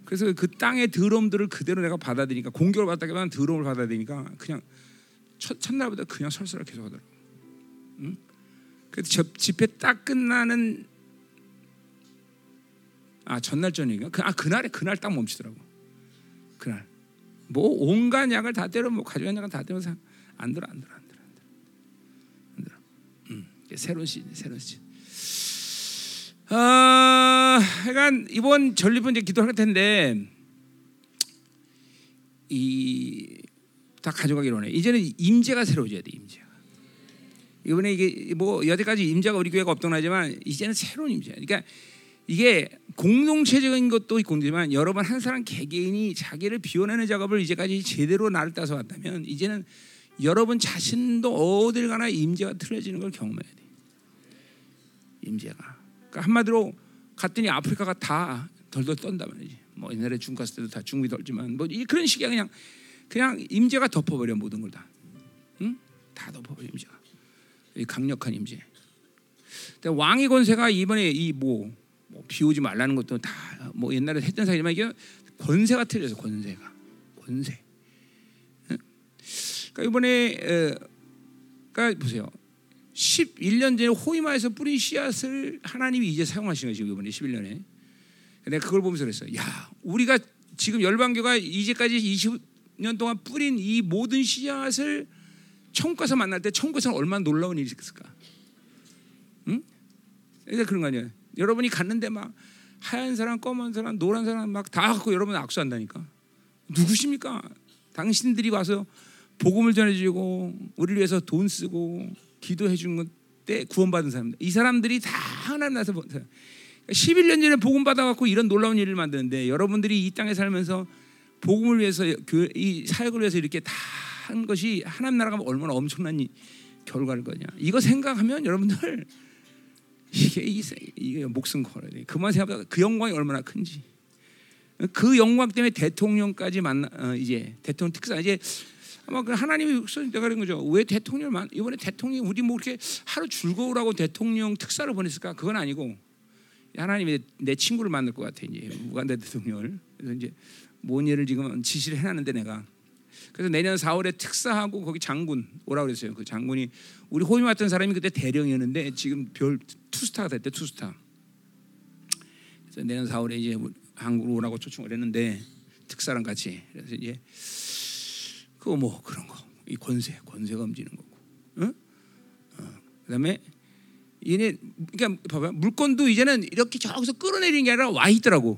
그래서 그 땅의 더러움들을 그대로 내가 받아들이니까 공격을 받다기보다는 더러움을 받아들이니까 그냥 첫, 첫날보다 그냥 설설하게 계속 하더라고. 응? 그래서 저 집회 딱 끝나는 아 전날 저녁인가? 그, 아 그날에 그날 딱 멈추더라고. 그날 뭐 온갖 약을 다 때려 뭐 가져간 약을 다 때려서 안 들어 안 들어 안 들어 안 들어 안 들어. 음, 새로운 시 새로운 시. 아, 그러니까 이번 전립은 이제 기도할 텐데 이 다 가져가기로 해. 이제는 임재가 새로워져야 돼. 임재가. 이번에 이게 뭐 여태까지 임재가 우리 교회가 없던 하지만 이제는 새로운 임재. 그러니까 이게 공동체적인 것도 있지만 여러분 한 사람 개개인이 자기를 비워내는 작업을 이제까지 제대로 나를 따서 왔다면 이제는 여러분 자신도 어딜 가나 임재가 틀어지는 걸 경험해야 돼. 임재가. 그러니까 한마디로 갔더니 아프리카가 다 덜덜 떤다 말이지. 뭐 옛날에 중국 갔을 때도 다 중국이 덜지만 뭐 이- 그런 식이야 그냥 그냥 임재가 덮어버려 모든 걸 다. 응? 다 덮어버려 임재가. 이 강력한 임재. 왕의 권세가 이번에 이뭐 뭐 비우지 말라는 것도 다 뭐 옛날에 했던 사이지만 이게 권세가 틀려서 권세가 권세. 응? 그러니까 이번에 어, 그러니까 보세요. 11년 전에 호이마에서 뿌린 씨앗을 하나님이 이제 거예요. 지금 이번에 11년에. 내가 그걸 보면서 그랬어. 야, 우리가 지금 열방교가 이제까지 20년 동안 뿌린 이 모든 씨앗을 가서 만날 때 천국에서는 얼마나 놀라운 일이 있을까? 응? 그래서 그런 거 아니에요. 여러분이 갔는데 막 하얀 사람, 검은 사람, 노란 사람 막 다 갖고 여러분 악수한다니까. 누구십니까? 당신들이 와서 복음을 전해주고 우리를 위해서 돈 쓰고 기도해 준때 구원받은 사람들. 이 사람들이 다 하나님 나서 본 사람. 11년 전에 복음 받아갖고 이런 놀라운 일을 만드는데 여러분들이 이 땅에 살면서 복음을 위해서 이 사역을 위해서 이렇게 다 한 것이 하나님 나라가 얼마나 엄청난 이- 결과일 거냐. 이거 생각하면 여러분들 이게 이게, 목숨 걸어야 돼. 그만 생각하다 그 영광이 얼마나 큰지. 그 영광 때문에 대통령까지 만나 어, 이제 대통령 특사 이제 아마 그 하나님이 내가 그런 거죠. 왜 대통령만 이번에 대통령 우리 뭐 이렇게 하루 즐거우라고 대통령 특사를 보냈을까? 그건 아니고 하나님이 내 친구를 만날 것 같아 이제 우간다 대통령을 그래서 이제 뭔 일을 지금 지시를 해놨는데 내가 그래서 내년 4월에 특사하고 거기 장군 오라 그랬어요. 그 장군이 우리 호임 왔던 사람이 그때 대령이었는데 지금 별 투스타가 됐대 투스타. 그래서 내년 4월에 이제 한국으로 오라고 초청을 했는데 특사랑 같이. 그래서 이제 그거 뭐 그런 거. 이 권세 권세가 움직이는 거고, 응? 어. 그다음에 얘네 그러니까 봐봐. 물건도 이제는 이렇게 저기서 끌어내리는 게 아니라 와 있더라고.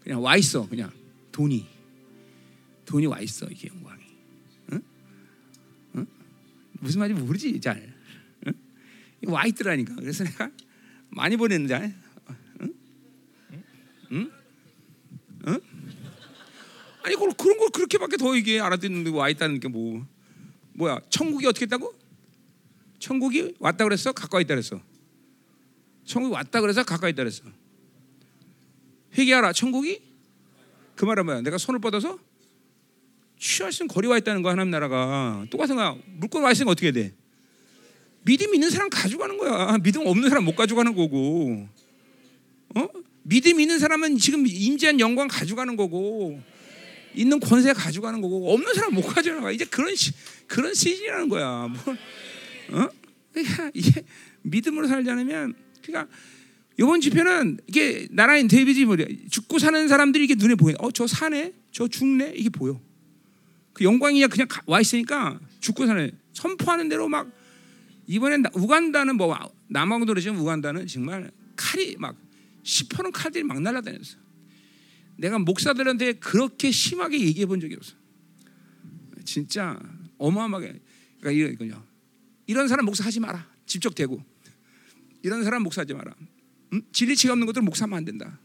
그냥 와 있어 그냥. 돈이. 돈이 와 있어 이게 무슨 말인지 모르지 잘 응? 와 있더라니까 그래서 내가 많이 보냈는데 응? 응? 응? 아니 그걸 그런 걸 그렇게밖에 더 이게 알아듣는데 와 있다는 게 뭐 뭐야 천국이 어떻게 했다고? 천국이 왔다 그랬어? 가까이 있다 그랬어. 천국이 왔다 그래서 가까이 있다 그랬어. 회개하라. 천국이 그 말은 뭐야? 내가 손을 뻗어서 취할 수 있는 거리 와 있다는 거 하나님 나라가 똑같은 거야. 물건 와 있으면 어떻게 돼? 믿음 있는 사람 가져가는 거야. 믿음 없는 사람 못 가져가는 거고. 어? 믿음 있는 사람은 지금 임재한 영광 가져가는 거고. 있는 권세 가져가는 거고 없는 사람 못 가져가. 이제 그런 시, 그런 시즌이라는 거야. 뭐 어? 그러니까 이게 믿음으로 살지 않으면 그러니까 이번 집회는 이게 나라인 데이비지 뭐야 죽고 사는 사람들이 이게 눈에 보여. 어저 사네, 저 죽네 이게 보여. 그 영광이 그냥 와 있으니까 죽고 사네. 선포하는 대로 막 이번엔 우간다는 뭐 남아공도 그러지만 우간다는 정말 칼이 막 시퍼런 칼들이 막 날아다녔어. 내가 목사들한테 그렇게 심하게 얘기해 본 적이 없어. 진짜 어마어마하게 그러니까 이거요. 이런 사람 목사 하지 마라. 직접 대고. 이런 사람 목사하지 마라. 응? 진리치가 없는 것들 목사하면 안 된다.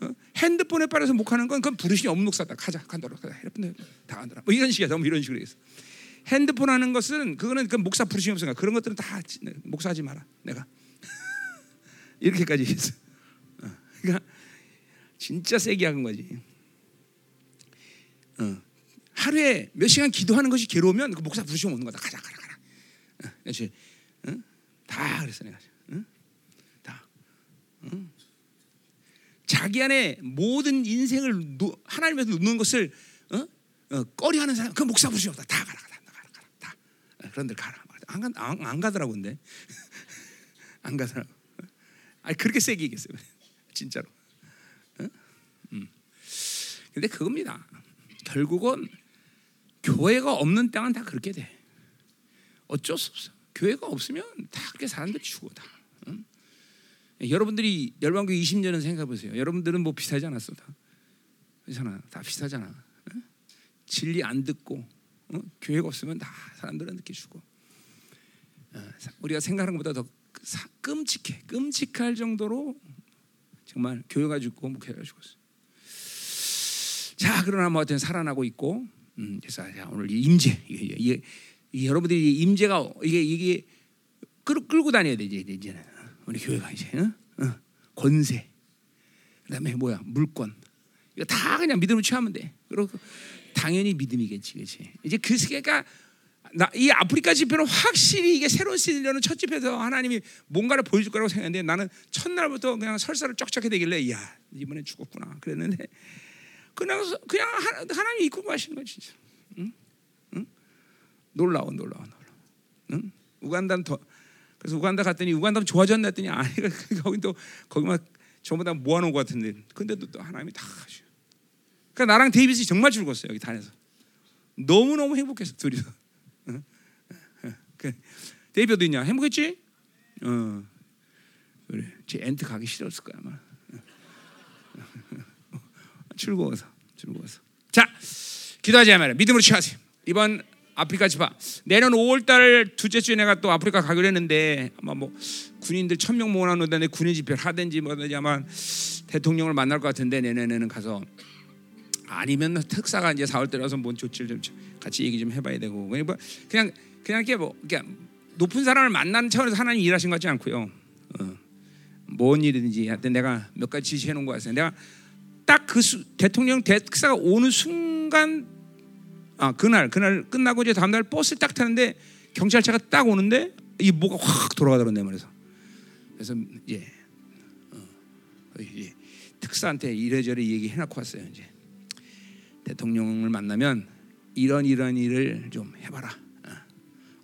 어? 핸드폰에 빨아서 목하는 건 그건 부르심이 없는 목사다. 가자, 간다로 가자. 핸드폰 다 간다라. 뭐 이런 식이야. 너무 이런 식으로 해서. 핸드폰 하는 것은 그거는 그 목사 부르심이 없으니까 그런 것들은 다 목사하지 마라. 내가 이렇게까지 했어. 어. 그러니까 진짜 세게 한 거지. 어. 하루에 몇 시간 기도하는 것이 괴로우면 그 목사 부르시면 오는 거다. 가자, 가라, 가라. 어. 다 그랬어 내가. 어? 다. 어? 자기 안에 모든 인생을 노, 하나님에서 놓는 것을 어? 어, 꺼려하는 사람 그 목사 부르시면 다 가라, 가라, 가라, 가라, 다. 어, 그런 데 가라. 안, 가, 안, 안 가더라고 근데 안 가더라고. 아니 그렇게 세게 얘기했어요. 진짜로. 음. 근데 그겁니다. 결국은 교회가 없는 땅은 다 그렇게 돼. 어쩔 수 없어. 교회가 없으면 다 그렇게 사람들 죽어 다. 응? 여러분들이 열방교 20년은 생각해 보세요. 여러분들은 뭐 비슷하지 않았어 다. 그렇잖아. 다 비슷하잖아. 응? 진리 안 듣고 응? 교회가 없으면 다 사람들은 늦게 죽어. 어, 우리가 생각하는 것보다 더 끔찍해. 끔찍할 정도로 정말 교회가 죽고 목회가 죽었어. 자, 그러나 뭐 어떤 살아나고 있고, 음, 그래서 오늘 임재 이게, 이게, 이게 여러분들이 임재가 이게 이게 끌, 끌고 다녀야 되지 이제는 우리 교회가 이제 어? 어. 권세, 그다음에 뭐야 물권 이거 다 그냥 믿음으로 취하면 돼. 그리고 당연히 믿음이겠지, 그렇지? 이제 그 세계가 나, 이 아프리카 집회는 확실히 이게 새로운 시즌이라는 첫 집회에서 하나님이 뭔가를 보여줄 거라고 생각했는데 나는 첫날부터 그냥 설사를 쩍쩍해 되길래 야 이번에 죽었구나 그랬는데 그냥 그냥 하나님 이 이끌고 가시는 거지. 응? 응? 놀라워 놀라워 놀라워. 응? 우간다는 더 그래서 우간다 갔더니 우간다 좋아졌나 했더니 아니 거기 또 거기만 전부 다 모아놓은 것 같은데 근데도 또 하나님이 다 하셔. 그러니까 나랑 데이비스 정말 즐거웠어요 여기 다녀서 너무 너무 행복했어 둘이서. 응? 그 데이비도 있냐 행복했지? 어 그래 제 엔트 가기 싫었을 거야 아마. 즐거워서 즐거워서 자 기도하지 말아요 믿음으로 취하세요 이번 아프리카 집화 내년 5월달 둘째 주에 내가 또 아프리카 가기로 했는데 아마 뭐 군인들 천명 모아놓는데 군인 집회를 하든지 뭐든지 아마 대통령을 만날 것 같은데 내년에는 가서 아니면 특사가 이제 4월달에 뭔 조치를 좀 같이 얘기 좀 해봐야 되고 그냥 그냥 그냥 이렇게 뭐 그냥 높은 사람을 만나는 차원에서 하나님 일하신 것 같지 않고요. 어. 뭔 일이든지 하여튼 내가 몇 가지 지시해 놓은 거 같아요. 내가 딱 그 대통령 대사가 오는 순간 아 그날 그날 끝나고 이제 다음 날 버스 딱 타는데 경찰차가 딱 오는데 이 뭐가 확 돌아가더라고 내 말에서. 그래서 예, 어, 예 특사한테 이래저래 얘기해 놓고 왔어요 이제 대통령을 만나면 이런 이런 일을 좀 해봐라. 어.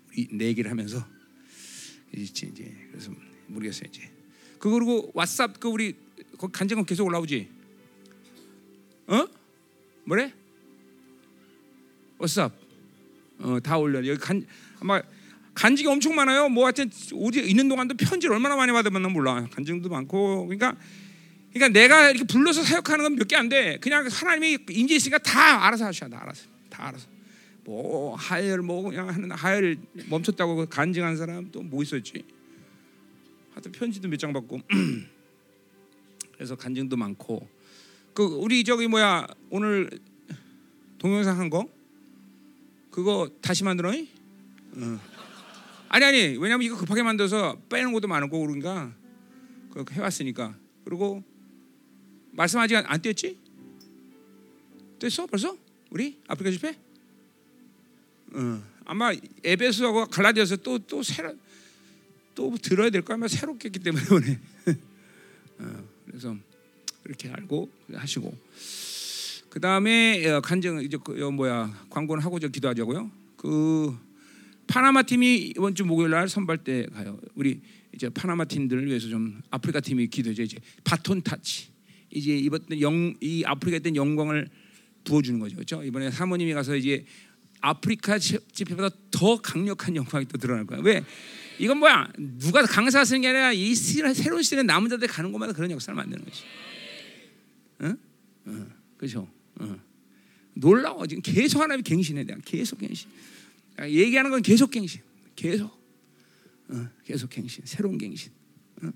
우리 내기를 하면서 이제 이제 그래서 모르겠어요 이제. 그 그리고 왓삽 그 우리 그 간증은 계속 올라오지. 어? 뭐래? 왓삽. 어다 올려. 여기 간 아마 간증이 엄청 많아요. 뭐 하여튼 어디 있는 동안도 편지를 얼마나 많이 받으면 몰라. 간증도 많고. 그러니까 그러니까 내가 이렇게 불러서 사역하는 건 몇 개 안 돼. 그냥 하나님이 인재 있으니까 다 알아서 하셔. 다 알아서. 다 알아서. 뭐 하열 뭐 그냥 하는 하열 멈췄다고 간증한 사람 또 뭐 있었지. 하여튼 편지도 몇 장 받고. 그래서 간증도 많고. 그 우리 저기 뭐야 오늘 동영상 한 거 그거 다시 만들어? 어. 아니 아니 왜냐면 이거 급하게 만들어서 빼는 것도 많고 그러니까 그 해왔으니까 그리고 말씀 아직 안 뗐지? 뗐어 벌써? 우리 아프리카 집회? 어. 아마 에베소하고 갈라디아서 또 또 새로 또 들어야 될 거 아마 새롭게 했기 때문에 어. 그래서 그렇게 알고 하시고 그 다음에 간증 이제 그 뭐야 광고는 하고 저 기도하자고요. 그 파나마 팀이 이번 주 목요일 날 선발 때 가요. 우리 이제 파나마 팀들을 위해서 좀 아프리카 팀이 기도죠. 이제 바톤 타치. 이제 이번 영이 아프리카에 된 영광을 부어주는 거죠. 그렇죠? 이번에 사모님이 가서 이제 아프리카 집회보다 더 강력한 영광이 또 드러날 거야. 왜? 이건 뭐야? 누가 강사 쓰는 게 아니라 이 시대, 새로운 시대에 남은 자들 가는 곳마다 그런 역사를 만드는 거지. 응? 응. 그렇죠? 응. 놀라워 지금 계속 하나님이 갱신에 대한 계속 갱신. 얘기하는 건 계속 갱신, 계속, 어, 계속 갱신, 새로운 갱신. 어?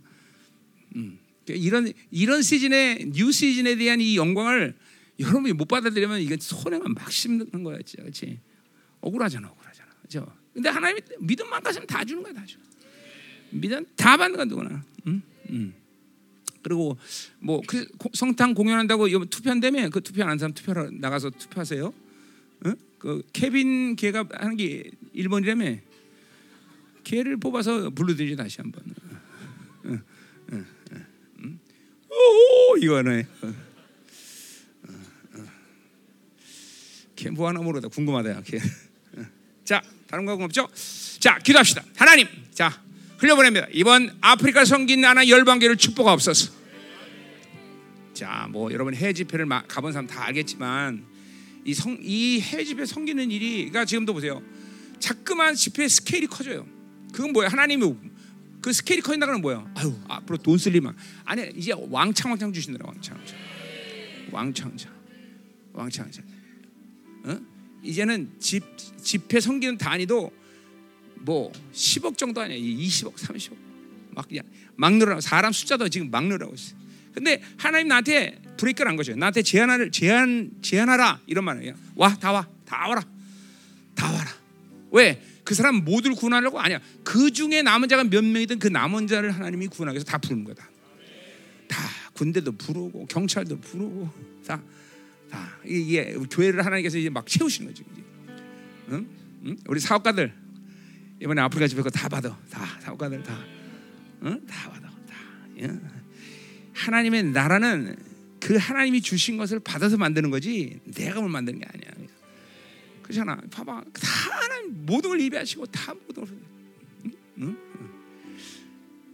음. 이런 이런 시즌에 new 시즌에 대한 이 영광을 여러분이 못 받아들이면 이게 손해만 막 씹는 거야, 진짜, 그렇지? 억울하잖아, 억울하잖아, 그렇죠? 근데 하나님이 믿음만 가지면 다 주는 거야, 다 줘. 믿음 다 받는 거야, 누구나. 음? 음. 그리고 뭐그 성탄 공연한다고 투표한다며 그 투표하는 사람 투표하러 나가서 투표하세요. 어? 그 케빈 걔가 하는 게 1번이라며 걔를 뽑아서 불러드리지 다시 한번. 어, 어, 음? 오 이거네. 걔뭐 하나 모르다 궁금하다. 걔. 자 다른 거 없죠? 자 기도합시다. 하나님 자 흘려보냅니다. 이번 아프리카 성긴 나나 열방계를 축복하옵소서. 자, 뭐 여러분 해외 집회를 가본 사람 다 알겠지만 이, 성, 이 해외 집회 섬기는 일이 그러니까 지금도 보세요. 자꾸만 집회 스케일이 커져요. 그건 뭐야? 하나님이 그 스케일이 커진다는 건 뭐야? 아유, 앞으로 돈쓸 일만 아니 이제 왕창 왕창 주신다 왕창 왕창 왕창 왕창 어? 이제는 집 집회 섬기는 단위도 뭐 10억 정도 아니야. 20억, 30억. 막 그냥 막 늘어나고 사람 숫자도 지금 막 늘어나고 있어. 근데 하나님 나한테 브레이크를 한 거죠. 나한테 제안을 제안 제안하라 이런 말이에요. 와, 다 와. 다 와라. 다 와라. 왜? 그 사람 모두를 구원하려고 아니야. 그 중에 남은 자가 몇 명이든 그 남은 자를 하나님이 구원하기 위해서 다 부르는 거다. 다 군대도 부르고 경찰도 부르고 다 다 이게 교회를 하나님께서 이제 막 채우시는 거죠. 응? 응? 우리 사업가들 이번에 아프리카 집회 다 받아. 다 사업가들 다. 응? 다 받아. 다. 예? 하나님의 나라는 그 하나님이 주신 것을 받아서 만드는 거지 내가 뭘 만드는 게 아니야. 그렇잖아. 봐봐. 다 하나님 모든 걸 예배하시고 다 모든 걸 응? 응?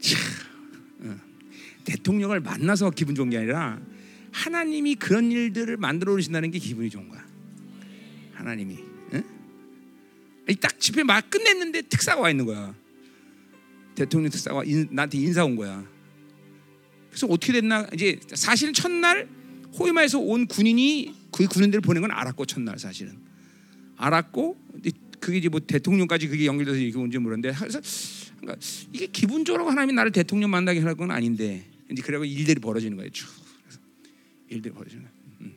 참, 응. 대통령을 만나서 기분 좋은 게 아니라 하나님이 그런 일들을 만들어 오신다는 게 기분이 좋은 거야. 하나님이. 응? 딱 집회 막 끝냈는데 특사가 와 있는 거야. 대통령 특사가 인, 나한테 인사 온 거야. 그래서 어떻게 됐나 이제 사실은 첫날 호이마에서 온 군인이 그 군인들을 보낸 건 알았고 첫날 사실은 알았고 그게 이제 뭐 대통령까지 그게 연결돼서 이게 온지 모르는데 그래서 그러니까 이게 기분적으로 하나님이 나를 대통령 만나게 할건 아닌데 이제 그래고 일들이 벌어지는 거예요. 쭉 일들이 벌어지는 거예요. 음.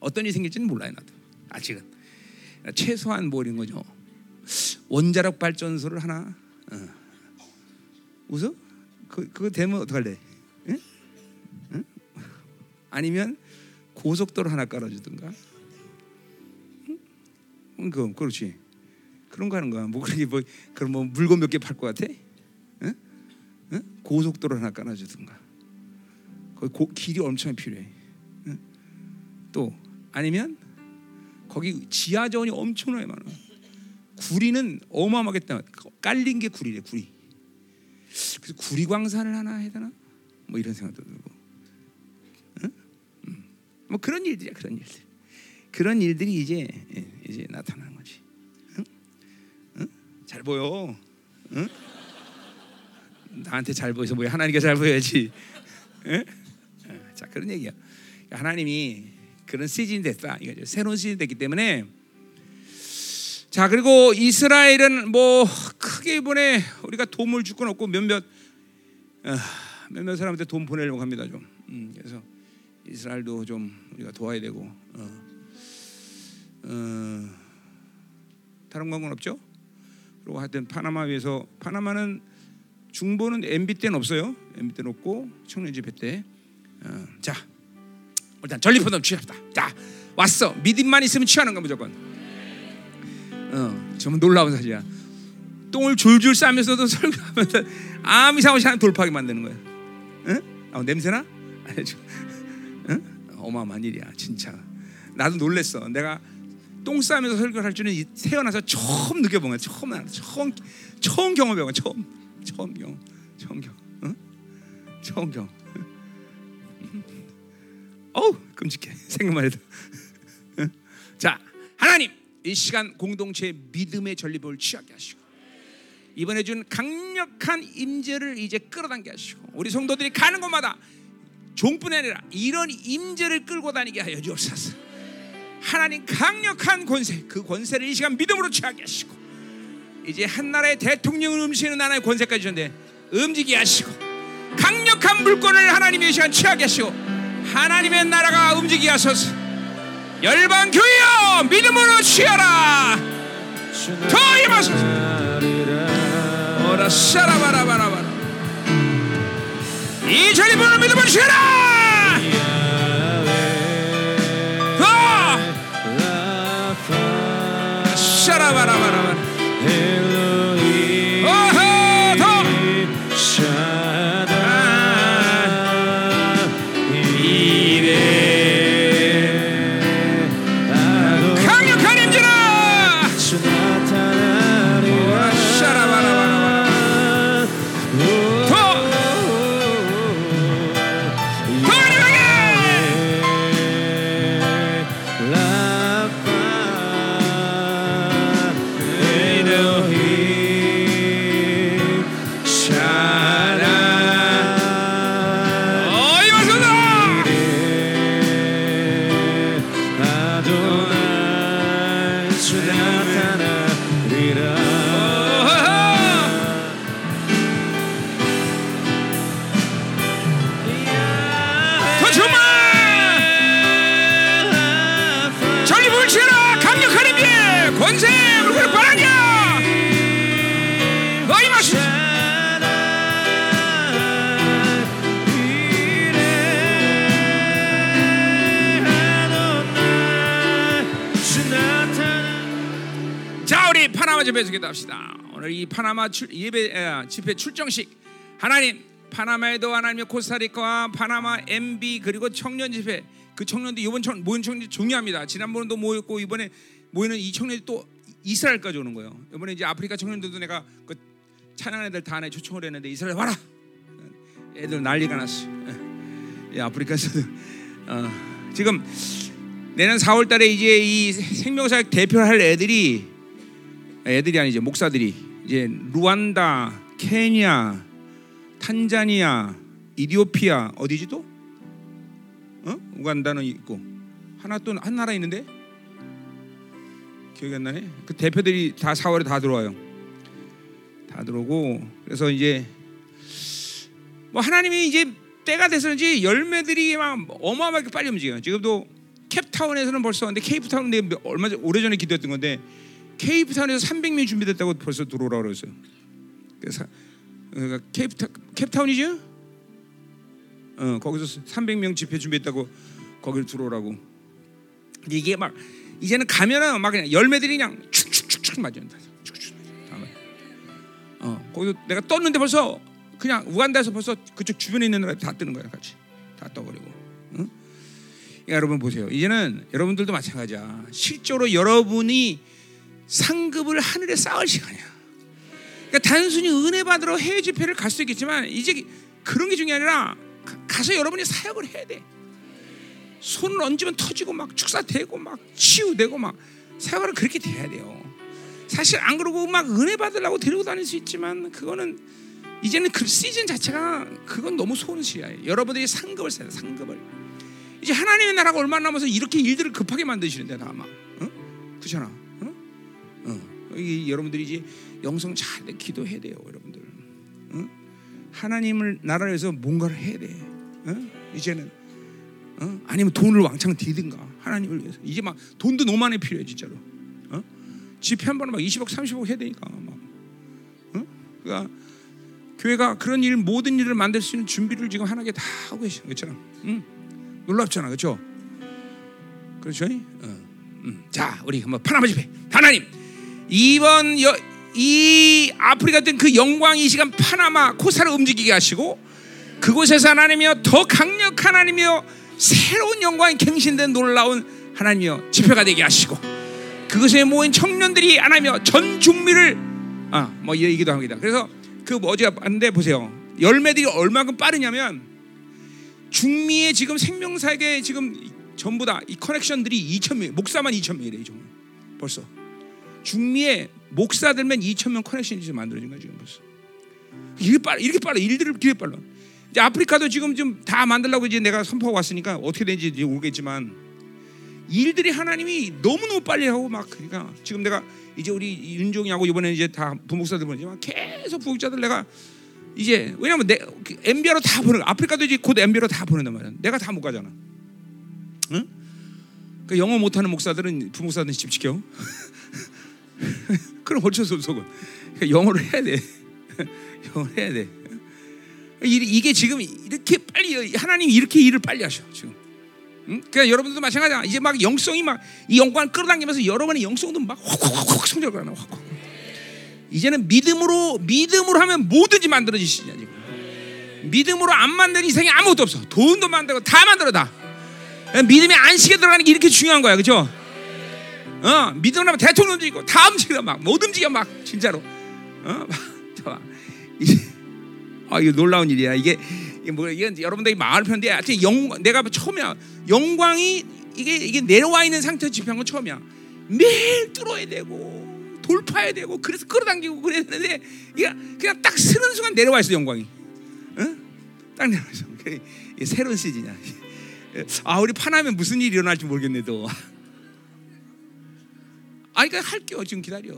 어떤 일이 생길지는 몰라요 나도 아직은 최소한 뭐 이런 거죠. 원자력 발전소를 하나 어. 웃어? 그 그거 되면 어떡할래? 응? 응? 아니면 고속도로 하나 깔아주든가. 응? 그 그렇지. 그런 거 하는 거야. 뭐 그렇게 뭐 그럼 뭐 물건 몇 개 팔 것 같아? 응? 응? 고속도로 하나 깔아주든가. 거기 고, 길이 엄청 필요해. 응? 또 아니면 거기 지하 자원이 엄청나게 많아. 구리는 어마어마하겠다. 깔린 게 구리래 구리. 그래서 구리 광산을 하나 해야 되나? 뭐 이런 생각도 들고. 응? 음. 뭐 그런 일들이야 그런 일들. 그런 일들이 이제 예, 이제 나타나는 거지. 응? 응? 잘 보여. 응? 나한테 잘 보여서 뭐야 하나님께 잘 보여야지. 응? 어, 자 그런 얘기야. 하나님이 그런 시즌이 됐다. 이거죠. 새로운 시즌이 됐기 때문에 자 그리고 이스라엘은 뭐 크게 이번에 우리가 도움을 줄 건 없고 몇몇 어, 몇몇 사람한테 돈 보내려고 합니다 좀. 음, 그래서 이스라엘도 좀 우리가 도와야 되고. 어, 어, 다른 광고는 없죠? 그리고 하여튼 파나마 위해서 파나마는 중보는 MB 때는 없어요. MB 때는 없고 청년 집 회 때. 어, 자 일단 전리품도 취합시다. 자 왔어. 믿음만 있으면 취하는 거 무조건. 어, 정말 놀라운 사실이야. 똥을 줄줄 싸면서도 설교하면서 아무 이상 없이 돌파하게 만드는 거야. 응? 어, 냄새나? 응? 어마어마한 일이야, 진짜. 나도 놀랬어. 내가 똥 싸면서 설교를 할 줄은 이- 태어나서 처음 느껴본 거야. 처음 알 처음 처음 경험해본 거야. 처음 처음 경험, 처음 경험, 응? 처음 경험. 어우 끔찍해 생각만 해도. 응? 자 하나님 이 시간 공동체 믿음의 전리품을 취하게 하시고 이번에 준 강력한 임재를 이제 끌어당겨 하시고 우리 성도들이 가는 곳마다 종뿐이 아니라 이런 임재를 끌고 다니게 하여 주옵소서. 하나님 강력한 권세 그 권세를 이 시간 믿음으로 취하게 하시고 이제 한 나라의 대통령을 움직이는 나라의 권세까지 주는데 움직이게 하시고 강력한 물권을 하나님의 시간 취하게 하시고 하나님의 나라가 움직이게 하소서. 열방 교회여 믿음으로 취하라. 더 임하소서. 오라 샤라바라바라바라. 이 전리품을 믿음으로 취하라. 더! 샤라바라바라바라 집회에서 기도합시다. 오늘 이 파나마 출, 예배 에, 집회 출정식. 하나님 파나마에도 하나님의 코스타리카와 파나마 MB 그리고 청년 집회. 그 청년들 이번 청, 모인 청년 중요합니다. 지난번에도 모였고 이번에 모이는 이 청년들이 또 이스라엘까지 오는 거예요. 이번에 이제 아프리카 청년들도 내가 그 찬양 애들 다 안에 초청을 했는데 이스라엘 와라! 애들 난리가 났어. 예, 아프리카에서도. 어, 지금 내년 4월 달에 이제 이 생명사역 대표를 할 애들이 애들이 아니죠 목사들이 이제 루안다, 케냐, 탄자니아, 이디오피아 어디지 또? 어? 우간다는 있고 하나 또 한 나라 있는데 기억이 안 나네. 그 대표들이 다 4월에 다 들어와요. 다 들어오고 그래서 이제 뭐 하나님이 이제 때가 돼서인지 열매들이 막 어마어마하게 빨리 움직여요. 지금도 캡타운에서는 벌써 근데 케이프타운 내 얼마 전 오래 전에 기도했던 건데 케이프타운에서 300명이 준비됐다고 벌써 들어오라 그랬어요. 그래서 그러니까 케이프타, 케이프타운이지? 어 거기서 300명 집회 준비했다고 거기를 들어오라고. 근데 이게 막 이제는 가면은 막 그냥 열매들이 그냥 축축축축 맞는다. 축축. 다 맞아. 어 거기서 내가 떴는데 벌써 그냥 우간다에서 벌써 그쪽 주변에 있는 나라 다 뜨는 거야 같이 다 떠버리고. 응? 그러니까 여러분 보세요. 이제는 여러분들도 마찬가지야. 실제로 여러분이 상급을 하늘에 쌓을 시간이야. 그러니까 단순히 은혜 받으러 해외 집회를 갈 수 있겠지만 이제 그런 게 중요한 게 아니라 가- 가서 여러분이 사역을 해야 돼. 손을 얹으면 터지고 막 축사되고 막 치유되고 막 사역을 그렇게 돼야 돼요. 사실 안 그러고 막 은혜 받으려고 데리고 다닐 수 있지만 그거는 이제는 그 시즌 자체가 그건 너무 소원시야. 여러분들이 상급을 써야 돼. 상급을. 이제 하나님의 나라가 얼마나 남아서 이렇게 일들을 급하게 만드시는데 다 아마. 응? 그렇잖아. 여러분들이 이제 영성 잘 기도해야 돼요, 여러분들. 응? 하나님을 나라를 위해서 뭔가를 해야 돼. 응? 이제는 응? 아니면 돈을 왕창 디든가 하나님을 위해서. 이제 막 돈도 너무 많이 필요해 진짜로. 어? 집회 한 번에 막 20억, 30억 해야 되니까 막. 응? 그러니까 교회가 그런 일 모든 일을 만들 수 있는 준비를 지금 하나게 다 하고 계시는 거잖아. 응? 놀랍잖아, 그렇죠? 그렇죠? 어. 음. 자, 우리 한번 파나마 집회. 하나님, 이번 여, 이 아프리카 같은 그 영광 이 시간 파나마 코사를 움직이게 하시고 그곳에서 하나님이여 더 강력한 하나님이여 새로운 영광이 갱신된 놀라운 하나님이여 집회가 되게 하시고 그것에 모인 청년들이 하나님이여 전 중미를 아뭐 얘기도 합니다. 그래서 그 뭐지 한데 보세요. 열매들이 얼마큼 빠르냐면 중미의 지금 생명사역에 지금 전부 다 이 커넥션들이 2천 명, 목사만 2천 명이래 이 정도. 벌써 중미의 목사들만 2천 명 커넥션이 만들어진 거야 지금 벌써. 이렇게 빨라, 이렇게 빨라, 일들을 이렇게 빨라. 이제 아프리카도 지금 좀 다 만들려고 이제 내가 선포가 왔으니까 어떻게 되는지 이제 모르겠지만 일들이 하나님이 너무 너무 빨리 하고 막 그러니까 지금 내가 이제 우리 윤종이하고 이번에 이제 다 부목사들 보내지만 계속 부목자들 내가 이제 왜냐면 내 MBR로 다 보내 아프리카도 이제 곧 MBR로 다 보낸단 말이야. 내가 다 못 가잖아. 응? 그 영어 못하는 목사들은 부목사들은 집 지켜. 그럼 어쩔 수 없어. 그러니까 영어를 해야 돼. 영어를 해야 돼. 이- 이게 지금 이렇게 빨리 하나님이 이렇게 일을 빨리 하셔 지금. 응? 그러니까 여러분들도 마찬가지야. 이제 막 영성이 막 이 영광을 끌어당기면서 여러분의 영성도 막 확확확 성장을 하나 확. 이제는 믿음으로 믿음으로 하면 뭐든지 만들어지시냐 지금. 믿음으로 안 만든 이상이 아무것도 없어. 돈도 만들고 다 만들어 다. 믿음의 안식에 들어가는 게 이렇게 중요한 거야, 그렇죠? 어, 믿음으로 대통령도 있고 다 움직여 막 못 움직여 막 진짜로. 어, 막, 이제 아 이거 놀라운 일이야. 이게 이게 뭐 이게 여러분들이 마을 편인데 하여튼 영 내가 처음이야. 영광이 이게 이게 내려와 있는 상태에서 집회한 건 처음이야. 매일 뚫어야 되고 돌파해야 되고 그래서 끌어당기고 그랬는데 이게 그냥 딱 쓰는 순간 내려와 있어 영광이. 응? 딱 내려와 있어. 이게 새로운 시즌이야. 아 우리 파나면 무슨 일이 일어날지 모르겠네 또. 아 그러니까 할게요 지금 기다려.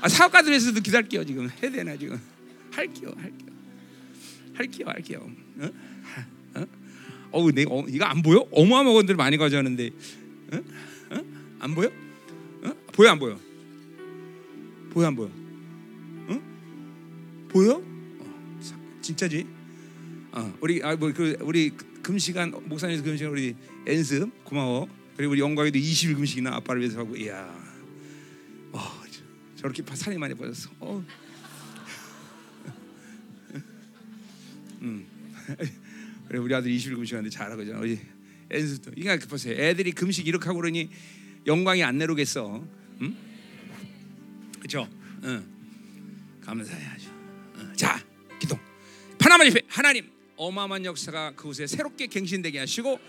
아 사업가들에서도 기다릴게요 지금 해야 되나 지금 할게요 할게요 할게요 할게요. 어? 어? 어우 내 어, 이거 안 보여? 어마어마한 것들 많이 가져왔는데 어? 어? 안 보여? 어? 보여 안 보여? 보여 안 보여? 어? 보여? 어, 사- 진짜지? 어, 우리 아 뭐 그 우리 금시간 목사님 금시간 우리 엔스 고마워. 그리고 우리 영광이도 20일 금식이나 아빠를 위해서 하고 이야. 어, 저- 저렇게 파- 살이 많이 빠졌어. 어. 음. 그래 우리 아들 20일 금식하는데 잘하고 있잖아. 우리 엔스도 이거 보세요. 애들이 금식 이렇게 하고 그러니 영광이 안 내려오겠어. 응? 그렇죠? 응. 감사해야죠. 응. 자, 기도. 파나마 집회 하나님 어마어마한 역사가 그곳에 새롭게 갱신되게 하시고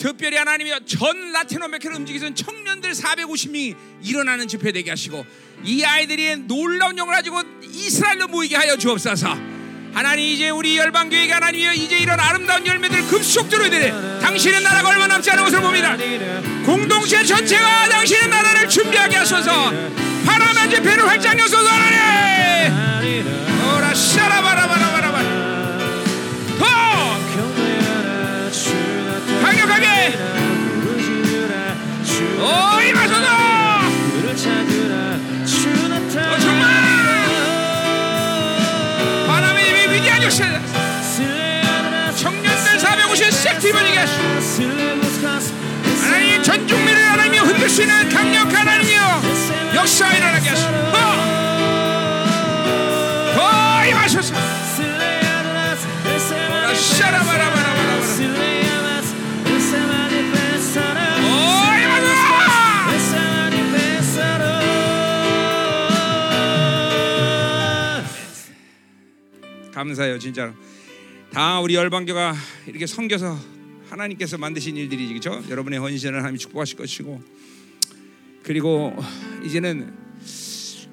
특별히 하나님이여 전 라틴 아메리카를 움직이는 청년들 450명이 일어나는 집회 되게 하시고 이 아이들이 놀라운 영을 가지고 이스라엘로 모이게 하여 주옵소서. 하나님 이제 우리 열방 교회가 하나님이여 이제 이런 아름다운 열매들을 급속 들어야 되네. 당신의 나라가 얼마 남지 않은 것을 봅니다. 공동체 전체가 당신의 나라를 준비하게 하소서. 파라만 집회를 활짝 여소서 하나님. 오라 샤라바라바라바라 강하게. 오 임하소서 어, 정말. 바람의 힘이 위대한 역시 청년들 450 세트임을 얘기하시오 하나님 전중미를 하나님이 흔들 수 있는 강력한 하나님이여. 역사 일어나게 하시오 감사해요 진짜로 다 우리 열방교가 이렇게 섬겨서 하나님께서 만드신 일들이지 그렇죠? 여러분의 헌신을 하나님 축복하실 것이고 그리고 이제는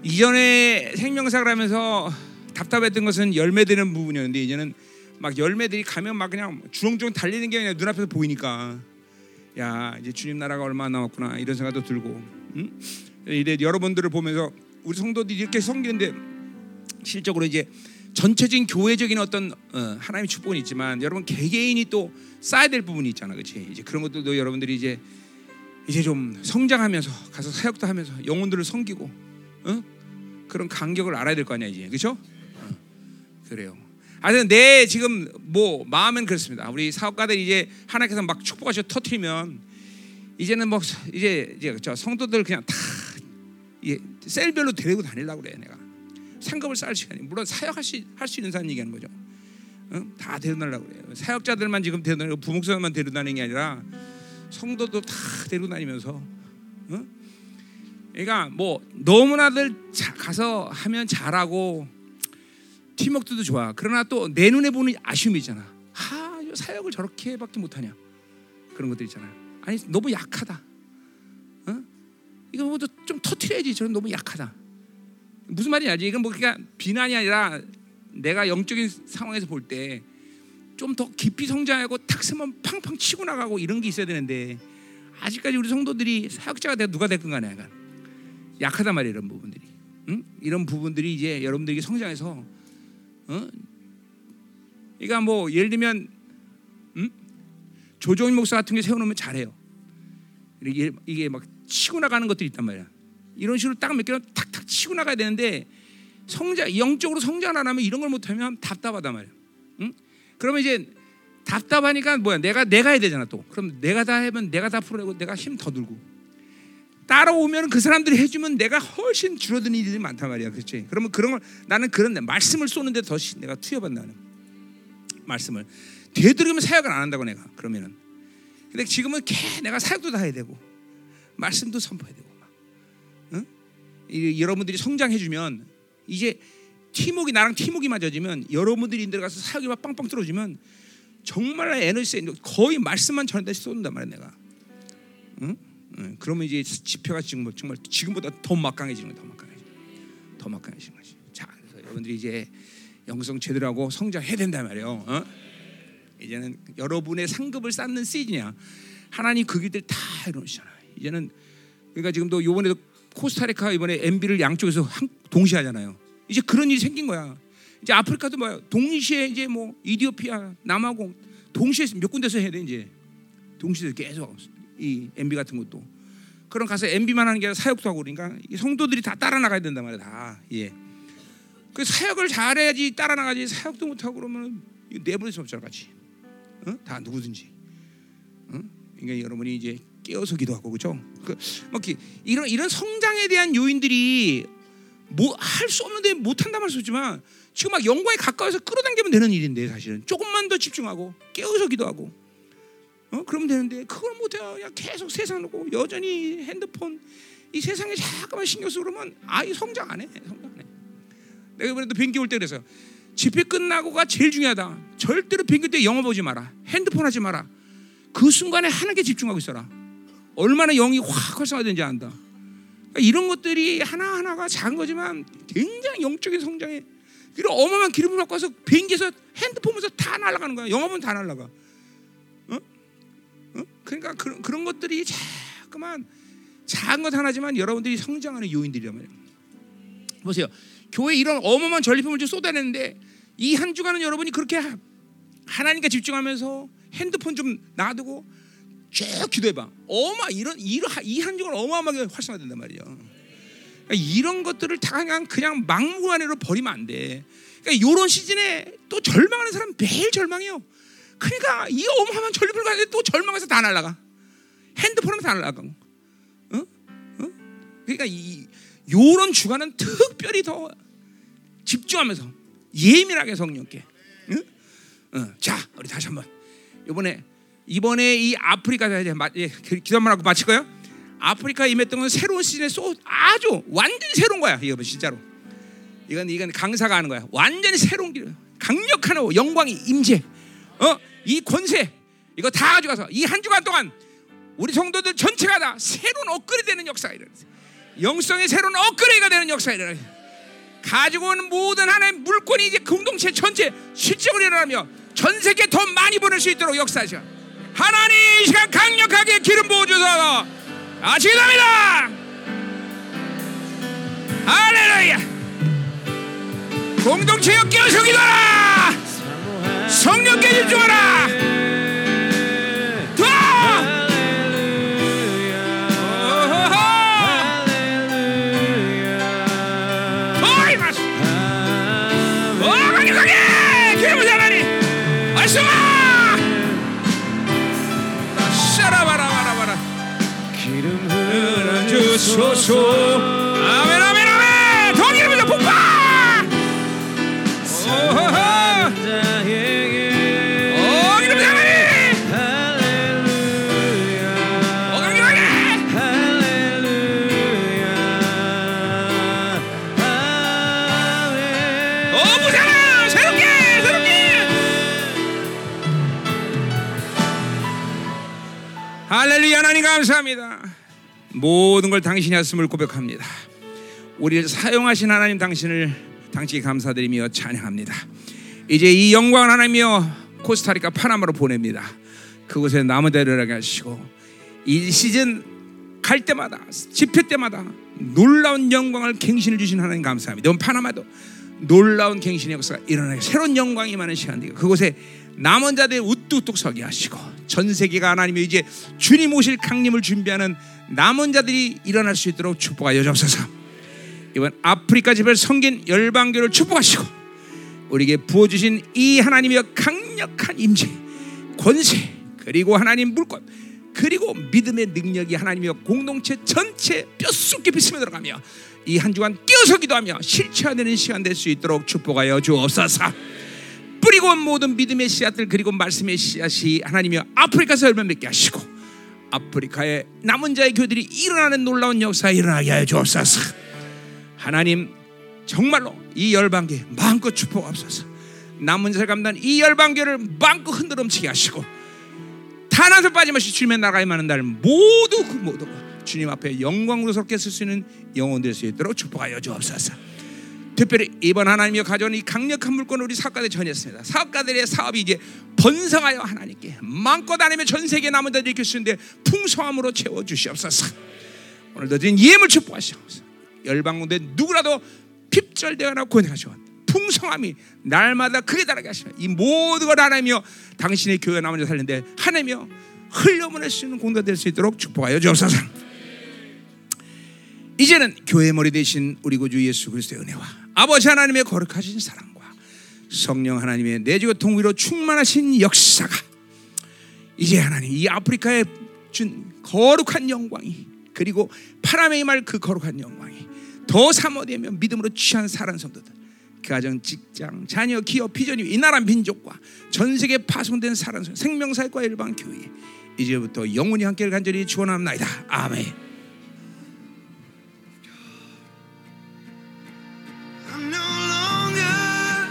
이전에 생명사를 하면서 답답했던 것은 열매 되는 부분이었는데 이제는 막 열매들이 가면 막 그냥 주렁주렁 달리는 게 그냥 눈앞에서 보이니까 야 이제 주님 나라가 얼마나 남았구나 이런 생각도 들고 응? 이래 여러분들을 보면서 우리 성도들이 이렇게 섬기는데 실적으로 이제 전체적인 교회적인 어떤 어, 하나님의 축복은 있지만 여러분 개개인이 또 쌓아야 될 부분이 있잖아, 그렇지? 이제 그런 것들도 여러분들이 이제 이제 좀 성장하면서 가서 사역도 하면서 영혼들을 섬기고, 어? 그런 간격을 알아야 될 거 아니야 이제, 그렇죠? 어, 그래요. 하여튼 내 지금 뭐 마음은 그렇습니다. 우리 사업가들 이제 하나님께서 막 축복하셔 터트리면 이제는 뭐 이제 이제 저 성도들 그냥 다 예, 셀별로 데리고 다니려고 그래 내가. 상급을 쌓을 시간이 물론 사역할 수, 할수 있는 사람 얘기하는 거죠. 응? 다 데려다니려고 그래요. 사역자들만 지금 데려다니고 부목사만 데려다니는 게 아니라 성도도 다 데려다니면서 응? 그러니까 뭐 너무나들 자, 가서 하면 잘하고 팀워크도 좋아. 그러나 또 내 눈에 보는 아쉬움이 있잖아. 아, 이 사역을 저렇게밖에 못하냐 그런 것들 있잖아요. 아니 너무 약하다. 어? 이거 뭐좀 터트려야지. 저는 너무 약하다. 무슨 말인지 알지? 이건 뭐 그냥 비난이 아니라 내가 영적인 상황에서 볼 때 좀 더 깊이 성장하고 탁 쓰면 팡팡 치고 나가고 이런 게 있어야 되는데 아직까지 우리 성도들이 사역자가 돼 누가 됐건 간에 약간 약하단 말이에요 이런 부분들이 응? 이런 부분들이 이제 여러분들에게 성장해서 어? 그러니까 뭐 예를 들면 응? 조정인 목사 같은 게 세워놓으면 잘해요 이게, 이게 막 치고 나가는 것들이 있단 말이야 이런 식으로 딱 몇 개는 탁탁 치고 나가야 되는데 성장 영적으로 성장 안 하면 이런 걸 못하면 답답하단 말이야. 응? 그러면 이제 답답하니까 뭐야? 내가 내가 해야 되잖아 또. 그럼 내가 다 하면 내가 다 풀어내고 내가 힘 더 들고 따라오면 그 사람들이 해주면 내가 훨씬 줄어드는 일들이 많단 말이야, 그렇지? 그러면 그런 걸 나는 그런 말씀을 쏘는데 더 내가 투여받나는 말씀을 되도록이면 사역을 안 한다고 내가 그러면은. 근데 지금은 개 내가 사역도 다 해야 되고 말씀도 선포해야 되고. 이, 여러분들이 성장해주면 이제 팀워크 나랑 팀워크 맞아지면 여러분들이 인들 가서 사역이 막 빵빵 떨어지면 정말 에너지 거의 말씀만 전해다시 쏟는단 말이야 내가. 응? 응. 그러면 이제 지표가 지금 정말 지금보다 더 막강해지는 거야, 더 막강해지, 더 막강해지는 거지. 자, 여러분들이 이제 영성 제대로 하고 성장해야 된단 말이에요. 어? 이제는 여러분의 상급을 쌓는 시즌이야. 하나님 그 길들 다 이루시잖아. 이제는 그러니까 지금도 요번에도 코스타리카 이번에 MB를 양쪽에서 한, 동시에 하잖아요. 이제 그런 일이 생긴 거야. 이제 아프리카도 뭐야 동시에 이제 뭐 이디오피아, 남아공 동시에 몇 군데서 해야 돼 이제 동시에 계속 이 MB 같은 것도 그럼 가서 MB만 하는 게 아니라 사역도 하고 그러니까 성도들이 다 따라 나가야 된단 말이야 다 예. 그 사역을 잘해야지 따라 나가지 사역도 못 하고 그러면 내버릴 수 없잖아 같이 어? 다 누구든지 어? 그러니까 여러분이 이제 깨어서 기도하고 그죠? 그, 뭐 이런 이런 성장에 대한 요인들이 뭐 할 수 없는데 못 한다 말수 없지만 지금 막 영광에 가까워서 끌어당기면 되는 일인데 사실은 조금만 더 집중하고 깨어서 기도하고 어 그러면 되는데 그걸 못해요 그냥 계속 세상 놓고 여전히 핸드폰 이 세상에 잠깐만 신경 쓰고 그러면 아이 성장 안 해 성장 안 해. 내가 이번에도 비행기 올 때 그래서 집회 끝나고가 제일 중요하다. 절대로 비행기 때 영화 보지 마라. 핸드폰 하지 마라. 그 순간에 하나님께 집중하고 있어라. 얼마나 영이 확 활성화되는지 안다. 그러니까 이런 것들이 하나하나가 작은 거지만 굉장히 영적인 성장에 그리고 어마어마한 기름을 갖고 와서 비행기에서 핸드폰 보면서 다 날아가는 거야. 영화 보면 다 날아가. 어? 어? 그러니까 그런, 그런 것들이 자꾸만 작은 것 하나지만 여러분들이 성장하는 요인들이란 말이에요. 보세요. 교회 이런 어마어마한 전리품을 좀 쏟아내는데 이 한 주간은 여러분이 그렇게 하나님께 집중하면서 핸드폰 좀 놔두고 쭉 기도해봐. 어마 이런 이한 주간 어마어마하게 활성화된단 말이야. 그러니까 이런 것들을 다 그냥 그냥 막무가내로 버리면 안 돼. 그러니까 이런 시즌에 또 절망하는 사람 매일 절망해요. 그러니까 이 어마어마한 전력을 가지고 또 절망해서 다 날아가. 핸드폰은 다 날아가고. 어? 어? 그러니까 이 요런 주간은 특별히 더 집중하면서 예민하게 성령께. 응? 어, 자, 우리 다시 한번 이번에 이번에 이 아프리카 예, 기- 기도만 하고 마칠 거요. 아프리카 임했던 건 새로운 시즌에 쏘 아주 완전히 새로운 거야. 이거 진짜로. 이건 이건 강사가 하는 거야. 완전히 새로운 길, 강력한 영광이 임재. 어, 이 권세 이거 다 가져가서 이 한 주간 동안 우리 성도들 전체가 다 새로운 업그레이드되는 역사가 일어나. 영성의 새로운 업그레이드가 되는 역사가 일어나. 가지고 오는 모든 하나의 물건이 이제 공동체 전체 실적으로 일어나며 전 세계 더 많이 보낼 수 있도록 역사하셔. 하나님 이 시간 강력하게 기름 부어 주소서. 아시겠습니다. 할렐루야. 공동체여 깨어서 기도하라. 성령께 집중하라. 주소서. 아멘 아멘 아멘. 더 기름을 폭파. 할렐루야 하나님 감사합니다. 모든 걸 당신이 하심을 고백합니다. 우리를 사용하신 하나님 당신을 당신이 감사드리며 찬양합니다. 이제 이 영광을 하나님이여 코스타리카 파나마로 보냅니다. 그곳에 남은 데를 하시고 이 시즌 갈 때마다 집회 때마다 놀라운 영광을 갱신을 주신 하나님 감사합니다. 파나마도 놀라운 갱신의 역사가 일어나게 새로운 영광이 많은 시간들 그곳에 남은 자들 우뚝뚝 서게 하시고 전 세계가 하나님이 이제 주님 오실 강림을 준비하는 남은 자들이 일어날 수 있도록 축복하여 주옵소서. 이번 아프리카 집을 섬긴 열방교를 축복하시고 우리에게 부어 주신 이 하나님의 강력한 임재, 권세 그리고 하나님 물권 그리고 믿음의 능력이 하나님의 공동체 전체 뼛속 깊이 스며 들어가며 이 한 주간 깨어서 기도하며 실체화되는 시간 될 수 있도록 축복하여 주옵소서. 뿌리고 온 모든 믿음의 씨앗들 그리고 말씀의 씨앗이 하나님이 아프리카에서 열매 맺게 하시고 아프리카의 남은 자의 교들이 일어나는 놀라운 역사 일어나게 하여 주옵소서. 하나님 정말로 이 열방계 마음껏 축복하옵소서. 남은 자를 감당 이 열방계를 마음껏 흔들어 넘치게 하시고 술 빠짐없이 주님의 나라에 많은 날 모두 그 모두가 주님 앞에 영광스럽게 쓸 수 있는 영혼 될 수 있도록 축복하여 주옵소서. 특별히 이번 하나님이 가져온 이 강력한 물건을 우리 사업가들 전했습니다. 사업가들의 사업이 이제 번성하여 하나님께 마음껏 아니면 전 세계 남은 자들이 있는데 풍성함으로 채워 주시옵소서. 오늘도 드린 예물 축복하시옵소서. 열방군대 누구라도 핍절되거나 고생하시오. 풍성함이 날마다 크게 달하게 하시오. 이 모든 걸 하나님이여 당신의 교회 남은 자 살리는데 하나님이여 흘려보낼 수 있는 공도 될 수 있도록 축복하여 주옵소서. 이제는 교회 머리 대신 우리 구주 예수 그리스도의 은혜와 아버지 하나님의 거룩하신 사랑과 성령 하나님의 내주고 통위로 충만하신 역사가 이제 하나님 이 아프리카에 준 거룩한 영광이 그리고 파라메이 말그 거룩한 영광이 더 사모되며 믿음으로 취한 사랑 성도들 가정, 직장, 자녀, 기업, 비전이 이 나라 민족과 전 세계 파송된 사랑 성 생명사회과 일반 교회 이제부터 영원히 함께 간절히 축원합니다. 아멘.